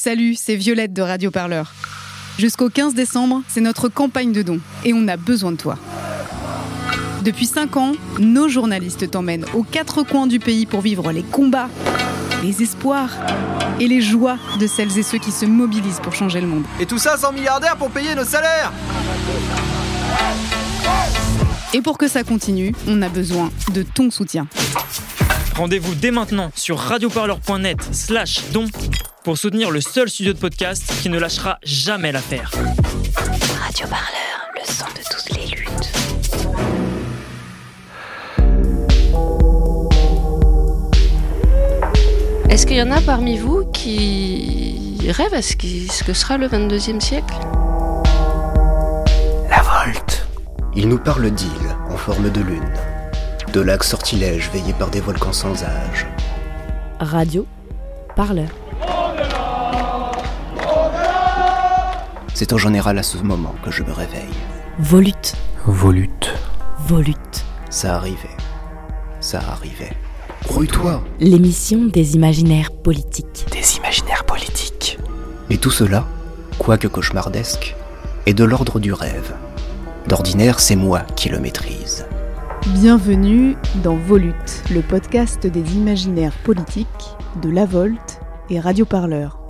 Salut, c'est Violette de Radio Parleur. Jusqu'au 15 décembre, c'est notre campagne de dons et on a besoin de toi. Depuis 5 ans, nos journalistes t'emmènent aux quatre coins du pays pour vivre les combats, les espoirs et les joies de celles et ceux qui se mobilisent pour changer le monde. Et tout ça sans milliardaires pour payer nos salaires Et pour que ça continue, on a besoin de ton soutien. Rendez-vous dès maintenant sur radioparleur.net slash don pour soutenir le seul studio de podcast qui ne lâchera jamais l'affaire. Radio Parleur, le son de toutes les luttes. Est-ce qu'il y en a parmi vous qui rêvent à ce, qui- ce que sera le 22e siècle? La volte. Il nous parle d'îles en forme de lune, de lacs sortilèges veillés par des volcans sans âge. Radio, parleur. C'est en général à ce moment que je me réveille. Volute, Volute. volute. Ça arrivait. Ça arrivait. Grouille-toi. L'émission des imaginaires politiques. Des imaginaires politiques. Et tout cela, quoique cauchemardesque, est de l'ordre du rêve. D'ordinaire, c'est moi qui le maîtrise. Bienvenue dans Volute, le podcast des imaginaires politiques de La Volte et Radio Parleur.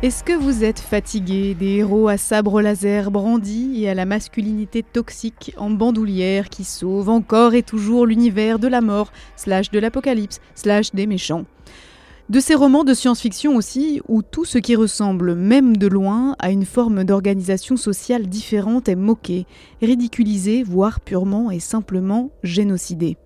Est-ce que vous êtes fatigué des héros à sabre laser brandis et à la masculinité toxique en bandoulière qui sauvent encore et toujours l'univers de la mort, slash de l'apocalypse, slash des méchants? De ces romans de science-fiction aussi, où tout ce qui ressemble, même de loin, à une forme d'organisation sociale différente est moqué, ridiculisé, voire purement et simplement génocidé.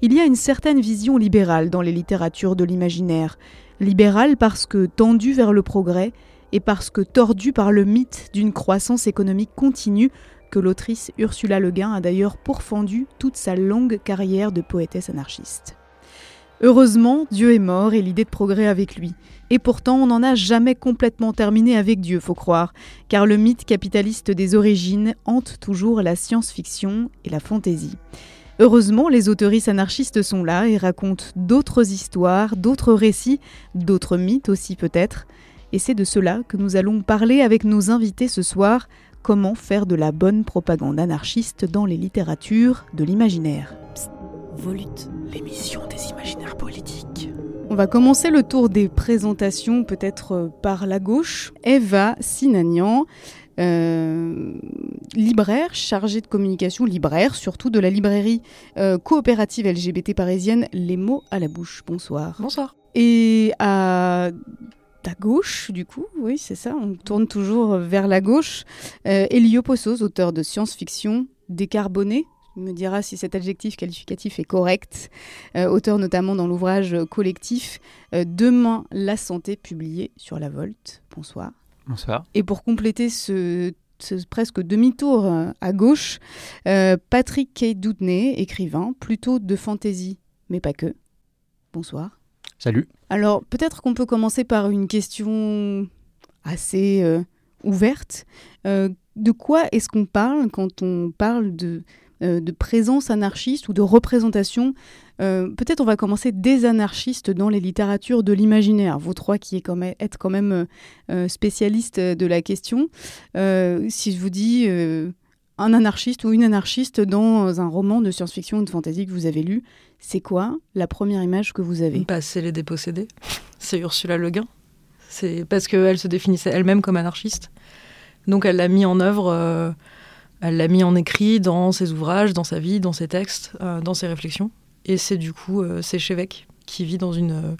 Il y a une certaine vision libérale dans les littératures de l'imaginaire. Libérale parce que tendue vers le progrès et parce que tordue par le mythe d'une croissance économique continue que l'autrice Ursula Le Guin a d'ailleurs pourfendu toute sa longue carrière de poétesse anarchiste. Heureusement, Dieu est mort et l'idée de progrès avec lui. Et pourtant, on n'en a jamais complètement terminé avec Dieu, faut croire, car le mythe capitaliste des origines hante toujours la science-fiction et la fantaisie. Heureusement, les autoristes anarchistes sont là et racontent d'autres histoires, d'autres récits, d'autres mythes aussi peut-être. Et c'est de cela que nous allons parler avec nos invités ce soir, comment faire de la bonne propagande anarchiste dans les littératures de l'imaginaire. Volute. L'émission des imaginaires politiques. On va commencer le tour des présentations, peut-être euh, par la gauche. Eva Sinagnan, euh, libraire, chargée de communication, libraire surtout de la librairie euh, coopérative LGBT parisienne Les mots à la bouche. Bonsoir. Bonsoir. Et à ta gauche, du coup, oui, c'est ça, on tourne toujours vers la gauche. Euh, Elio Possos, auteur de science-fiction décarboné. Me dira si cet adjectif qualificatif est correct. Euh, auteur notamment dans l'ouvrage collectif euh, Demain la santé, publié sur la Volte. Bonsoir. Bonsoir. Et pour compléter ce, presque demi-tour euh, à gauche, euh, Patrick K. Doudney, écrivain, plutôt de fantaisie, mais pas que. Bonsoir. Salut. Alors, peut-être qu'on peut commencer par une question assez euh, ouverte. Euh, de quoi est-ce qu'on parle quand on parle de, de présence anarchiste ou de représentation Euh, Peut-être on va commencer des anarchistes dans les littératures de l'imaginaire. Vous trois qui êtes quand même euh, euh, spécialistes de la question. Euh, si je vous dis euh, un anarchiste ou une anarchiste dans un roman de science-fiction ou de fantasy que vous avez lu, c'est quoi la première image que vous avez? Bah, c'est les dépossédés. C'est Ursula Le Guin. C'est parce qu'elle se définissait elle-même comme anarchiste. Donc elle l'a mis en œuvre, euh, elle l'a mis en écrit dans ses ouvrages, dans sa vie, dans ses textes, euh, dans ses réflexions. Et c'est du coup euh, Séchévêque qui vit dans une euh,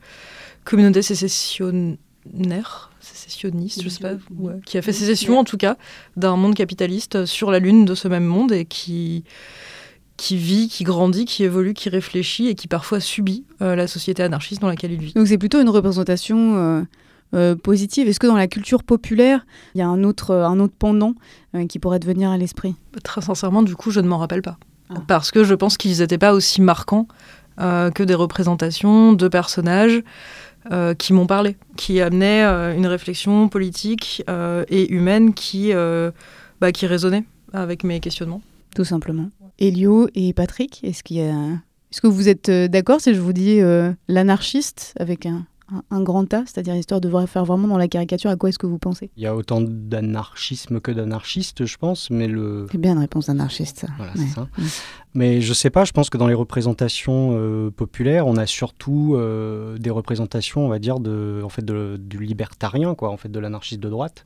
communauté sécessionnaire, sécessionniste, je sais pas, ouais, qui a fait sécession en tout cas d'un monde capitaliste sur la lune de ce même monde et qui qui vit, qui grandit, qui évolue, qui réfléchit et qui parfois subit euh, la société anarchiste dans laquelle il vit. Donc c'est plutôt une représentation euh, euh, positive. Est-ce que dans la culture populaire, il y a un autre, euh, un autre pendant euh, qui pourrait te venir à l'esprit? Très sincèrement, du coup, je ne m'en rappelle pas. Ah. Parce que je pense qu'ils n'étaient pas aussi marquants euh, que des représentations de personnages euh, qui m'ont parlé, qui amenaient euh, une réflexion politique euh, et humaine qui, euh, bah, qui résonnait avec mes questionnements. Tout simplement. Elio et Patrick, est-ce qu'il y a Est-ce que vous êtes euh, d'accord si je vous dis euh, l'anarchiste avec un, un, un grand A, c'est-à-dire histoire de faire vraiment dans la caricature à quoi est-ce que vous pensez Il y a autant d'anarchisme que d'anarchistes, je pense, mais le. C'est bien une réponse anarchiste, ça. Voilà, Ouais. ça. Mais je sais pas, je pense que dans les représentations euh, populaires, on a surtout euh, des représentations, on va dire, de, en fait, de, du libertarien, quoi, en fait, de l'anarchiste de droite.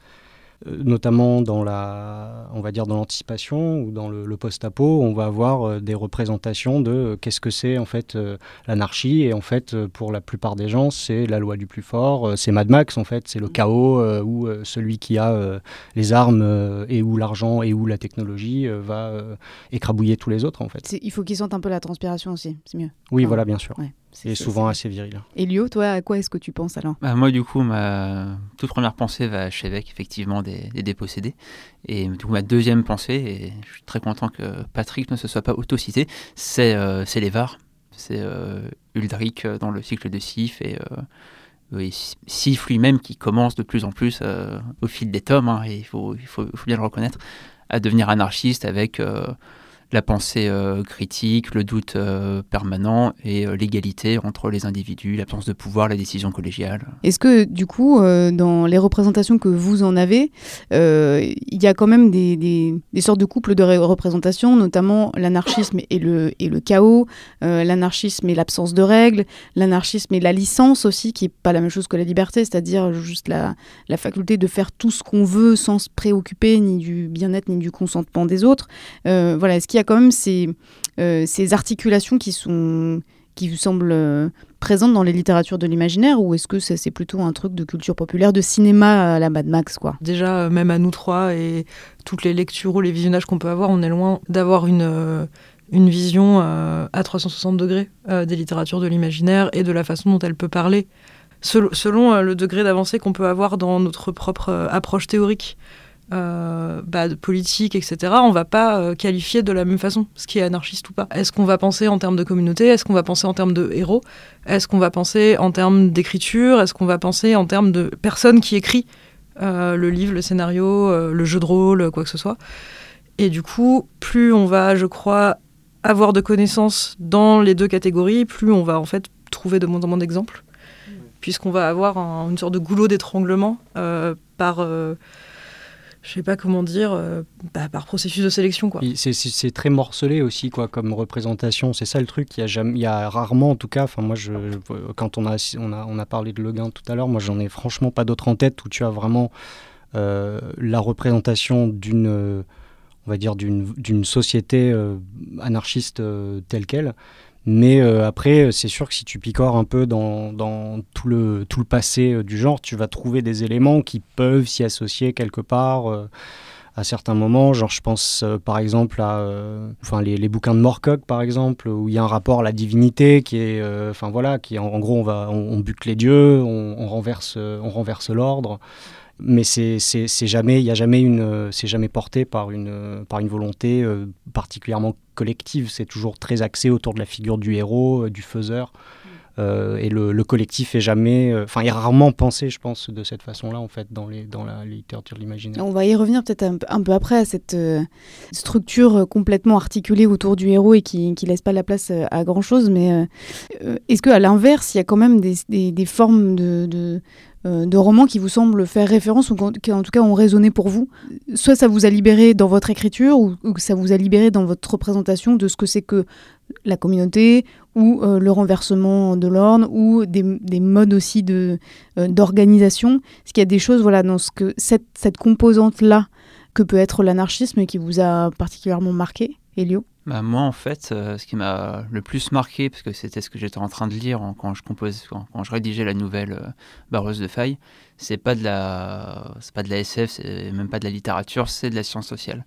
Euh, notamment dans la, on va dire dans l'anticipation ou dans le, le post-apo, on va avoir euh, des représentations de euh, qu'est-ce que c'est en fait l'anarchie et en fait pour la plupart des gens c'est la loi du plus fort, c'est Mad Max en fait, c'est le chaos euh, où celui qui a les armes et où l'argent et où la technologie va écrabouiller tous les autres en fait. Il faut qu'ils sentent un peu la transpiration aussi, c'est mieux. Oui, voilà, bien sûr. Ouais, c'est- souvent assez viril. Elio, toi, à quoi est-ce que tu penses alors? Bah, moi, du coup, ma toute première pensée va à Chévec, effectivement, des, des dépossédés. Et du coup, ma deuxième pensée, et je suis très content que Patrick ne se soit pas autocité, c'est euh, c'est les VAR. C'est euh, Uldric euh, dans le cycle de Sif et, euh, et Sif lui-même qui commence de plus en plus euh, au fil des tomes, hein, et il faut, il, faut, il faut bien le reconnaître, à devenir anarchiste avec euh, la pensée euh, critique, le doute euh, permanent et euh, l'égalité entre les individus, l'absence de pouvoir, la décision collégiale. Est-ce que du coup, dans les représentations que vous en avez, il y a quand même des, sortes de couples de ré- représentations, notamment l'anarchisme et le, chaos, l'anarchisme et l'absence de règles, l'anarchisme et la licence aussi, qui est pas la même chose que la liberté, c'est-à-dire juste la, faculté de faire tout ce qu'on veut sans se préoccuper ni du bien-être ni du consentement des autres. Voilà, est-ce qu'il y a quand même ces, euh, ces articulations qui sont qui vous semblent euh, présentes dans les littératures de l'imaginaire ou est-ce que c'est plutôt un truc de culture populaire, de cinéma à la Mad Max quoi? Déjà, euh, même à nous trois et toutes les lectures ou les visionnages qu'on peut avoir, on est loin d'avoir une, une vision euh, à 360 degrés des littératures de l'imaginaire et de la façon dont elle peut parler. Sel- selon le degré d'avancée qu'on peut avoir dans notre propre approche théorique euh, bah, de politique, etc., on va pas euh, qualifier de la même façon ce qui est anarchiste ou pas. Est-ce qu'on va penser en termes de communauté? Est-ce qu'on va penser en termes de héros? Est-ce qu'on va penser en termes d'écriture? Est-ce qu'on va penser en termes de personne qui écrit euh, le livre, le scénario, euh, le jeu de rôle, quoi que ce soit? Et du coup, plus on va, je crois, avoir de connaissances dans les deux catégories, plus on va en fait trouver de moins en moins d'exemples, puisqu'on va avoir un- une sorte de goulot d'étranglement par, je sais pas comment dire, euh, bah, par processus de sélection, quoi. C'est très morcelé aussi quoi comme représentation. C'est ça le truc. Il y a rarement en tout cas. Moi quand on a on a on a parlé de Le Guin tout à l'heure, moi j'en ai franchement pas d'autres en tête où tu as vraiment euh, la représentation d'une euh, on va dire d'une société anarchiste telle quelle. Mais euh, après, c'est sûr que si tu picores un peu dans, dans tout, le, tout le passé euh, du genre, tu vas trouver des éléments qui peuvent s'y associer quelque part. euh, à certains moments. Genre, je pense euh, par exemple à euh, enfin, les, bouquins de Morcock, par exemple, où il y a un rapport à la divinité qui est. euh, Enfin voilà, qui en, gros, on, va, on, bute les dieux, on, renverse, euh, on renverse l'ordre. Mais c'est jamais, il y a jamais une, c'est jamais porté par une, par une volonté euh, particulièrement collective. C'est toujours très axé autour de la figure du héros, euh, du faiseur. Euh, et le, le collectif est jamais, euh, enfin, est rarement pensé, je pense, de cette façon-là, en fait, dans, les, dans la littérature de l'imaginaire. On va y revenir peut-être un, peu- un peu après à cette euh, structure complètement articulée autour du héros et qui, qui laisse pas la place à grand chose. Mais est-ce qu'à l'inverse, il y a quand même des, des- des formes de, de, de romans qui vous semblent faire référence ou qui en tout cas ont résonné pour vous. Soit ça vous a libéré dans votre écriture ou, ça vous a libéré dans votre représentation de ce que c'est que la communauté ou euh, le renversement de l'ordre ou des, des modes aussi de euh, d'organisation. Est-ce qu'il y a des choses voilà dans ce que cette, cette composante là que peut être l'anarchisme qui vous a particulièrement marqué? Bah, moi, en fait, euh, ce qui m'a le plus marqué, parce que c'était ce que j'étais en train de lire quand je compose, quand je rédigeais la nouvelle euh, Barreuse de Faille, c'est pas de la, c'est pas de la SF, c'est même pas de la littérature, c'est de la science sociale.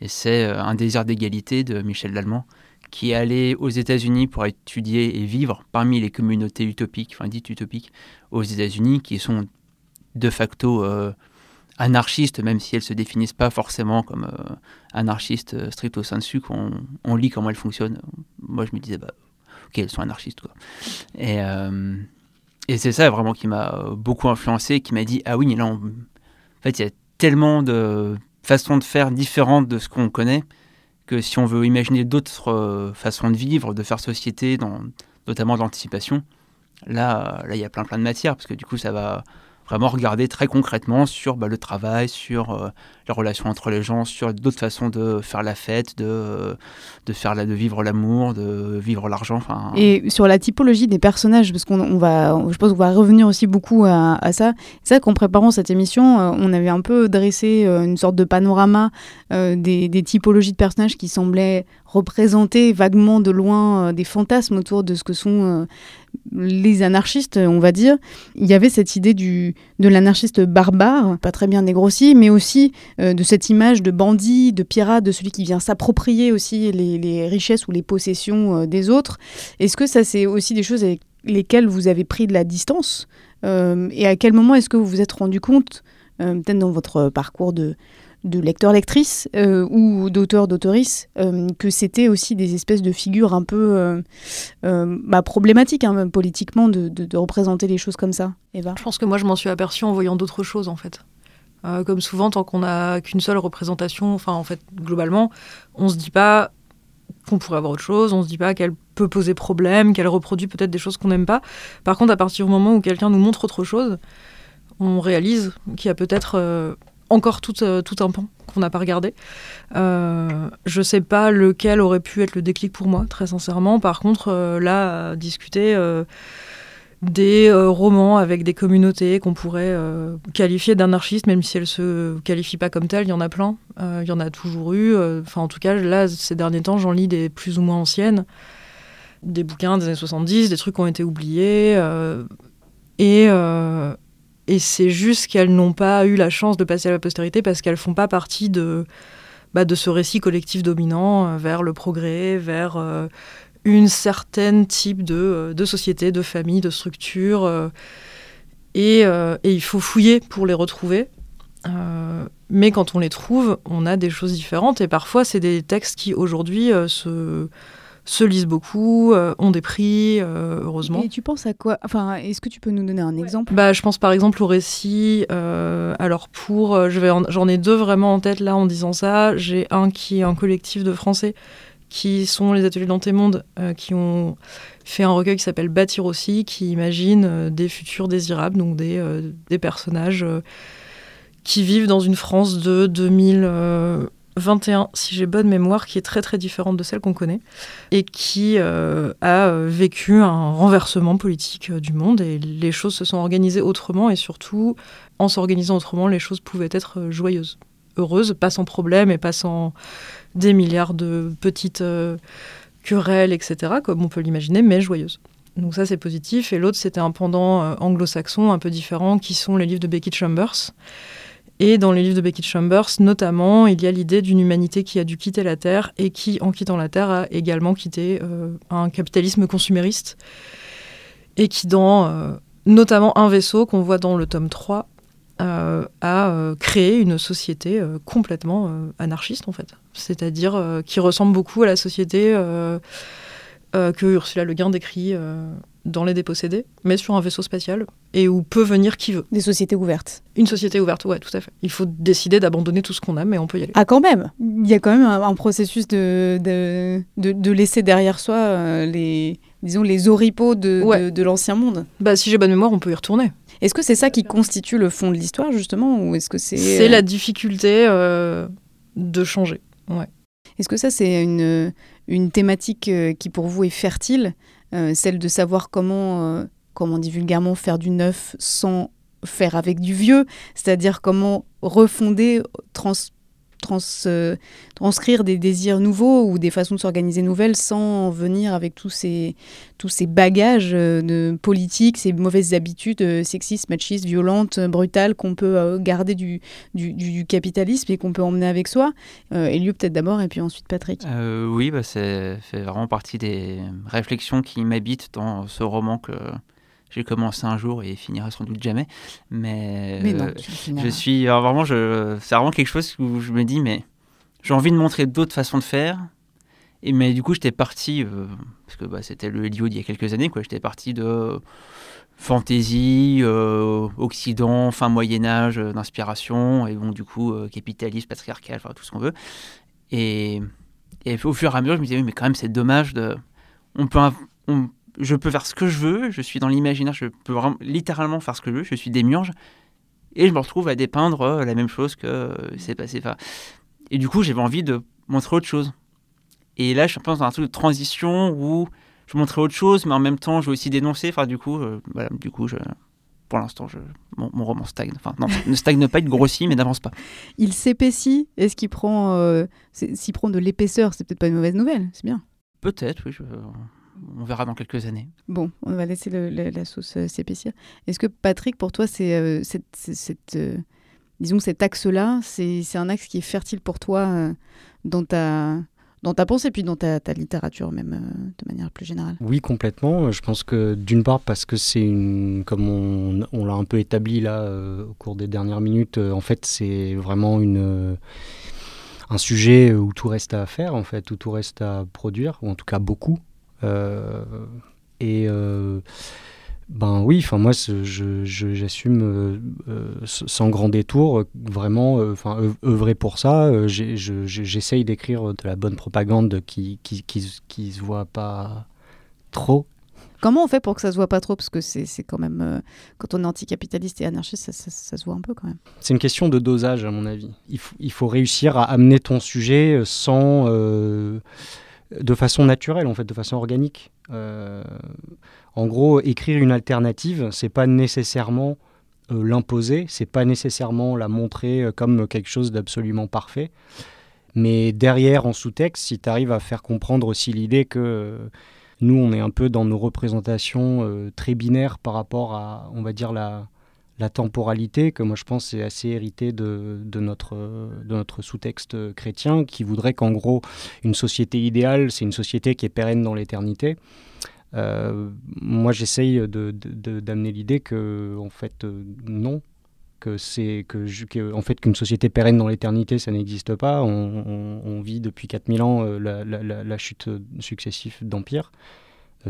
Et c'est euh, un désir d'égalité de Michel Lallemand, qui est allé aux États-Unis pour étudier et vivre parmi les communautés utopiques, enfin dites utopiques, aux États-Unis, qui sont de facto euh, anarchistes, même si elles se définissent pas forcément comme euh, anarchistes euh, stricto sensu, qu'on on lit comment elles fonctionnent. Moi, je me disais, bah, ok, elles sont anarchistes, quoi. Et, euh, c'est ça vraiment qui m'a euh, beaucoup influencé, qui m'a dit, ah oui, là, on- en fait, il y a tellement de façons de faire différentes de ce qu'on connaît que si on veut imaginer d'autres façons de vivre, de faire société, notamment de l'anticipation, là, là, il y a plein plein de matières, parce que du coup, ça va vraiment regarder très concrètement sur bah, le travail, sur euh, les relations entre les gens, sur d'autres façons de faire la fête, de, de, faire la, de vivre l'amour, de vivre l'argent. Et sur la typologie des personnages, parce qu'on on va, je pense qu'on va revenir aussi beaucoup à, ça. C'est ça qu'en préparant cette émission, euh, on avait un peu dressé euh, une sorte de panorama des, des, typologies de personnages qui semblaient représenter vaguement de loin des fantasmes autour de ce que sont les anarchistes, on va dire, il y avait cette idée du, de l'anarchiste barbare, pas très bien dégrossi, mais aussi euh, de cette image de bandit, de pirate, de celui qui vient s'approprier aussi les, richesses ou les possessions euh, des autres. Est-ce que ça, c'est aussi des choses avec lesquelles vous avez pris de la distance euh, Et à quel moment est-ce que vous vous êtes rendu compte, peut-être dans votre parcours de, de lecteurs-lectrices euh, ou d'auteurs-d'autorices, euh, que c'était aussi des espèces de figures un peu euh, bah, problématiques hein, politiquement de, représenter les choses comme ça. Eva Je pense que moi je m'en suis aperçue en voyant d'autres choses en fait. comme souvent, tant qu'on n'a qu'une seule représentation, enfin en fait globalement, on se dit pas qu'on pourrait avoir autre chose, on se dit pas qu'elle peut poser problème, qu'elle reproduit peut-être des choses qu'on n'aime pas. Par contre, à partir du moment où quelqu'un nous montre autre chose, on réalise qu'il y a peut-être encore tout, euh, tout un pan qu'on n'a pas regardé. Euh, je sais pas lequel aurait pu être le déclic pour moi, très sincèrement. Par contre, euh, là, discuter euh, des romans avec des communautés qu'on pourrait qualifier d'anarchistes, même si elles se qualifient pas comme telles, il y en a plein. Il y en a toujours eu. Enfin, en tout cas, là, ces derniers temps, j'en lis des plus ou moins anciennes. Des bouquins des années 70, des trucs qui ont été oubliés. et et c'est juste qu'elles n'ont pas eu la chance de passer à la postérité parce qu'elles font pas partie de, bah, de ce récit collectif dominant euh, vers le progrès, vers euh, une certaine type de, euh, de, société, de famille, de structure. Et, et, il faut fouiller pour les retrouver. mais quand on les trouve, on a des choses différentes. Et parfois, c'est des textes qui, aujourd'hui, se se lisent beaucoup, euh, ont des prix, euh, heureusement. Et tu penses à quoi Enfin, est-ce que tu peux nous donner un exemple? Bah, je pense par exemple au récit. Euh, alors pour, je vais, j'en ai deux vraiment en tête là en disant ça. J'ai un qui est un collectif de Français qui sont les ateliers d'Antémonde, qui ont fait un recueil qui s'appelle Bâtir aussi, qui imagine des futurs désirables, donc des, des personnages qui vivent dans une France de 2000 21, si j'ai bonne mémoire, qui est très très différente de celle qu'on connaît et qui euh, a euh, vécu un renversement politique euh, du monde et les choses se sont organisées autrement et surtout, en s'organisant autrement, les choses pouvaient être joyeuses, heureuses, pas sans problème et pas sans des milliards de petites querelles, etc., comme on peut l'imaginer, mais joyeuses. Donc ça c'est positif. Et l'autre c'était un pendant anglo-saxon un peu différent qui sont les livres de Becky Chambers et dans les livres de Becky Chambers, notamment, il y a l'idée d'une humanité qui a dû quitter la Terre et qui, en quittant la Terre, a également quitté euh, un capitalisme consumériste. Et qui, dans euh, notamment un vaisseau qu'on voit dans le tome 3, euh, a créé une société complètement anarchiste, en fait. C'est-à-dire qui ressemble beaucoup à la société que Ursula Le Guin décrit dans les dépossédés, mais sur un vaisseau spatial, et où peut venir qui veut. Des sociétés ouvertes. Une société ouverte, ouais, tout à fait. Il faut décider d'abandonner tout ce qu'on a, mais on peut y aller. Ah, quand même Il y a quand même un, processus de, de, de, laisser derrière soi euh, les, disons, les oripeaux de, de, l'ancien monde. Bah, si j'ai bonne mémoire, on peut y retourner. Est-ce que c'est ça qui constitue le fond de l'histoire, justement, ou est-ce que c'est... C'est la difficulté euh, de changer, ouais. Est-ce que ça, c'est une, une thématique euh, qui, pour vous, est fertile euh, celle de savoir comment, euh, comment dit vulgairement, faire du neuf sans faire avec du vieux, c'est-à-dire comment refonder, trans, euh, transcrire des désirs nouveaux ou des façons de s'organiser nouvelles sans venir avec tous ces, tous ces bagages de politique, ces mauvaises habitudes sexistes, machistes, violentes, brutales qu'on peut garder du, du, du, capitalisme et qu'on peut emmener avec soi. Elieu peut-être d'abord et puis ensuite Patrick. oui, bah, c'est fait vraiment partie des réflexions qui m'habitent dans ce roman que j'ai commencé un jour et finira sans doute jamais. Mais, non, je suis vraiment, je, c'est vraiment quelque chose où je me dis, mais j'ai envie de montrer d'autres façons de faire. Et mais du coup, j'étais parti, euh, parce que bah, c'était le Helio d'il y a quelques années, quoi. J'étais parti de fantaisie, euh, Occident, fin Moyen Âge, euh, d'inspiration, et bon, du coup, capitalisme, patriarcal, enfin tout ce qu'on veut. Et Et au fur et à mesure, je me disais, oui, mais quand même, c'est dommage de. On peut, on- je peux faire ce que je veux, je suis dans l'imaginaire, je peux vraiment, littéralement faire ce que je veux, je suis démiurge, et je me retrouve à dépeindre euh, la même chose que euh, c'est passé. Enfin, et du coup, j'avais envie de montrer autre chose. Et là, je suis un peu dans un truc de transition où je montrais autre chose, mais en même temps, je veux aussi dénoncer. Enfin, du coup, euh, voilà, du coup, je, pour l'instant, je, mon, mon roman stagne. Enfin, non, ne stagne pas, il grossit, mais n'avance pas. Il s'épaissit. Est-ce qu'il prend, euh, s'il prend de l'épaisseur, c'est peut-être pas une mauvaise nouvelle. C'est bien. Peut-être, oui, je- on verra dans quelques années. Bon, on va laisser le- la, la sauce euh, s'épaissir. Est-ce que Patrick, pour toi, c'est euh, cette, euh, disons cet axe-là, c'est c'est un axe qui est fertile pour toi euh, dans ta dans ta pensée, puis dans ta, ta littérature même euh, de manière plus générale? Oui, complètement. Je pense que d'une part parce que c'est une, comme on, on l'a un peu établi là euh, au cours des dernières minutes, euh, en fait c'est vraiment une euh, un sujet où tout reste à faire en fait, où tout reste à produire, ou en tout cas beaucoup. Euh, et euh, ben oui, enfin moi j'assume euh, sans grand détour vraiment, enfin œuv- œuvrer pour ça. Je- J'essaye d'écrire de la bonne propagande qui qui, qui, se- qui se voit pas trop. Comment on fait pour que ça se voit pas trop? Parce que c'est quand même, euh, quand on est anticapitaliste et anarchiste, ça, ça- ça se voit un peu quand même. C'est une question de dosage à mon avis. Il, faut- il faut réussir à amener ton sujet sans, de façon naturelle en fait, de façon organique. Euh, en gros, écrire une alternative, c'est pas nécessairement euh, l'imposer, c'est pas nécessairement la montrer euh, comme quelque chose d'absolument parfait. Mais derrière, en sous-texte, si tu arrives à faire comprendre aussi l'idée que euh, nous, on est un peu dans nos représentations très binaires par rapport à, on va dire, la, la temporalité, que moi je pense c'est assez hérité de, de notre, de notre sous-texte chrétien, qui voudrait qu'en gros, une société idéale, c'est une société qui est pérenne dans l'éternité. Euh, moi, j'essaye de, de- de- d'amener l'idée que, en fait, euh, non, que c'est que, en fait qu'une société pérenne dans l'éternité, ça n'existe pas. On, vit depuis 4000 ans euh, la, la- chute successive d'empires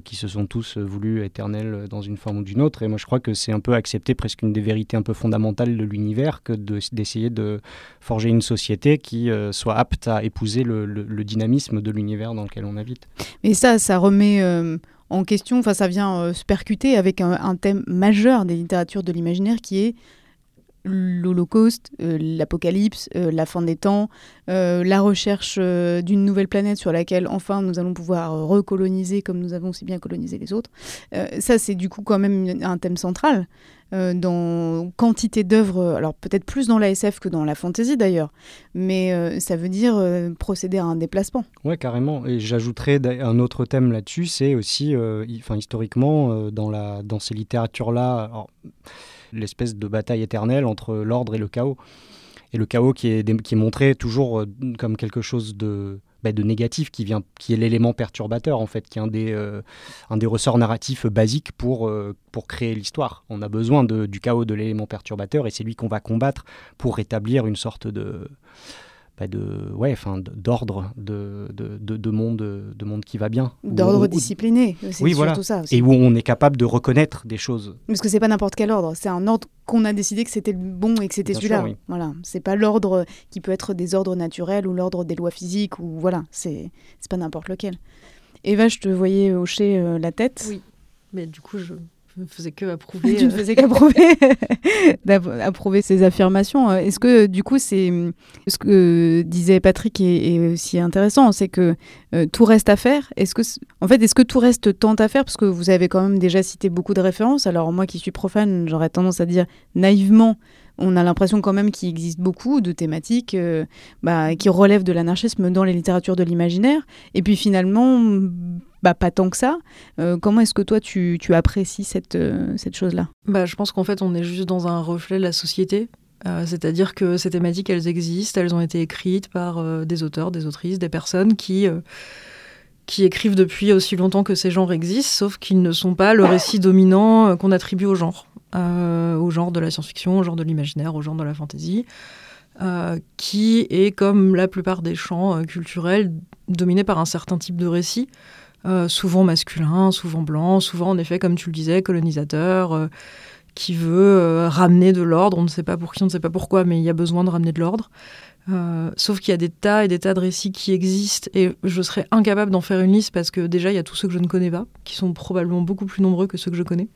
qui se sont tous euh, voulus éternels euh, dans une forme ou d'une autre. Et moi, je crois que c'est un peu accepter presque une des vérités un peu fondamentales de l'univers que de- d'essayer de forger une société qui euh, soit apte à épouser le, dynamisme de l'univers dans lequel on habite. Et ça, ça remet euh, en question, enfin ça vient euh, se percuter avec un thème majeur des littératures de l'imaginaire qui est l'Holocauste, euh, l'apocalypse, euh, la fin des temps, euh, la recherche d'une nouvelle planète sur laquelle enfin nous allons pouvoir recoloniser comme nous avons si bien colonisé les autres. Ça, c'est du coup quand même un thème central dans quantité d'œuvres, alors peut-être plus dans la SF que dans la fantasy d'ailleurs, mais ça veut dire procéder à un déplacement. Ouais, carrément. Et j'ajouterais un autre thème là-dessus, c'est aussi, enfin, historiquement, dans, la, dans ces littératures-là, l'espèce de bataille éternelle entre l'ordre et le chaos. Et le chaos qui est, qui est montré toujours euh, comme quelque chose de, bah, de négatif, qui, vient, qui est l'élément perturbateur, en fait, qui est un des, euh, un des ressorts narratifs basiques pour, euh, pour créer l'histoire. On a besoin de, du chaos, de l'élément perturbateur, et c'est lui qu'on va combattre pour rétablir une sorte de bah, de ouais enfin d'ordre de, de, de, de monde de monde qui va bien D'ordre discipliné, c'est oui surtout voilà ça aussi. et où on est capable de reconnaître des choses Parce que c'est pas n'importe quel ordre, c'est un ordre qu'on a décidé que c'était le bon et que c'était celui-là. oui. Voilà, c'est pas l'ordre qui peut être des ordres naturels ou l'ordre des lois physiques ou voilà, c'est c'est pas n'importe lequel. Eva, je te voyais hocher euh, la tête. Oui. Mais du coup, je ne faisais que approuver. tu ne euh, faisais qu'approuver approuver ces affirmations. Euh, Est-ce que du coup, c'est ce que disait Patrick est, est aussi intéressant, c'est que euh, tout reste à faire. Est-ce que, en fait, est-ce que tout reste tant à faire? Parce que vous avez quand même déjà cité beaucoup de références. Alors moi, qui suis profane, j'aurais tendance à dire naïvement. On a l'impression quand même qu'il existe beaucoup de thématiques euh, bah, qui relèvent de l'anarchisme dans les littératures de l'imaginaire. Et puis finalement, bah, pas tant que ça. Euh, comment est-ce que toi, tu, apprécies cette, euh, chose-là? Bah, je pense qu'en fait, on est juste dans un reflet de la société. Euh, C'est-à-dire que ces thématiques, elles existent, elles ont été écrites par des auteurs, des autrices, des personnes qui, qui écrivent depuis aussi longtemps que ces genres existent, sauf qu'ils ne sont pas le récit dominant qu'on attribue au genre. Au genre de la science-fiction, au genre de l'imaginaire, au genre de la fantasy, euh, qui est, comme la plupart des champs culturels, dominé par un certain type de récit, euh, souvent masculin, souvent blanc, souvent en effet, comme tu le disais, colonisateur, euh, qui veut euh, ramener de l'ordre. On ne sait pas pour qui, on ne sait pas pourquoi, mais il y a besoin de ramener de l'ordre. Sauf qu'il y a des tas et des tas de récits qui existent et je serais incapable d'en faire une liste parce que déjà il y a tous ceux que je ne connais pas, qui sont probablement beaucoup plus nombreux que ceux que je connais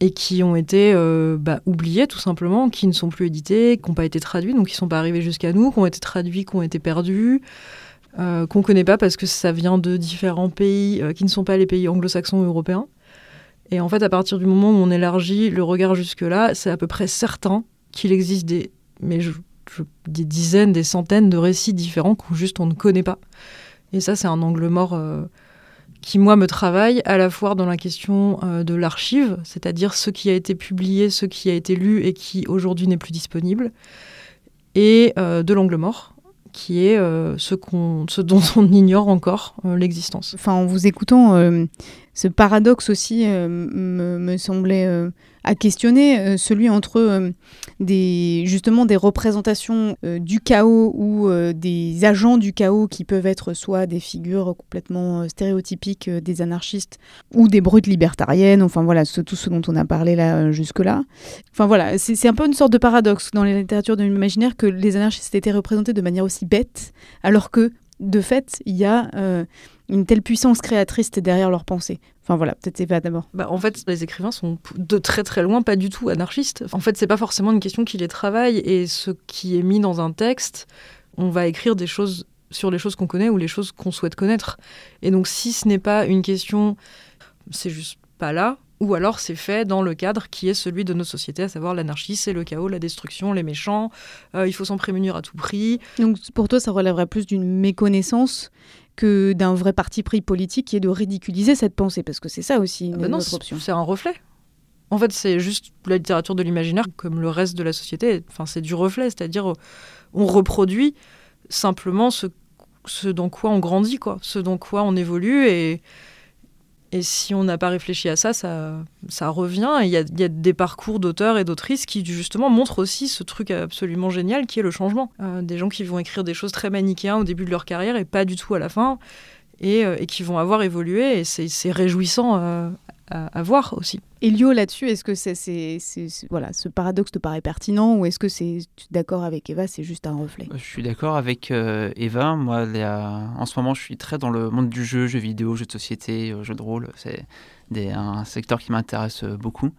et qui ont été bah, oubliés tout simplement, qui ne sont plus édités, qui n'ont pas été traduits, donc qui ne sont pas arrivés jusqu'à nous, qui ont été traduits, qui ont été perdus, euh, qu'on ne connaît pas parce que ça vient de différents pays qui ne sont pas les pays anglo-saxons ou européens. Et en fait, à partir du moment où on élargit le regard jusque-là, c'est à peu près certain qu'il existe des, mais des dizaines, des centaines de récits différents qu'on juste on ne connaît pas. Et ça, c'est un angle mort euh, qui, moi, me travaille à la fois dans la question euh, de l'archive, c'est-à-dire ce qui a été publié, ce qui a été lu et qui aujourd'hui n'est plus disponible, et euh, de l'angle mort, qui est ce, qu'on, ce dont on ignore encore l'existence. Enfin, en vous écoutant, ce paradoxe aussi me, me, semblait à questionner, euh, celui entre euh, des, justement des représentations euh, du chaos ou des agents du chaos qui peuvent être soit des figures complètement stéréotypiques des anarchistes ou des brutes libertariennes, enfin voilà, tout ce dont on a parlé là jusque-là. Enfin voilà, c'est un peu une sorte de paradoxe dans les littératures de l'imaginaire que les anarchistes étaient représentés de manière aussi bête, alors que de fait, il y a une telle puissance créatrice derrière leur pensée. Enfin voilà, peut-être Eva d'abord. Bah, en fait, les écrivains sont de très très loin pas du tout anarchistes. En fait, c'est pas forcément une question qui les travaille et ce qui est mis dans un texte, on va écrire des choses sur les choses qu'on connaît ou les choses qu'on souhaite connaître. Et donc si ce n'est pas une question, c'est juste pas là, ou alors c'est fait dans le cadre qui est celui de nos sociétés, à savoir l'anarchie, c'est le chaos, la destruction, les méchants, euh, il faut s'en prémunir à tout prix. Donc pour toi, ça relèverait plus d'une méconnaissance que d'un vrai parti pris politique qui est de ridiculiser cette pensée, parce que c'est ça aussi ah bah notre option. C'est un reflet. En fait, c'est juste la littérature de l'imaginaire, comme le reste de la société. Enfin, c'est du reflet, c'est-à-dire on reproduit simplement ce, ce dans quoi on grandit, quoi, ce dans quoi on évolue et et si on n'a pas réfléchi à ça, ça, ça revient. Il y, a, des parcours d'auteurs et d'autrices qui justement montrent aussi ce truc absolument génial qui est le changement. Euh, des gens qui vont écrire des choses très manichéennes au début de leur carrière et pas du tout à la fin, et, euh, qui vont avoir évolué. Et c'est réjouissant euh, à, voir aussi. Elio, là-dessus, est-ce que c'est, voilà, ce paradoxe te paraît pertinent ou est-ce que c'est d'accord avec Eva, c'est juste un reflet? Je suis d'accord avec euh, Eva. Moi, en ce moment, je suis très dans le monde du jeu, jeux vidéo, jeux de société, euh, jeux de rôle. C'est un secteur qui m'intéresse euh, beaucoup.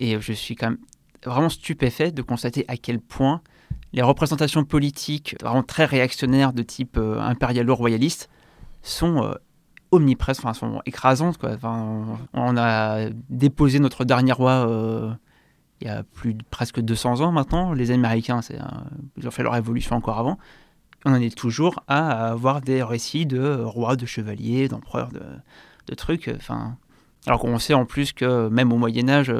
Et je suis quand même vraiment stupéfait de constater à quel point les représentations politiques vraiment très réactionnaires de type impérialo-royaliste sont omnipresentes, enfin, sont écrasantes. Quoi. on a déposé notre dernier roi euh, il y a plus de presque 200 ans maintenant. Les Américains, c'est, ils ont fait leur révolution encore avant. On en est toujours à avoir des récits de rois, de chevaliers, d'empereurs, de, trucs. Enfin, alors qu'on sait en plus que même au Moyen Âge,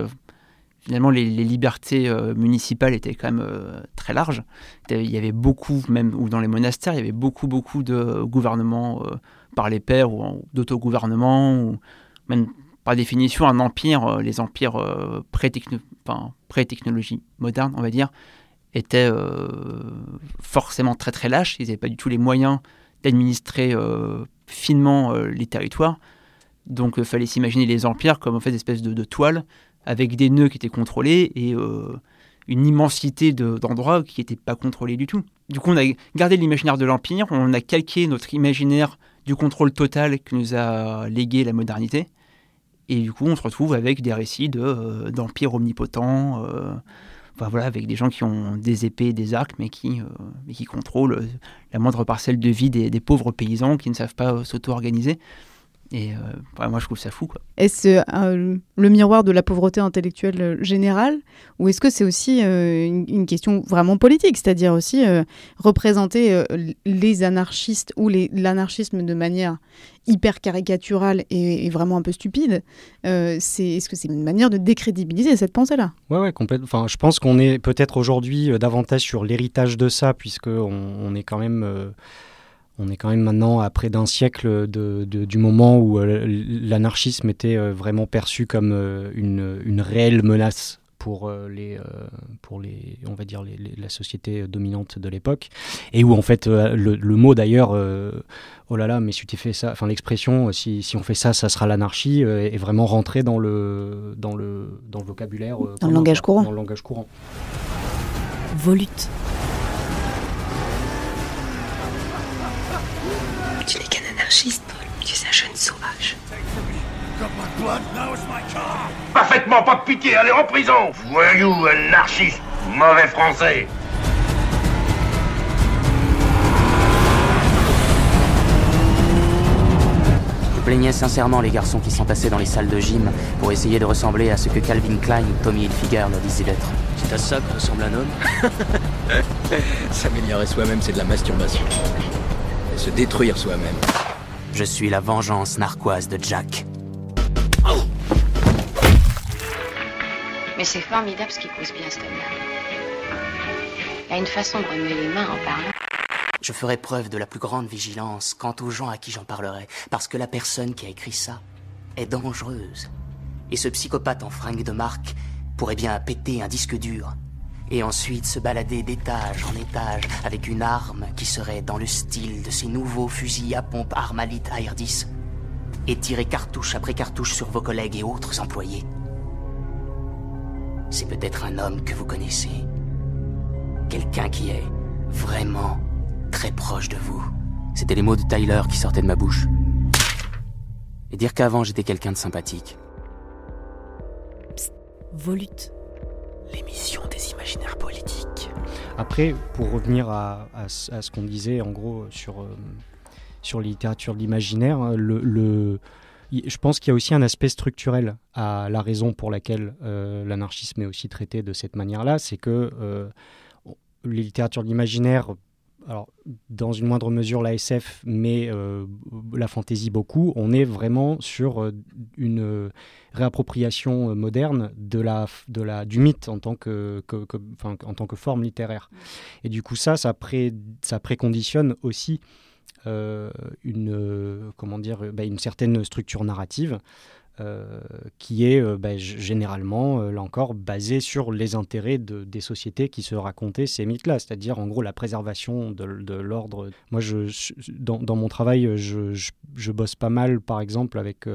finalement, les, libertés euh, municipales étaient quand même euh, très larges. Il y avait beaucoup, même ou dans les monastères, il y avait beaucoup, beaucoup de gouvernements par les pairs ou d'autogouvernement, ou même par définition un empire, euh, les empires euh, pré-technologie moderne, on va dire, étaient euh, forcément très très lâches. Ils n'avaient pas du tout les moyens d'administrer finement les territoires. Donc il fallait s'imaginer les empires comme en fait des espèces de, de toiles avec des nœuds qui étaient contrôlés et une immensité d'endroits qui n'étaient pas contrôlés du tout. Du coup, on a gardé l'imaginaire de l'Empire, on a calqué notre imaginaire du contrôle total que nous a légué la modernité. Et du coup, on se retrouve avec des récits euh, d'empires omnipotents, euh, enfin, voilà, avec des gens qui ont des épées, des arcs, mais qui, euh, qui contrôlent la moindre parcelle de vie des, des pauvres paysans qui ne savent pas s'auto-organiser. Et euh, moi, je trouve ça fou. Est-ce euh, le miroir de la pauvreté intellectuelle euh, générale Ou est-ce que c'est aussi une, question vraiment politique C'est-à-dire aussi représenter les anarchistes ou l'anarchisme de manière hyper caricaturale et, vraiment un peu stupide c'est, Est-ce que c'est une manière de décrédibiliser cette pensée-là? Ouais, ouais, complètement. Enfin, je pense qu'on est peut-être aujourd'hui davantage sur l'héritage de ça, puisqu'on on est quand même on est quand même maintenant à près d'un siècle du moment où euh, l'anarchisme était euh, vraiment perçu comme euh, une, réelle menace pour les, pour les, on va dire la société dominante de l'époque, et où en fait le, mot d'ailleurs, oh là là, mais si tu fais ça, enfin l'expression, si, on fait ça, ça sera l'anarchie, est vraiment rentré dans le, dans le, dans le vocabulaire, dans le langage courant. Dans le langage courant. Volute. Anarchiste, Paul. Tu es un jeune sauvage. Parfaitement, pas de pitié, allez en prison Voyou, anarchiste, mauvais français Je plaignais sincèrement les garçons qui s'entassaient dans les salles de gym pour essayer de ressembler à ce que Calvin Klein ou Tommy Hilfiger leur disaient d'être. C'est à ça que ressemble un homme S'améliorer soi-même, c'est de la masturbation. Et se détruire soi-même. Je suis la vengeance narquoise de Jack. Mais c'est formidable ce qu'il pousse bien, cet homme-là. Il a une façon de remuer les mains en parlant. Je ferai preuve de la plus grande vigilance quant aux gens à qui j'en parlerai, parce que la personne qui a écrit ça est dangereuse. Et ce psychopathe en fringue de marque pourrait bien péter un disque dur, et ensuite se balader d'étage en étage avec une arme qui serait dans le style de ces nouveaux fusils à pompe Armalite AR-10, et tirer cartouche après cartouche sur vos collègues et autres employés. C'est peut-être un homme que vous connaissez. Quelqu'un qui est vraiment très proche de vous. C'était les mots de Tyler qui sortaient de ma bouche. Et dire qu'avant j'étais quelqu'un de sympathique. Volute. L'émission des imaginaires politiques. Après, pour revenir à, ce qu'on disait en gros sur, euh, sur la littérature de l'imaginaire, hein, le, je pense qu'il y a aussi un aspect structurel à la raison pour laquelle euh, l'anarchisme est aussi traité de cette manière-là, c'est que euh, les littératures de l'imaginaire, alors dans une moindre mesure la SF, mais euh, la fantasy beaucoup, on est vraiment sur euh, une euh, réappropriation moderne de la, de la, du mythe en tant que, que- en tant que forme littéraire. Et du coup, ça, ça, pré, ça préconditionne aussi une, comment dire, bah, une certaine structure narrative euh, qui est euh, g- généralement, euh, là encore, basée sur les intérêts de- des sociétés qui se racontaient ces mythes-là, c'est-à-dire en gros la préservation de, l'ordre. Moi, dans, mon travail, je, bosse pas mal, par exemple, avec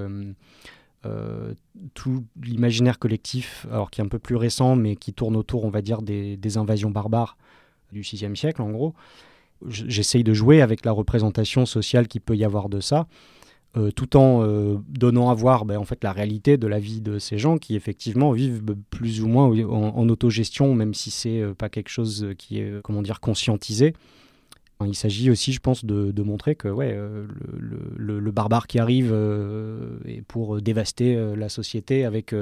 euh, tout l'imaginaire collectif, alors qui est un peu plus récent, mais qui tourne autour, on va dire, des, des invasions barbares du VIe siècle, en gros. J'essaye de jouer avec la représentation sociale qu'il peut y avoir de ça, euh, tout en euh, donnant à voir ben, en fait, la réalité de la vie de ces gens qui effectivement vivent plus ou moins en, autogestion, même si c'est euh, pas quelque chose qui est comment dire conscientisé. Il s'agit aussi, je pense, de, montrer que ouais, le, barbare qui arrive pour dévaster la société avec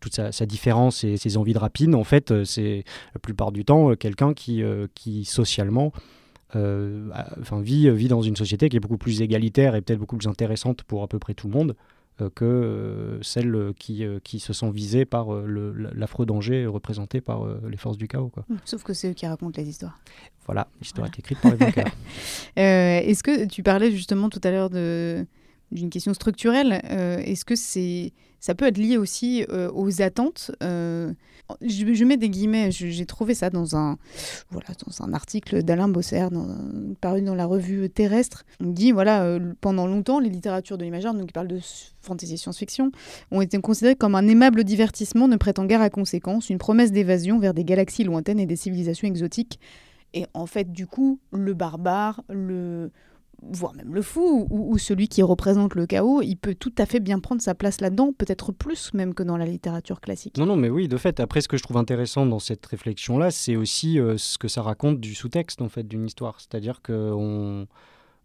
toute sa, différence et ses envies de rapine, en fait, c'est la plupart du temps quelqu'un qui, qui socialement enfin, vit, vit dans une société qui est beaucoup plus égalitaire et peut-être beaucoup plus intéressante pour à peu près tout le monde euh, que euh, celle euh, qui, euh, qui se sent visée par euh, l'affreux danger représenté par euh, les forces du chaos. Quoi. Sauf que c'est eux qui racontent les histoires. Voilà, l'histoire est écrite par les vainqueurs. Euh, Est-ce que tu parlais justement tout à l'heure d'une question structurelle euh, Est-ce que c'est ça peut être lié aussi euh, aux attentes euh, je, mets des guillemets. J'ai trouvé ça dans un voilà dans un article d'Alain Bosser paru dans la revue Terrestre. On dit voilà euh, pendant longtemps les littératures de l'imaginaire donc il parle de fantasy science-fiction ont été considérées comme un aimable divertissement ne prêtant guère à conséquence, une promesse d'évasion vers des galaxies lointaines et des civilisations exotiques. Et en fait, du coup, le barbare, le voire même le fou, ou, celui qui représente le chaos, il peut tout à fait bien prendre sa place là-dedans, peut-être plus même que dans la littérature classique. Non, non, mais oui, de fait. Après, ce que je trouve intéressant dans cette réflexion-là, c'est aussi euh, ce que ça raconte du sous-texte, en fait, d'une histoire. C'est-à-dire qu'on.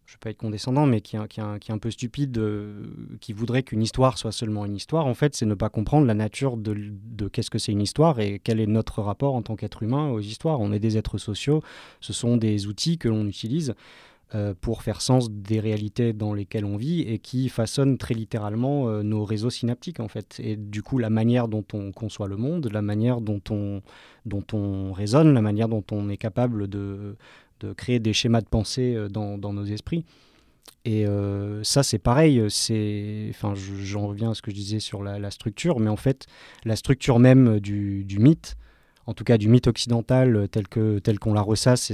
Je ne vais pas être condescendant, mais qui est, qui est un- peu stupide, euh, qui voudrait qu'une histoire soit seulement une histoire, en fait, c'est ne pas comprendre la nature de, de qu'est-ce que c'est une histoire et quel est notre rapport en tant qu'être humain aux histoires. On est des êtres sociaux, ce sont des outils que l'on utilise pour faire sens des réalités dans lesquelles on vit et qui façonnent très littéralement euh, nos réseaux synaptiques en fait. Et du coup, la manière dont on conçoit le monde, la manière dont on, dont on raisonne, la manière dont on est capable de, de créer des schémas de pensée euh, dans, dans nos esprits. Et euh, ça, c'est pareil. C'est, enfin, je- j'en reviens à ce que je disais sur la, structure, mais en fait, la structure même du mythe, en tout cas du mythe occidental euh, tel que tel qu'on la ressasse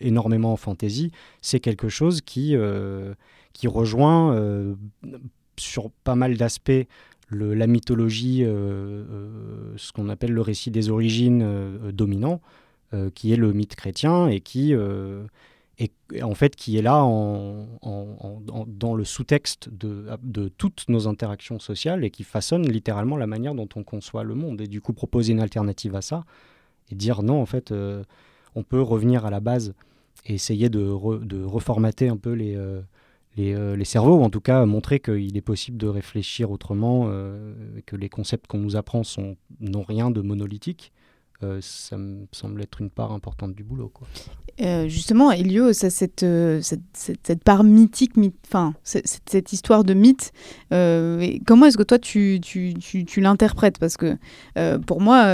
énormément en fantaisie, c'est quelque chose qui euh, qui rejoint euh, sur pas mal d'aspects la mythologie, ce qu'on appelle le récit des origines dominant, qui est le mythe chrétien et qui et, en fait qui est là dans le sous-texte de, toutes nos interactions sociales et qui façonne littéralement la manière dont on conçoit le monde. Et du coup, proposer une alternative à ça et dire non, en fait, euh, on peut revenir à la base et essayer de, de reformater un peu les, euh, les, euh, les, cerveaux, ou en tout cas montrer qu'il est possible de réfléchir autrement, que les concepts qu'on nous apprend n'ont rien de monolithique. Ça me semble être une part importante du boulot. Euh, justement, Elio, ça, cette, euh, cette, cette, part mythique, enfin, cette, cette, histoire de mythe, euh, comment est-ce que toi tu, tu, tu, tu l'interprètes? Parce que pour moi,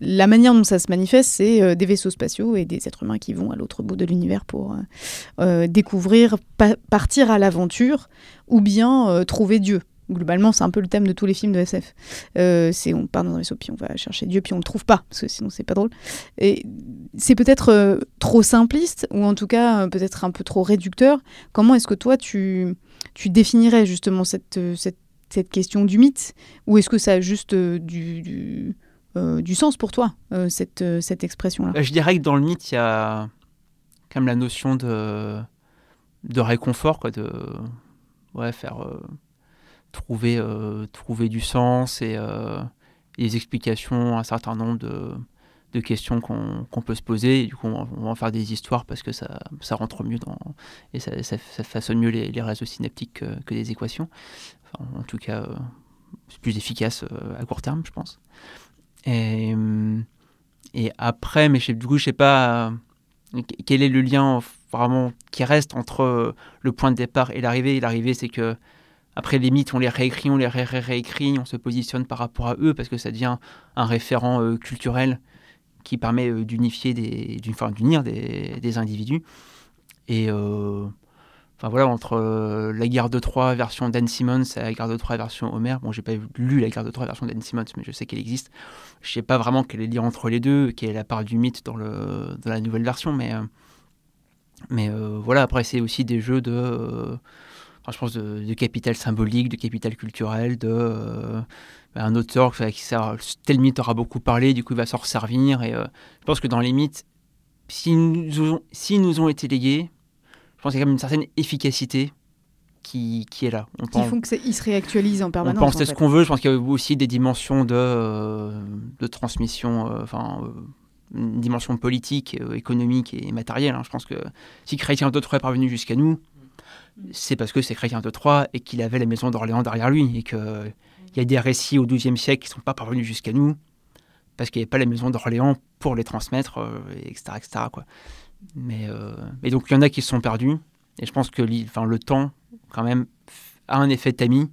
la manière dont ça se manifeste, c'est des vaisseaux spatiaux et des êtres humains qui vont à l'autre bout de l'univers pour découvrir, partir à l'aventure ou bien trouver Dieu. Globalement, c'est un peu le thème de tous les films de SF. Euh, c'est on part dans un vaisseau, puis on va chercher Dieu, puis on le trouve pas, parce que sinon c'est pas drôle. Et c'est peut-être euh, trop simpliste, ou en tout cas euh, peut-être un peu trop réducteur. Comment est-ce que toi tu, tu définirais justement cette, cette, cette question du mythe? Ou est-ce que ça a juste du, du, du, sens pour toi, cette, cette expression-là? Je dirais que dans le mythe, il y a quand même la notion de, de réconfort, quoi, de ouais, faire trouver, euh, trouver du sens et euh, des explications à un certain nombre de, questions qu'on peut se poser. Et du coup, on, va en faire des histoires parce que ça, ça rentre mieux dans, et ça, façonne mieux les, réseaux synaptiques que, des équations. En tout cas, euh, c'est plus efficace à court terme, je pense. Et, et après, mais du coup, je sais pas quel est le lien vraiment qui reste entre le point de départ et l'arrivée. L'arrivée, c'est que après, les mythes, on les réécrit, on les ré réécrit, on se positionne par rapport à eux parce que ça devient un référent euh, culturel qui permet euh, d'unifier, d'unir des, des, individus. Et euh, enfin voilà, entre la guerre de Troie version Dan Simmons et la guerre de Troie version Homer, bon, j'ai pas lu la guerre de Troie version Dan Simmons, mais je sais qu'elle existe. Je sais pas vraiment quel est le lien entre les deux, quelle est la part du mythe dans, le, dans la nouvelle version, mais, mais voilà, après, c'est aussi des jeux de je pense, de, capital symbolique, de capital culturel, de euh, un auteur qui ça, tel mythe aura beaucoup parlé, du coup il va s'en resservir. Et euh, je pense que dans les mythes, s'ils nous, ont, nous ont été légués, je pense qu'il y a quand même une certaine efficacité qui, qui est là. On qui font qu'ils se réactualisent en permanence. On pense c'est ce qu'on veut. Je pense qu'il y a aussi des dimensions de, euh, de transmission, enfin, une dimension politique, économique et matérielle. Hein. Je pense que si Chrétien d'autres est parvenu jusqu'à nous, c'est parce que c'est Chrétien de Troyes et qu'il avait la maison d'Orléans derrière lui et qu'il y a des récits au XIIe siècle qui ne sont pas parvenus jusqu'à nous parce qu'il n'y avait pas la maison d'Orléans pour les transmettre, etc. Euh, etc. quoi. Mais, euh, et donc il y en a qui se sont perdus et je pense que le temps, quand même, a un effet tamis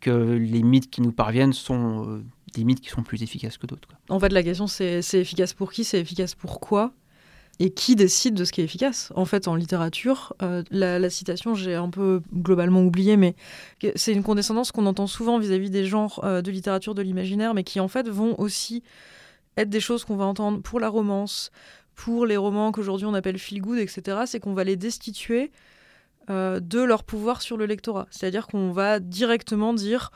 que les mythes qui nous parviennent sont euh, des mythes qui sont plus efficaces que d'autres. En fait, la question, c'est efficace pour qui C'est efficace pour quoi? Et qui décide de ce qui est efficace En fait, en littérature, euh, la, citation, j'ai un peu globalement oublié, mais c'est une condescendance qu'on entend souvent vis-à-vis des genres euh, de littérature de l'imaginaire, mais qui en fait vont aussi être des choses qu'on va entendre pour la romance, pour les romans qu'aujourd'hui on appelle feel good, etc. C'est qu'on va les destituer euh, de leur pouvoir sur le lectorat. C'est-à-dire qu'on va directement dire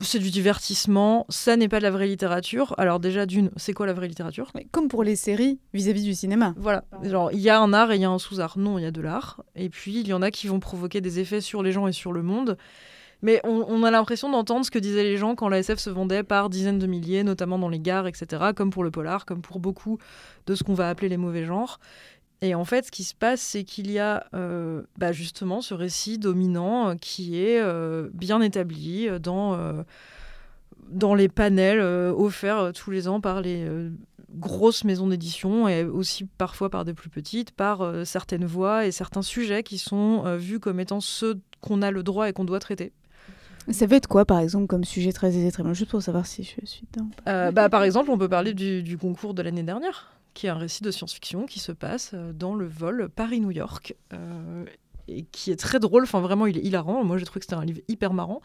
c'est du divertissement, ça n'est pas de la vraie littérature. Alors déjà, d'une, c'est quoi la vraie littérature? Comme pour les séries vis-à-vis du cinéma. Voilà, genre il y a un art et il y a un sous-art. Non, il y a de l'art. Et puis il y en a qui vont provoquer des effets sur les gens et sur le monde. Mais on, a l'impression d'entendre ce que disaient les gens quand la SF se vendait par dizaines de milliers, notamment dans les gares, etc., comme pour le polar, comme pour beaucoup de ce qu'on va appeler les mauvais genres. Et en fait, ce qui se passe, c'est qu'il y a euh, bah, justement ce récit dominant euh, qui est euh, bien établi dans, dans les panels offerts tous les ans par les grosses maisons d'édition et aussi parfois par des plus petites, par certaines voix et certains sujets qui sont vus comme étant ceux qu'on a le droit et qu'on doit traiter. Ça veut être quoi, par exemple, comme sujet très aisé, très bien, juste pour savoir si je suis dedans. bah, par exemple, on peut parler du, du concours de l'année dernière qui est un récit de science-fiction qui se passe euh, dans le vol Paris-New York. Euh, et qui est très drôle, enfin vraiment il est hilarant. Moi j'ai trouvé que c'était un livre hyper marrant.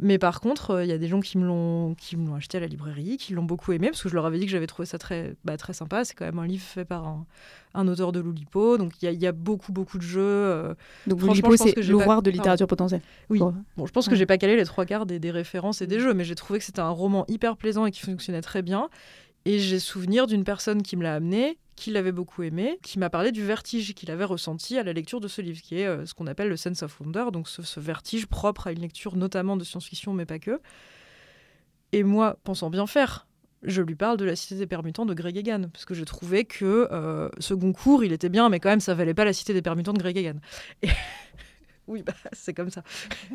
Mais par contre, euh, il y a des gens qui me l'ont qui me l'ont acheté à la librairie, qui l'ont beaucoup aimé parce que je leur avais dit que j'avais trouvé ça très bah, très sympa. C'est quand même un livre fait par un, auteur de Loulipo, donc il y, a beaucoup beaucoup de jeux. donc Loulipo c'est l'horreur de littérature potentielle. Oui. Bon, je pense que j'ai pas calé les trois quarts des, des références et des jeux, mais j'ai trouvé que c'était un roman hyper plaisant et qui fonctionnait très bien. Et j'ai souvenir d'une personne qui me l'a amené, qui l'avait beaucoup aimé, qui m'a parlé du vertige qu'il avait ressenti à la lecture de ce livre, qui est euh, ce qu'on appelle le sense of wonder, donc ce, vertige propre à une lecture notamment de science-fiction, mais pas que. Et moi, pensant bien faire, je lui parle de la Cité des Permutants de Greg Egan, parce que je trouvais que euh, ce Goncourt, il était bien, mais quand même, ça valait pas la Cité des Permutants de Greg Egan. Et... oui, bah, c'est comme ça.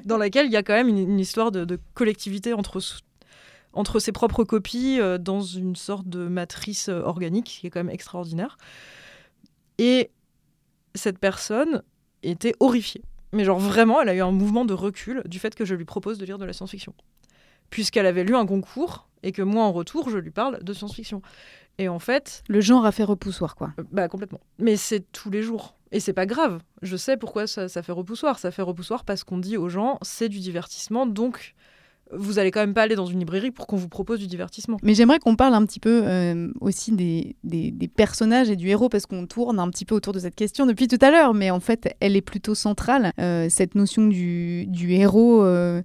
Dans laquelle il y a quand même une, histoire de collectivité entre, entre ses propres copies, euh, dans une sorte de matrice euh, organique, qui est quand même extraordinaire. Et cette personne était horrifiée. Mais genre vraiment, elle a eu un mouvement de recul du fait que je lui propose de lire de la science-fiction. Puisqu'elle avait lu un concours et que moi, en retour, je lui parle de science-fiction. Et en fait. Le genre a fait repoussoir, quoi. Euh, bah, complètement. Mais c'est tous les jours. Et c'est pas grave. Je sais pourquoi ça, ça fait repoussoir. Ça fait repoussoir parce qu'on dit aux gens, c'est du divertissement, donc vous allez quand même pas aller dans une librairie pour qu'on vous propose du divertissement. Mais j'aimerais qu'on parle un petit peu euh, aussi des, personnages et du héros, parce qu'on tourne un petit peu autour de cette question depuis tout à l'heure, mais en fait, elle est plutôt centrale, euh, cette notion du, du héros. Euh,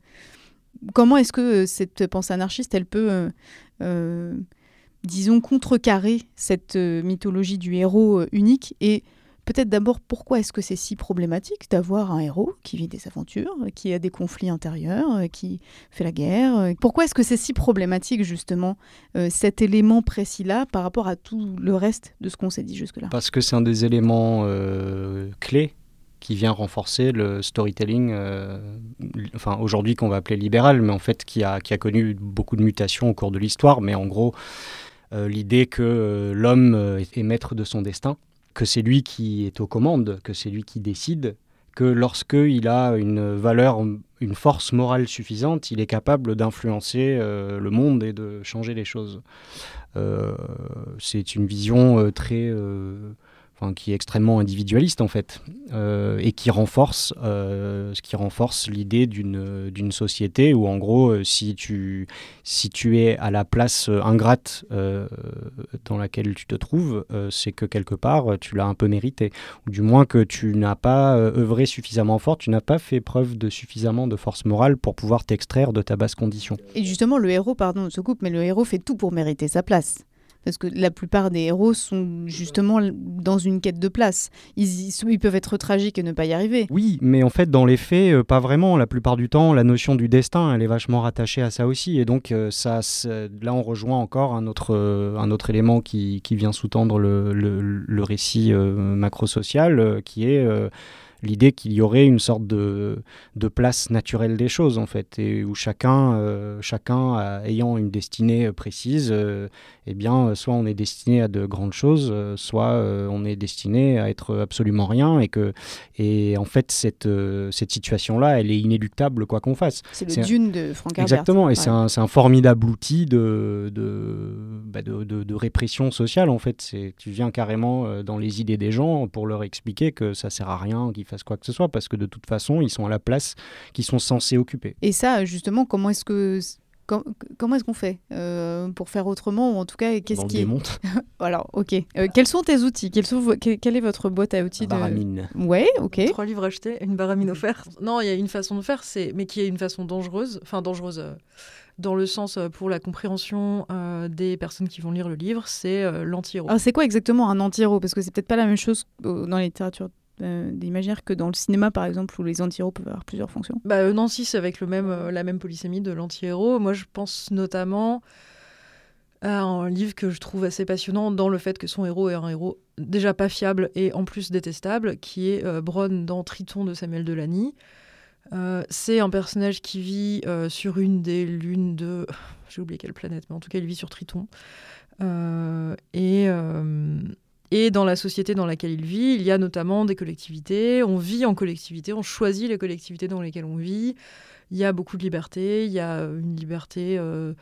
comment est-ce que cette pensée anarchiste, elle peut, disons, contrecarrer cette mythologie du héros unique et peut-être d'abord pourquoi est-ce que c'est si problématique d'avoir un héros qui vit des aventures, qui a des conflits intérieurs, qui fait la guerre Pourquoi est-ce que c'est si problématique justement euh, cet élément précis-là par rapport à tout le reste de ce qu'on s'est dit jusque-là? Parce que c'est un des éléments euh, clés qui vient renforcer le storytelling, euh, enfin aujourd'hui qu'on va appeler libéral, mais en fait qui a, qui a connu beaucoup de mutations au cours de l'histoire, mais en gros euh, l'idée que euh, l'homme est maître de son destin, que c'est lui qui est aux commandes, que c'est lui qui décide, que lorsqu'il a une valeur, une force morale suffisante, il est capable d'influencer euh, le monde et de changer les choses. Euh, c'est une vision euh, très qui est extrêmement individualiste en fait, euh, et qui renforce, euh, qui renforce l'idée d'une société où en gros, euh, si tu si tu es à la place ingrate euh, dans laquelle tu te trouves, c'est que quelque part tu l'as un peu mérité, ou du moins que tu n'as pas œuvré suffisamment fort, tu n'as pas fait preuve de suffisamment de force morale pour pouvoir t'extraire de ta basse condition. Et justement, le héros, pardon, on se coupe, mais le héros fait tout pour mériter sa place parce que la plupart des héros sont justement dans une quête de place. Ils, peuvent être tragiques et ne pas y arriver. Oui, mais en fait, dans les faits, euh, pas vraiment. La plupart du temps, la notion du destin, elle est vachement rattachée à ça aussi. Et donc, euh, ça, là, on rejoint encore un autre, euh, élément qui, vient sous-tendre le, récit macro-social, qui est l'idée qu'il y aurait une sorte de, place naturelle des choses en fait et où chacun chacun ayant une destinée précise eh bien soit on est destiné à de grandes choses euh, soit euh, on est destiné à être absolument rien et que et en fait cette euh, cette situation là elle est inéluctable quoi qu'on fasse. C'est le dune de Frank Herbert. Exactement et ouais. c'est un, un, formidable outil de de, bah de, de, de répression sociale en fait. C'est tu viens carrément euh, dans les idées des gens pour leur expliquer que ça sert à rien qu'ils fassent quoi que ce soit parce que de toute façon ils sont à la place qu'ils sont censés occuper. Et ça justement comment est-ce que comment est-ce qu'on fait euh, pour faire autrement ou en tout cas qu'est-ce qui démonte. Alors ok. Euh, quels sont tes outils? Quels sont quelle est votre boîte à outils baramine. De... ouais ok. Trois livres achetés une baramine offerte. Non il y a une façon de faire c'est mais qui est une façon dangereuse enfin dangereuse euh, dans le sens euh, pour la compréhension euh, des personnes qui vont lire le livre c'est euh, l'anti-héros. Alors c'est quoi exactement un anti-héros? Parce que c'est peut-être pas la même chose dans la littérature d'imaginaire que dans le cinéma par exemple où les anti-héros peuvent avoir plusieurs fonctions. Bah, euh, Nancy c'est avec le même, euh, la même polysémie de l'anti-héros. Moi je pense notamment à un livre que je trouve assez passionnant dans le fait que son héros est un héros déjà pas fiable et en plus détestable qui est euh, Bronn dans Triton de Samuel Delany euh, c'est un personnage qui vit euh, sur une des lunes de j'ai oublié quelle planète mais en tout cas il vit sur Triton. Euh, et et dans la société dans laquelle il vit, il y a notamment des collectivités. On vit en collectivité, on choisit les collectivités dans lesquelles on vit. Il y a beaucoup de liberté. Il y a une liberté euh,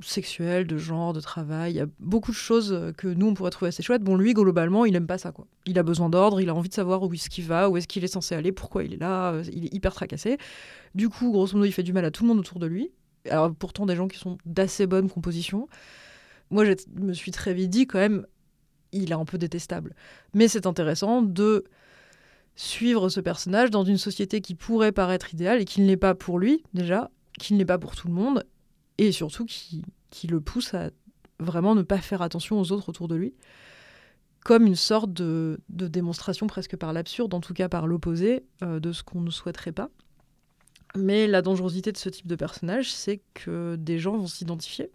sexuelle, de genre, de travail. Il y a beaucoup de choses que nous, on pourrait trouver assez chouettes. Bon, lui, globalement, il aime pas ça. Quoi. Il a besoin d'ordre, il a envie de savoir où est-ce qu'il va, où est-ce qu'il est censé aller, pourquoi il est là. Il est hyper tracassé. Du coup, grosso modo, il fait du mal à tout le monde autour de lui. Alors, pourtant, des gens qui sont d'assez bonne composition. Moi, je me suis très vite dit, quand même, il est un peu détestable. Mais c'est intéressant de suivre ce personnage dans une société qui pourrait paraître idéale et qui ne l'est pas pour lui, déjà, qui ne l'est pas pour tout le monde, et surtout qui, le pousse à vraiment ne pas faire attention aux autres autour de lui. comme une sorte de, de démonstration presque par l'absurde, en tout cas par l'opposé euh, de ce qu'on ne souhaiterait pas. Mais la dangerosité de ce type de personnage, c'est que des gens vont s'identifier,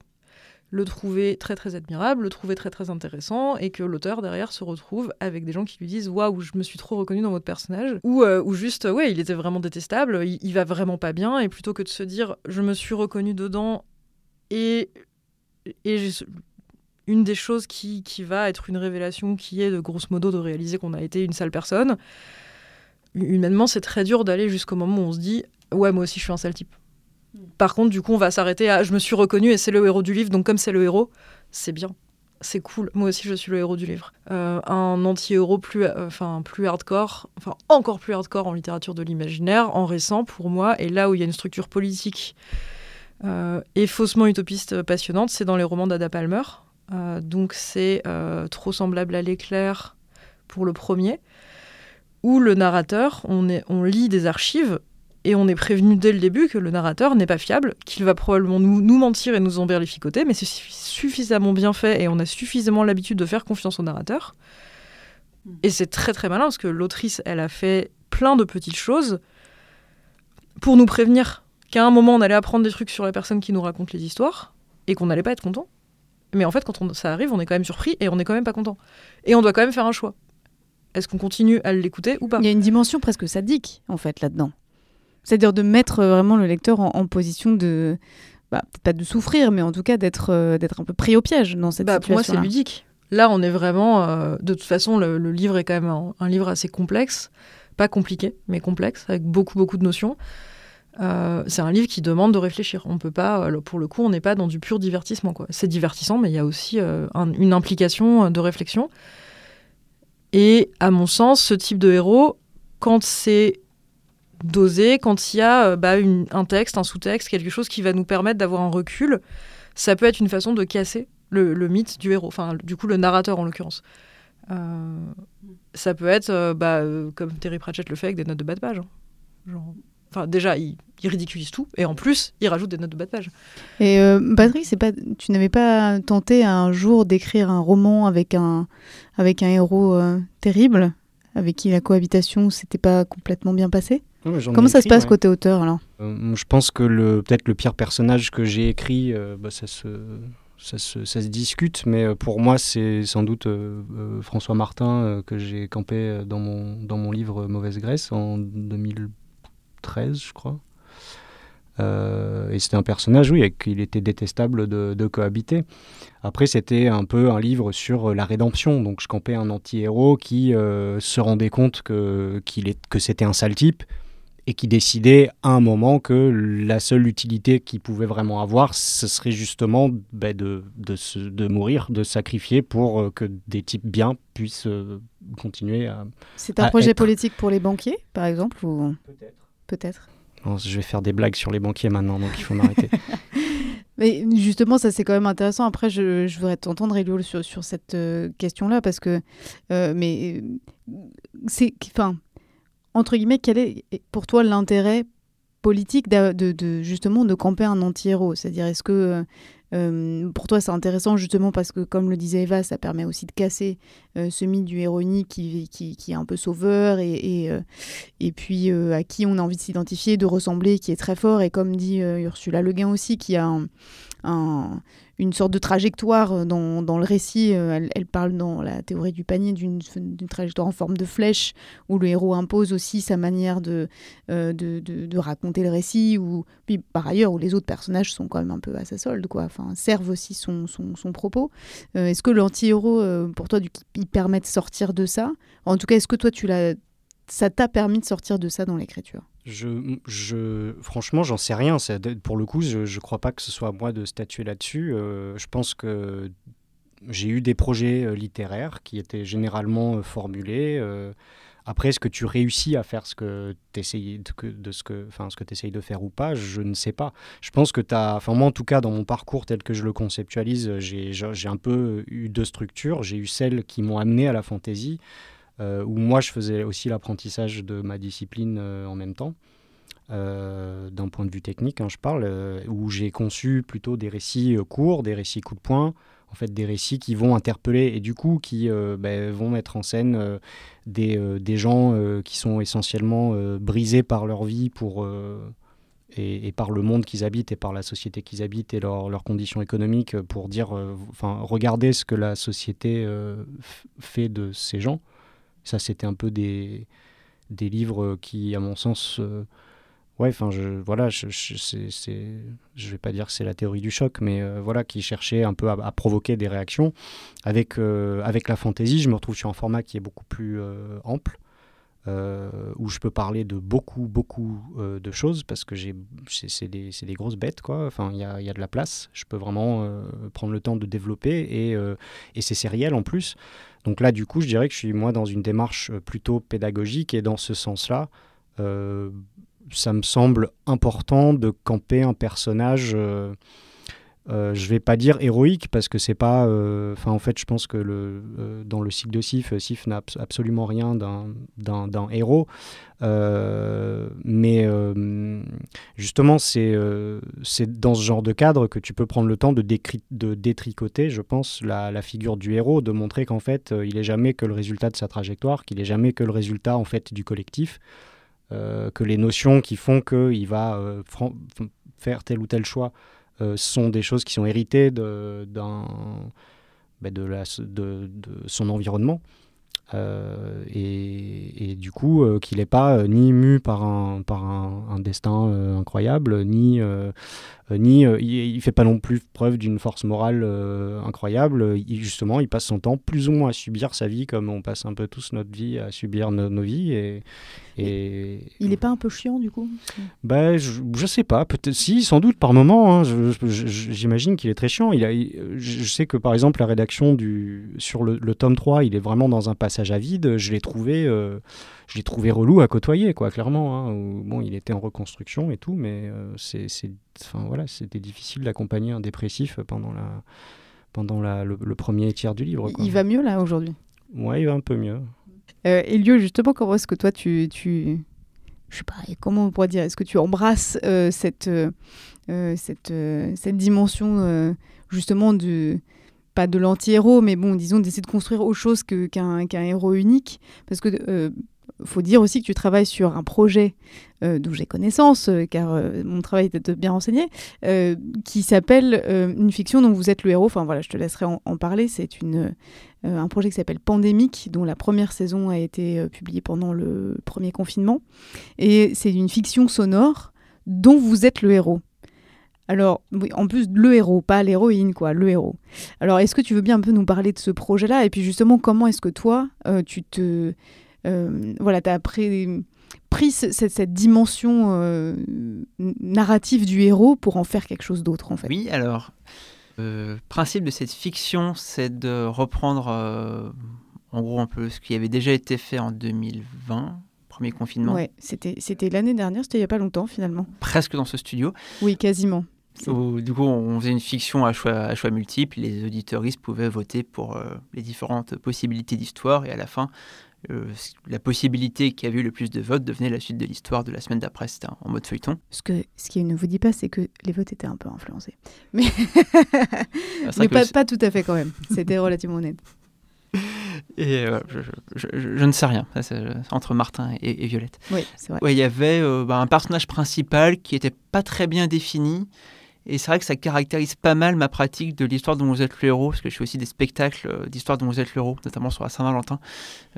le trouver très très admirable, le trouver très très intéressant, et que l'auteur derrière se retrouve avec des gens qui lui disent waouh, je me suis trop reconnu dans votre personnage, ou, euh, ou juste ouais, il était vraiment détestable, il, il va vraiment pas bien, et plutôt que de se dire je me suis reconnu dedans et et une des choses qui, qui va être une révélation qui est de grosso modo de réaliser qu'on a été une sale personne, humainement c'est très dur d'aller jusqu'au moment où on se dit ouais moi aussi je suis un sale type. Par contre du coup on va s'arrêter à je me suis reconnu et c'est le héros du livre donc comme c'est le héros c'est bien. C'est cool, moi aussi je suis le héros du livre. Euh, un anti-héros plus, euh, plus hardcore, enfin encore plus hardcore en littérature de l'imaginaire, en récent pour moi, et là où il y a une structure politique euh, et faussement utopiste passionnante, c'est dans les romans d'Ada Palmer. Donc c'est trop semblable à l'éclair pour le premier, où le narrateur, on lit des archives et on est prévenu dès le début que le narrateur n'est pas fiable, qu'il va probablement nous, nous mentir et nous emberlificoter, mais c'est suffi- suffisamment bien fait et on a suffisamment l'habitude de faire confiance au narrateur. Et c'est très très malin parce que l'autrice, elle a fait plein de petites choses pour nous prévenir qu'à un moment on allait apprendre des trucs sur la personne qui nous raconte les histoires et qu'on n'allait pas être content. Mais en fait, quand on- ça arrive, on est quand même surpris et on est quand même pas content. Et on doit quand même faire un choix. Est-ce qu'on continue à l'écouter ou pas? Il y a une dimension presque sadique, en fait, là-dedans. C'est-à-dire de mettre euh, vraiment le lecteur en, en position de. Bah, peut-être pas de souffrir, mais en tout cas d'être euh, d'être un peu pris au piège dans cette Bah, pour moi, situation. c'est ludique. Là, on est vraiment. euh, de toute façon, le, le livre est quand même un, un livre assez complexe. Pas compliqué, mais complexe, avec beaucoup, beaucoup de notions. Euh, c'est un livre qui demande de réfléchir. On peut pas, pour le coup, on n'est pas dans du pur divertissement. quoi. C'est divertissant, mais il y a aussi un- une implication de réflexion. Et à mon sens, ce type de héros, quand c'est dosé, quand il y a euh, bah, un texte, un sous-texte, quelque chose qui va nous permettre d'avoir un recul, ça peut être une façon de casser le, mythe du héros, enfin du coup le narrateur en l'occurrence. Euh, ça peut être euh, bah, comme Terry Pratchett le fait avec des notes de bas de page. hein. Enfin déjà, il, ridiculise tout et en plus, il rajoute des notes de bas de page. Et Patrick, pas, tu n'avais pas tenté un jour d'écrire un roman avec un, héros terrible, avec qui la cohabitation s'était pas complètement bien passée? Comment ça se passe ouais. côté auteur alors? Euh, je pense que le peut-être le pire personnage que j'ai écrit, euh, bah, ça, se, ça, se, ça se discute, mais euh, pour moi c'est sans doute euh, François Martin que j'ai campé dans mon, dans mon livre Mauvaise Graisse en 2013, je crois. Et c'était un personnage, oui, avec qui il était détestable de, de cohabiter. Après, c'était un peu un livre sur la rédemption. Donc, je campais un anti-héros qui se rendait compte que, qu'il est, que c'était un sale type et qui décidait à un moment que la seule utilité qu'il pouvait vraiment avoir, ce serait justement bah, de, de, se- de mourir, de sacrifier pour euh, que des types bien puissent euh, continuer à. C'est un à projet être. politique pour les banquiers, par exemple ou... Peut-être. Peut-être. Non, je vais faire des blagues sur les banquiers maintenant, donc il faut m'arrêter. Mais justement, ça c'est quand même intéressant. Après, je, je voudrais t'entendre, Elio, sur, sur cette euh, question-là, parce que, euh, mais euh, c'est, enfin, entre guillemets, quel est pour toi l'intérêt politique de, justement de camper un anti-héros? C'est-à-dire, est-ce que euh, euh, pour toi c'est intéressant justement parce que, comme le disait Eva, ça permet aussi de casser euh, ce mythe du héroïque qui, qui, qui est un peu sauveur et, et, puis à qui on a envie de s'identifier, de ressembler, qui est très fort, et comme dit Ursula Le Guin aussi, qui a un- un- une sorte de trajectoire euh, dans, dans le récit. Euh, Elle, parle dans la théorie du panier d'une trajectoire en forme de flèche, où le héros impose aussi sa manière de, euh, de, raconter le récit, ou puis par ailleurs, où les autres personnages sont quand même un peu à sa solde, quoi. Enfin, servent aussi son, son, propos. Est-ce que l'anti-héros, pour toi, du, il permet de sortir de ça? En tout cas, est-ce que toi, tu l'as, ça t'a permis de sortir de ça dans l'écriture? Je, je, franchement, j'en sais rien. Pour le coup, je ne crois pas que ce soit à moi de statuer là-dessus. Euh, je pense que j'ai eu des projets euh, littéraires qui étaient généralement euh, formulés. après, est-ce que tu réussis à faire ce que tu de, de ce que, enfin, ce que essayes de faire ou pas? Je ne sais pas. Je pense que tu as, enfin moi en tout cas dans mon parcours tel que je le conceptualise, j'ai un peu eu deux structures. J'ai eu celles qui m'ont amené à la fantaisie, où moi je faisais aussi l'apprentissage de ma discipline euh, en même temps. Euh, d'un point de vue technique, hein, je parle, euh, où j'ai conçu plutôt des récits euh, courts, des récits coup de poing, en fait des récits qui vont interpeller et du coup qui ben, vont mettre en scène des, des, gens qui sont essentiellement brisés par leur vie pour et, par le monde qu'ils habitent et par la société qu'ils habitent et leurs conditions économiques pour dire, enfin, regardez ce que la société fait de ces gens. Ça, c'était un peu des, des livres qui, à mon sens, ouais, enfin, je, voilà, je, je, vais pas dire que c'est la théorie du choc, mais euh, voilà, qui cherchait un peu à, provoquer des réactions. Avec, euh, avec la fantaisie, je me retrouve sur un format qui est beaucoup plus euh, où je peux parler de beaucoup, beaucoup de choses parce que c'est des, des, grosses bêtes, quoi. Enfin, il y a, y a, de la place. Je peux vraiment prendre le temps de développer et, et c'est sériel en plus. Donc là, du coup, je dirais que je suis moi dans une démarche plutôt pédagogique et dans ce sens-là, ça me semble important de camper un personnage. Euh, euh, je vais pas dire héroïque parce que c'est pas. Euh, enfin, en fait, je pense que euh, dans le cycle de Sif, Sif n'a absolument rien d'un héros. mais justement, c'est dans ce genre de cadre que tu peux prendre le temps de, détricoter, je pense, la, la, figure du héros, de montrer qu'en fait, il est jamais que le résultat de sa trajectoire, qu'il est jamais que le résultat en fait du collectif. Euh, que les notions qui font qu'il va euh, faire tel ou tel choix euh, sont des choses qui sont héritées de, bah, son environnement. Et, du coup, qu'il n'est pas ni mu par un, par un, destin incroyable, ni euh, ni euh, il, ne fait pas non plus preuve d'une force morale euh, incroyable. justement, il passe son temps plus ou moins à subir sa vie, comme on passe un peu tous notre vie à subir nos vies. Et, et... Il n'est pas un peu chiant du coup? Bah, je, je sais pas, peut-être si, sans doute par moment. Hein. J'imagine qu'il est très chiant. Il a, je sais que par exemple la rédaction du, sur le, tome 3, il est vraiment dans un passage à vide. Je l'ai trouvé je l'ai trouvé relou à côtoyer, quoi, clairement. Hein, bon, il était en reconstruction et tout, mais euh, c'est, enfin, voilà, c'était difficile d'accompagner un dépressif pendant, la, pendant la, le, premier tiers du livre. Il va mieux là aujourd'hui? Ouais, il va un peu mieux. Euh, Elio, justement, comment est-ce que toi tu, tu, je sais pas, comment on pourrait dire, est-ce que tu embrasses euh, cette, euh, cette, cette dimension justement de pas de l'anti-héros, mais bon, disons d'essayer de construire autre chose que, qu'un, héros unique, parce que faut dire aussi que tu travailles sur un projet euh, d'où j'ai connaissance, euh, car euh, mon travail était bien renseigné, qui s'appelle une fiction dont vous êtes le héros. Enfin voilà, je te laisserai en, parler. C'est une un projet qui s'appelle Pandémique, dont la première saison a été publiée pendant le premier confinement. Et c'est une fiction sonore dont vous êtes le héros. Alors, oui, en plus, le héros, pas l'héroïne, quoi, le héros. Alors, est-ce que tu veux bien un peu nous parler de ce projet-là Et puis, justement, comment est-ce que toi, tu te euh, voilà, tu as pris, pris cette, dimension euh, narrative du héros pour en faire quelque chose d'autre, en fait? Oui, alors, le principe de cette fiction, c'est de reprendre, euh, en gros, un peu ce qui avait déjà été fait en 2020 premier confinement. Ouais, c'était, c'était l'année dernière, c'était il n'y a pas longtemps finalement. Presque dans ce studio. Oui, quasiment. Du coup, on faisait une fiction à choix, à choix multiples. Les auditoristes pouvaient voter pour les différentes possibilités d'histoire. Et à la fin, euh, la possibilité qui a eu le plus de votes devenait la suite de l'histoire de la semaine d'après. C'était en mode feuilleton. Ce, que, ce qui ne vous dit pas, c'est que les votes étaient un peu influencés. Mais, ah, Mais pas, pas, tout à fait quand même. C'était relativement honnête. Et euh, je, je, ne sais rien, entre Martin et, Violette. Oui, c'est vrai. Ouais, il y avait euh, bah, un personnage principal qui n'était pas très bien défini et c'est vrai que ça caractérise pas mal ma pratique de l'histoire dont vous êtes le héros, parce que je fais aussi des spectacles euh, d'histoire dont vous êtes le héros, notamment sur la Saint-Valentin,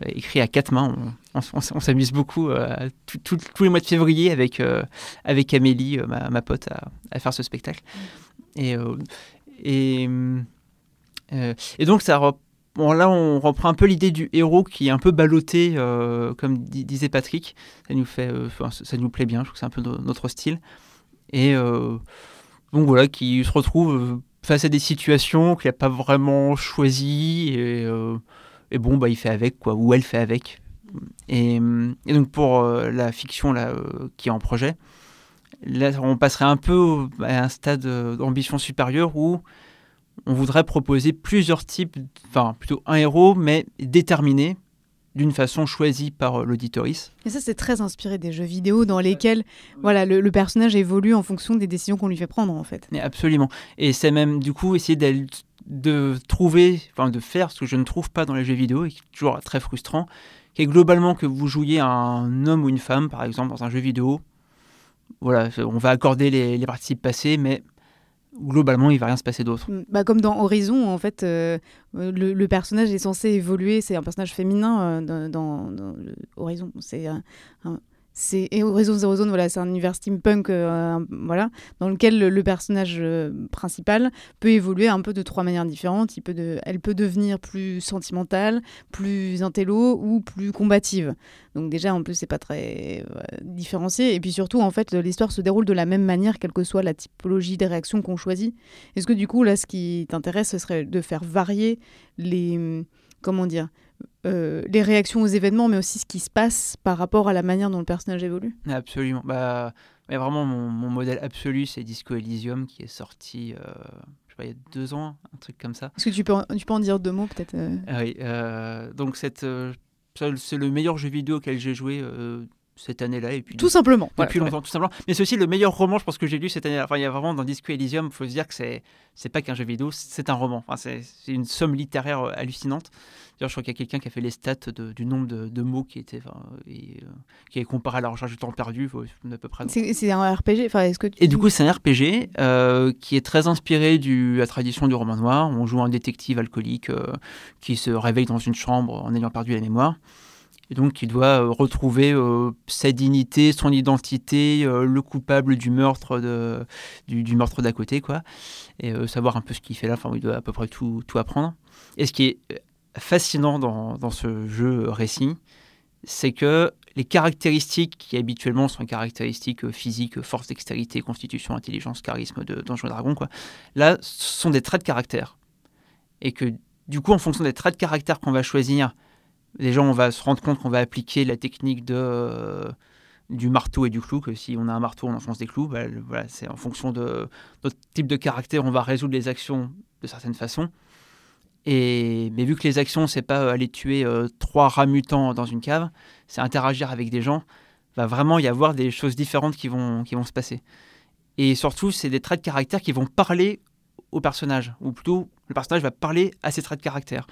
euh, écrit à quatre mains. On, s'amuse beaucoup euh, tous les mois de février avec, avec Amélie, ma, pote, à, faire ce spectacle. Et, et, et donc, ça là, on reprend un peu l'idée du héros qui est un peu ballotté, comme disait Patrick. Ça nous fait, ça nous plaît bien. Je trouve que c'est un peu notre style. Et donc voilà, qui se retrouve euh, face à des situations qu'il n'a pas vraiment choisies et, euh, et, bon, bah, il fait avec, quoi, ou elle fait avec. Et, et donc pour euh, la fiction là, qui est en projet, là on passerait un peu à un stade d'ambition supérieure où on voudrait proposer plusieurs types, enfin plutôt un héros, mais déterminé, d'une façon choisie par euh, l'auditoris. Et ça, c'est très inspiré des jeux vidéo dans lesquels voilà, le, personnage évolue en fonction des décisions qu'on lui fait prendre, en fait. absolument. Et c'est même, du coup, essayer de trouver, enfin de faire ce que je ne trouve pas dans les jeux vidéo et qui est toujours très frustrant, qui est globalement que vous jouiez un homme ou une femme, par exemple, dans un jeu vidéo. Voilà, on va accorder les, les participes passés, mais globalement, il va rien se passer d'autre. Bah, comme dans Horizon, en fait, euh, le, personnage est censé évoluer. C'est un personnage féminin euh, dans Horizon. C'est un, c'est Horizon Zero Zone, voilà, c'est un univers steampunk, euh, voilà, dans lequel le, personnage euh, principal peut évoluer un peu de trois manières différentes. Elle peut devenir plus sentimentale, plus intello ou plus combative. Donc déjà, en plus, c'est pas très euh, différencié. Et puis surtout, en fait, l'histoire se déroule de la même manière, quelle que soit la typologie des réactions qu'on choisit. Est-ce que du coup, là, ce qui t'intéresse, ce serait de faire varier les, comment dire, euh, les réactions aux événements, mais aussi ce qui se passe par rapport à la manière dont le personnage évolue. Absolument. Bah, mais vraiment, mon, mon, modèle absolu, c'est Disco Elysium, qui est sorti, euh, je sais pas, il y a deux ans, un truc comme ça. Est-ce que tu peux, en, tu peux en dire deux mots, peut-être euh... ah Oui. donc, c'est le meilleur jeu vidéo auquel j'ai joué cette année-là. Et puis tout simplement. Depuis voilà, longtemps, tout simplement. Mais c'est aussi le meilleur roman, je pense, que j'ai lu cette année. Enfin, il y a vraiment dans Disco Elysium, il faut se dire que c'est c'est pas qu'un jeu vidéo, c'est un roman. Enfin, c'est une somme littéraire hallucinante. D'ailleurs, je crois qu'il y a quelqu'un qui a fait les stats de, du nombre de, de, mots qui étaient, enfin, et, euh, qui est comparé à la recherche du temps perdu, à peu près. C'est un RPG. Enfin, est-ce que tu... Et du coup, c'est un RPG euh, qui est très inspiré de la tradition du roman noir. On joue un détective alcoolique euh, qui se réveille dans une chambre en ayant perdu la mémoire et donc il doit euh, retrouver euh, sa dignité, son identité, euh, le coupable du meurtre du, meurtre d'à côté, quoi, et savoir un peu ce qu'il fait là. Enfin, il doit à peu près tout, tout apprendre. Et ce qui est fascinant dans, dans ce jeu récit, c'est que les caractéristiques qui habituellement sont caractéristiques physiques, force, dextérité, constitution, intelligence, charisme de Donjons et Dragons, quoi, là, ce sont des traits de caractère. Et que du coup, en fonction des traits de caractère qu'on va choisir, déjà on va se rendre compte qu'on va appliquer la technique de, euh, du marteau et du clou, que si on a un marteau, on enfonce des clous. Bah, voilà, c'est en fonction de notre type de caractère, on va résoudre les actions de certaines façons. Et, mais vu que les actions, c'est pas aller tuer euh, trois rats mutants dans une cave, c'est interagir avec des gens, va vraiment y avoir des choses différentes qui vont, qui vont se passer. Et surtout, c'est des traits de caractère qui vont parler au personnage, ou plutôt le personnage va parler à ses traits de caractère.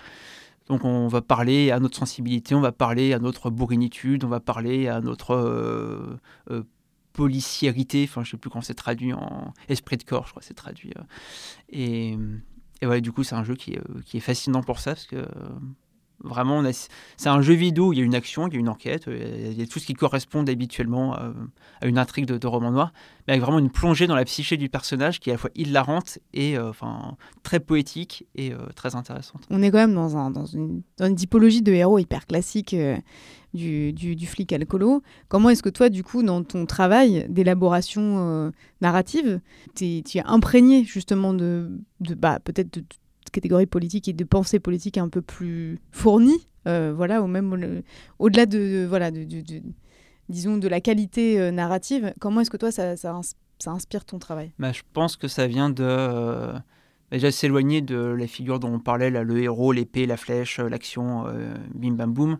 Donc on va parler à notre sensibilité, on va parler à notre bourrinitude, on va parler à notre euh, euh, policiérité, enfin je sais plus comment c'est traduit en esprit de corps, je crois c'est traduit. Euh. Et, ouais, du coup c'est un jeu qui qui est fascinant pour ça, parce que Vraiment, c'est un jeu vidéo où il y a une action, il y a une enquête, il y a tout ce qui correspond habituellement à, à une intrigue de, roman noir, mais avec vraiment une plongée dans la psyché du personnage qui est à la fois hilarante et euh, enfin, très poétique et euh, très intéressante. On est quand même dans, un, dans, une, dans une, typologie de héros hyper classique euh, du, du, du, flic alcoolo. Comment est-ce que toi, du coup, dans ton travail d'élaboration narrative, tu es imprégné justement de, de bah, peut-être de catégorie politique et de pensée politique un peu plus fournie, euh, voilà, ou même au-delà de, voilà, disons, de la qualité euh, narrative, comment est-ce que toi, ça, inspire ton travail? Bah, Je pense que ça vient de... Euh, déjà s'éloigner de la figure dont on parlait, là, le héros, l'épée, la flèche, l'action, bim bam boum.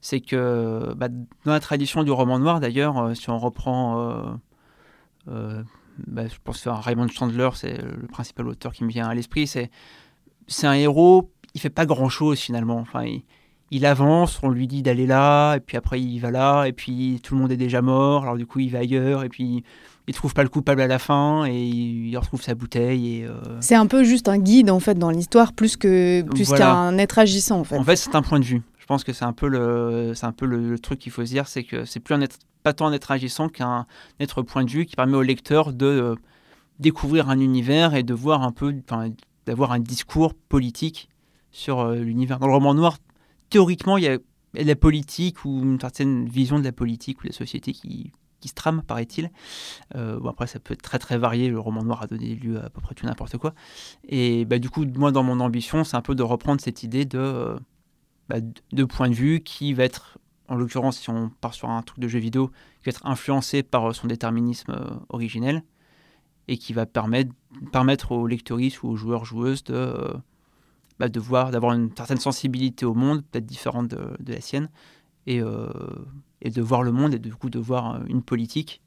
C'est que bah, dans la tradition du roman noir, d'ailleurs, si on reprend... Bah, je pense que Raymond Chandler, c'est le principal auteur qui me vient à l'esprit, c'est c'est un héros, il fait pas grand chose finalement. Enfin, il, il, avance, on lui dit d'aller là, et puis après il va là, et puis tout le monde est déjà mort, alors du coup il va ailleurs, et puis il trouve pas le coupable à la fin, et il retrouve sa bouteille. Et euh... C'est un peu juste un guide en fait dans l'histoire, plus que plus voilà. qu'un être agissant en fait. En fait, c'est un point de vue. Je pense que c'est un peu le, c'est un peu le, le truc qu'il faut se dire, c'est que c'est plus un être, pas tant un être agissant qu'un être point de vue qui permet au lecteur de euh, découvrir un univers et de voir un peu, d'avoir un discours politique sur euh, l'univers. Dans le roman noir, théoriquement, il y a la politique ou une certaine vision de la politique ou de la société qui, qui se trame, paraît-il. Euh, après, ça peut être très très varié. Le roman noir a donné lieu à, à peu près tout n'importe quoi. Et bah, du coup, moi, dans mon ambition, c'est un peu de reprendre cette idée de, bah, de point de vue qui va être, en l'occurrence, si on part sur un truc de jeu vidéo, qui va être influencé par son déterminisme euh, originel et qui va permettre, permettre aux lecteuristes ou aux joueurs joueuses de, euh, bah, de voir, d'avoir une certaine sensibilité au monde, peut-être différente de, la sienne, et, euh, et de voir le monde et du coup de voir une politique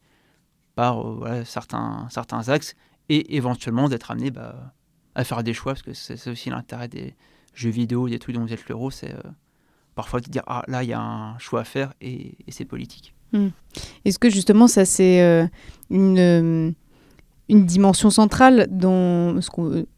par euh, certains, certains axes et éventuellement d'être amené bah, à faire des choix, parce que c'est aussi l'intérêt des jeux vidéo, des trucs dont vous êtes le héros, c'est euh, parfois de dire ah là il y a un choix à faire et, c'est politique. Hmm. Est-ce que justement ça c'est euh, une, euh, une dimension centrale dans ce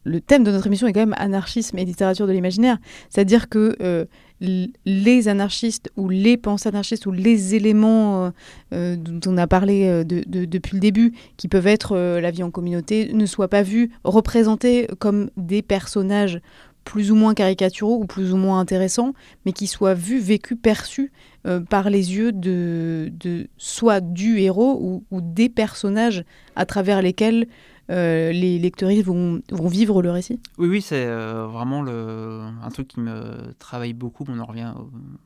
le thème de notre émission est quand même anarchisme et littérature de l'imaginaire, c'est-à-dire que euh, les anarchistes ou les pensées anarchistes ou les éléments euh, euh, dont on a parlé de- de- depuis le début, qui peuvent être la vie en communauté, ne soient pas vus représentés comme des personnages plus ou moins caricaturaux ou plus ou moins intéressants, mais qui soient vus, vécus, perçus euh, par les yeux de, de soit du héros ou, des personnages à travers lesquels euh, les lecteuristes vont, vont vivre le récit. Oui, oui, c'est euh, vraiment le, un truc qui me travaille beaucoup. On en revient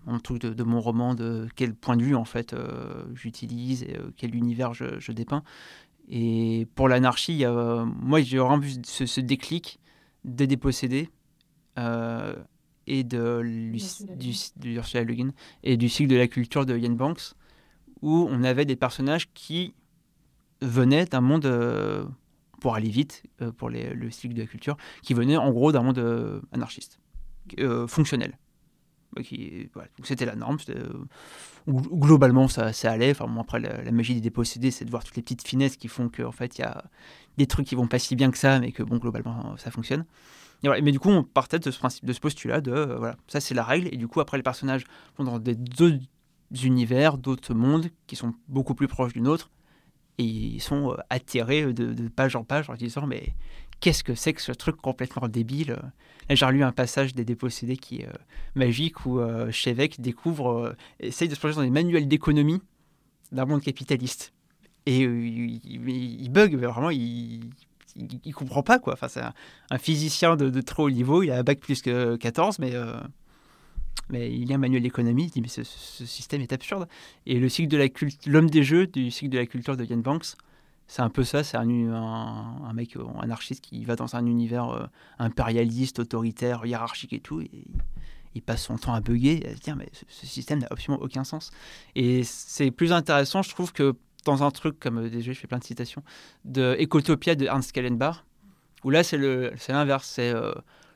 au, truc de, de mon roman, de quel point de vue en fait j'utilise et quel univers je, dépeins. Et pour l'anarchie, moi j'ai vraiment vu ce, ce déclic des dépossédés et de du, du Ursula Le Guin et du cycle de la culture de Ian Banks, où on avait des personnages qui venaient d'un monde euh, pour aller vite, euh, pour les- le cycle de la culture, qui venait en gros d'un monde euh, anarchiste, euh, fonctionnel. Euh, qui- voilà. Donc c'était la norme. euh, globalement, ça, ça allait. Enfin, bon, après, la, la magie des dépossédés, c'est de voir toutes les petites finesses qui font qu'en fait, il y a des trucs qui vont pas si bien que ça, mais que bon, globalement, ça fonctionne. Mais du coup, on partait de ce principe, de ce postulat de euh, voilà, ça c'est la règle. Et du coup, après, les personnages vont dans des d'autres univers, d'autres mondes qui sont beaucoup plus proches du nôtre et ils sont euh, attirés de, de page en page en disant mais qu'est-ce que c'est que ce truc complètement débile euh? Là, j'ai relu un passage des dépossédés qui est euh, magique où euh, Chevek découvre, euh, essaye de se plonger dans les manuels d'économie d'un monde capitaliste. Et euh, il, il- il bug, mais vraiment, il, il, il comprend pas quoi. Enfin, c'est un, physicien de, de très haut niveau, il a un bac plus que 14, mais, euh, mais il y a un manuel d'économie, il dit mais ce, système est absurde. Et le cycle de la l'homme des jeux du cycle de la culture de Ian Banks, c'est un peu ça, c'est un, mec euh, anarchiste qui va dans un univers euh, impérialiste, autoritaire, hiérarchique et tout, et il passe son temps à bugger, à se dire mais ce système n'a absolument aucun sens. Et c'est plus intéressant, je trouve, que dans un truc comme, euh, déjà je fais plein de citations, de Ecotopia de Ernst Kallenbach, où là c'est le- c'est l'inverse, c'est euh,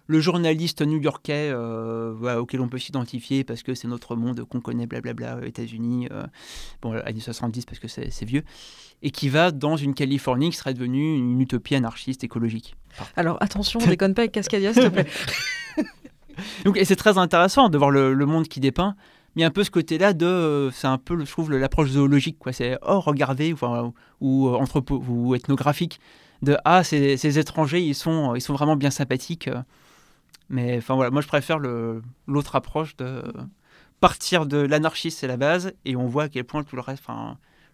le journaliste new-yorkais euh, voilà, auquel on peut s'identifier parce que c'est notre monde qu'on connaît, blablabla, États-Unis, euh, bon, années 70 parce que c'est c'est vieux, et qui va dans une Californie qui serait devenue une utopie anarchiste écologique. Alors attention, on déconne pas avec Cascadia, s'il te plaît. Donc, et c'est très intéressant de voir le, le monde qui dépeint. Mais un peu ce côté-là de, euh, c'est un peu, je trouve, l'approche zoologique, quoi. C'est oh regardez, enfin, ou, euh, ou ethnographique, de ah ces, ces étrangers, ils sont, ils sont vraiment bien sympathiques. euh. Mais enfin voilà, moi je préfère l'autre approche de partir de l'anarchisme, c'est la base, et on voit à quel point tout le reste,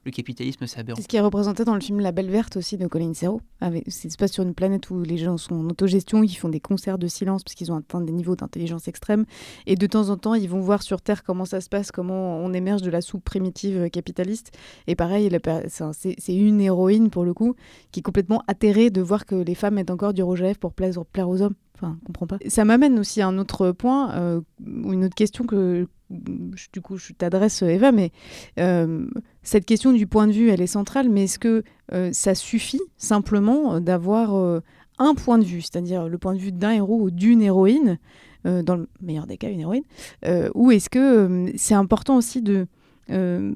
le capitalisme, c'est aberrant. C'est ce qui est représenté dans le film La Belle Verte aussi de Colin Serrault. C'est se passe sur une planète où les gens sont en autogestion, ils font des concerts de silence parce qu'ils ont atteint des niveaux d'intelligence extrême. Et de temps en temps, ils vont voir sur Terre comment ça se passe, comment on émerge de la soupe primitive capitaliste. Et pareil, c'est un- c'est c'est une héroïne pour le coup qui est complètement atterrée de voir que les femmes mettent encore du rouge à lèvres pour plaire, aux hommes. Enfin, on comprend pas. Ça m'amène aussi à un autre point, euh, une autre question que du coup je t'adresse Eva, mais euh, cette question du point de vue, elle est centrale, mais est-ce que euh, ça suffit simplement euh, d'avoir euh, un point de vue, c'est-à-dire le point de vue d'un héros ou d'une héroïne, euh, dans le meilleur des cas une héroïne, euh, ou est-ce que euh, c'est important aussi de, euh,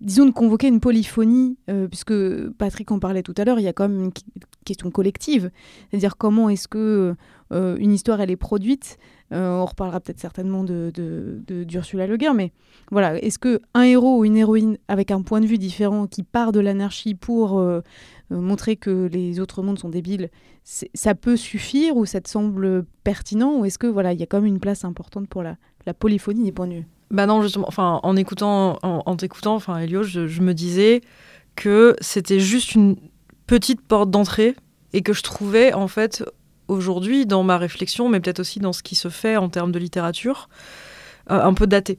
disons, de convoquer une polyphonie, euh, puisque Patrick en parlait tout à l'heure, il y a quand même une question collective, c'est-à-dire comment est-ce que euh, une histoire elle est produite. Euh, on reparlera peut-être certainement de, d'Ursula Le Guin, mais voilà, est-ce que un héros ou une héroïne avec un point de vue différent qui part de l'anarchie pour euh, euh, montrer que les autres mondes sont débiles, ça peut suffire ou ça te semble pertinent ou est-ce que voilà, il y a quand même une place importante pour la, la polyphonie des points de vue? Bah non, justement, enfin, en écoutant, en, en t'écoutant, enfin, Elio, je me disais que c'était juste une petite porte d'entrée et que je trouvais, en fait, aujourd'hui, dans ma réflexion, mais peut-être aussi dans ce qui se fait en termes de littérature, euh, un peu daté.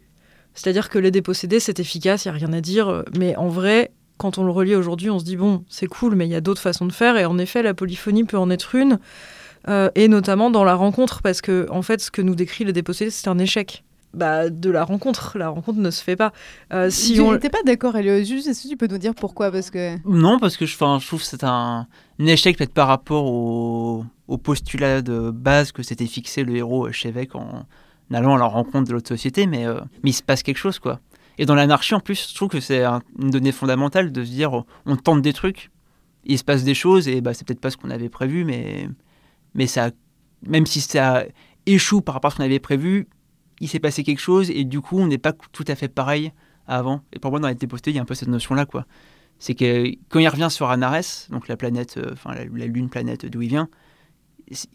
C'est-à-dire que Les Dépossédés, c'est efficace, il n'y a rien à dire, mais en vrai, quand on le relit aujourd'hui, on se dit, bon, c'est cool, mais il y a d'autres façons de faire, et en effet, la polyphonie peut en être une, euh, et notamment dans la rencontre, parce que, en fait, ce que nous décrit Les Dépossédés, c'est un échec. Bah, de la rencontre. La rencontre ne se fait pas. Euh, si tu on... n'étais pas d'accord, Elio. Juste, est-ce que tu peux nous dire pourquoi? Parce que Non, parce que je, je trouve que c'est un, un échec peut-être par rapport au, au postulat de base que s'était fixé le héros chez Vec en allant à la rencontre de l'autre société, mais, euh, mais il se passe quelque chose, quoi. Et dans l'anarchie, en plus, je trouve que c'est un- une donnée fondamentale de se dire on tente des trucs, il se passe des choses, et bah, c'est peut-être pas ce qu'on avait prévu, mais, mais ça, même si ça échoue par rapport à ce qu'on avait prévu, il s'est passé quelque chose, et du coup, on n'est pas tout à fait pareil avant. Et pour moi, dans les posté, il y a un peu cette notion-là, quoi. C'est que quand il revient sur Anares, donc la planète, euh, enfin la, lune planète d'où il vient,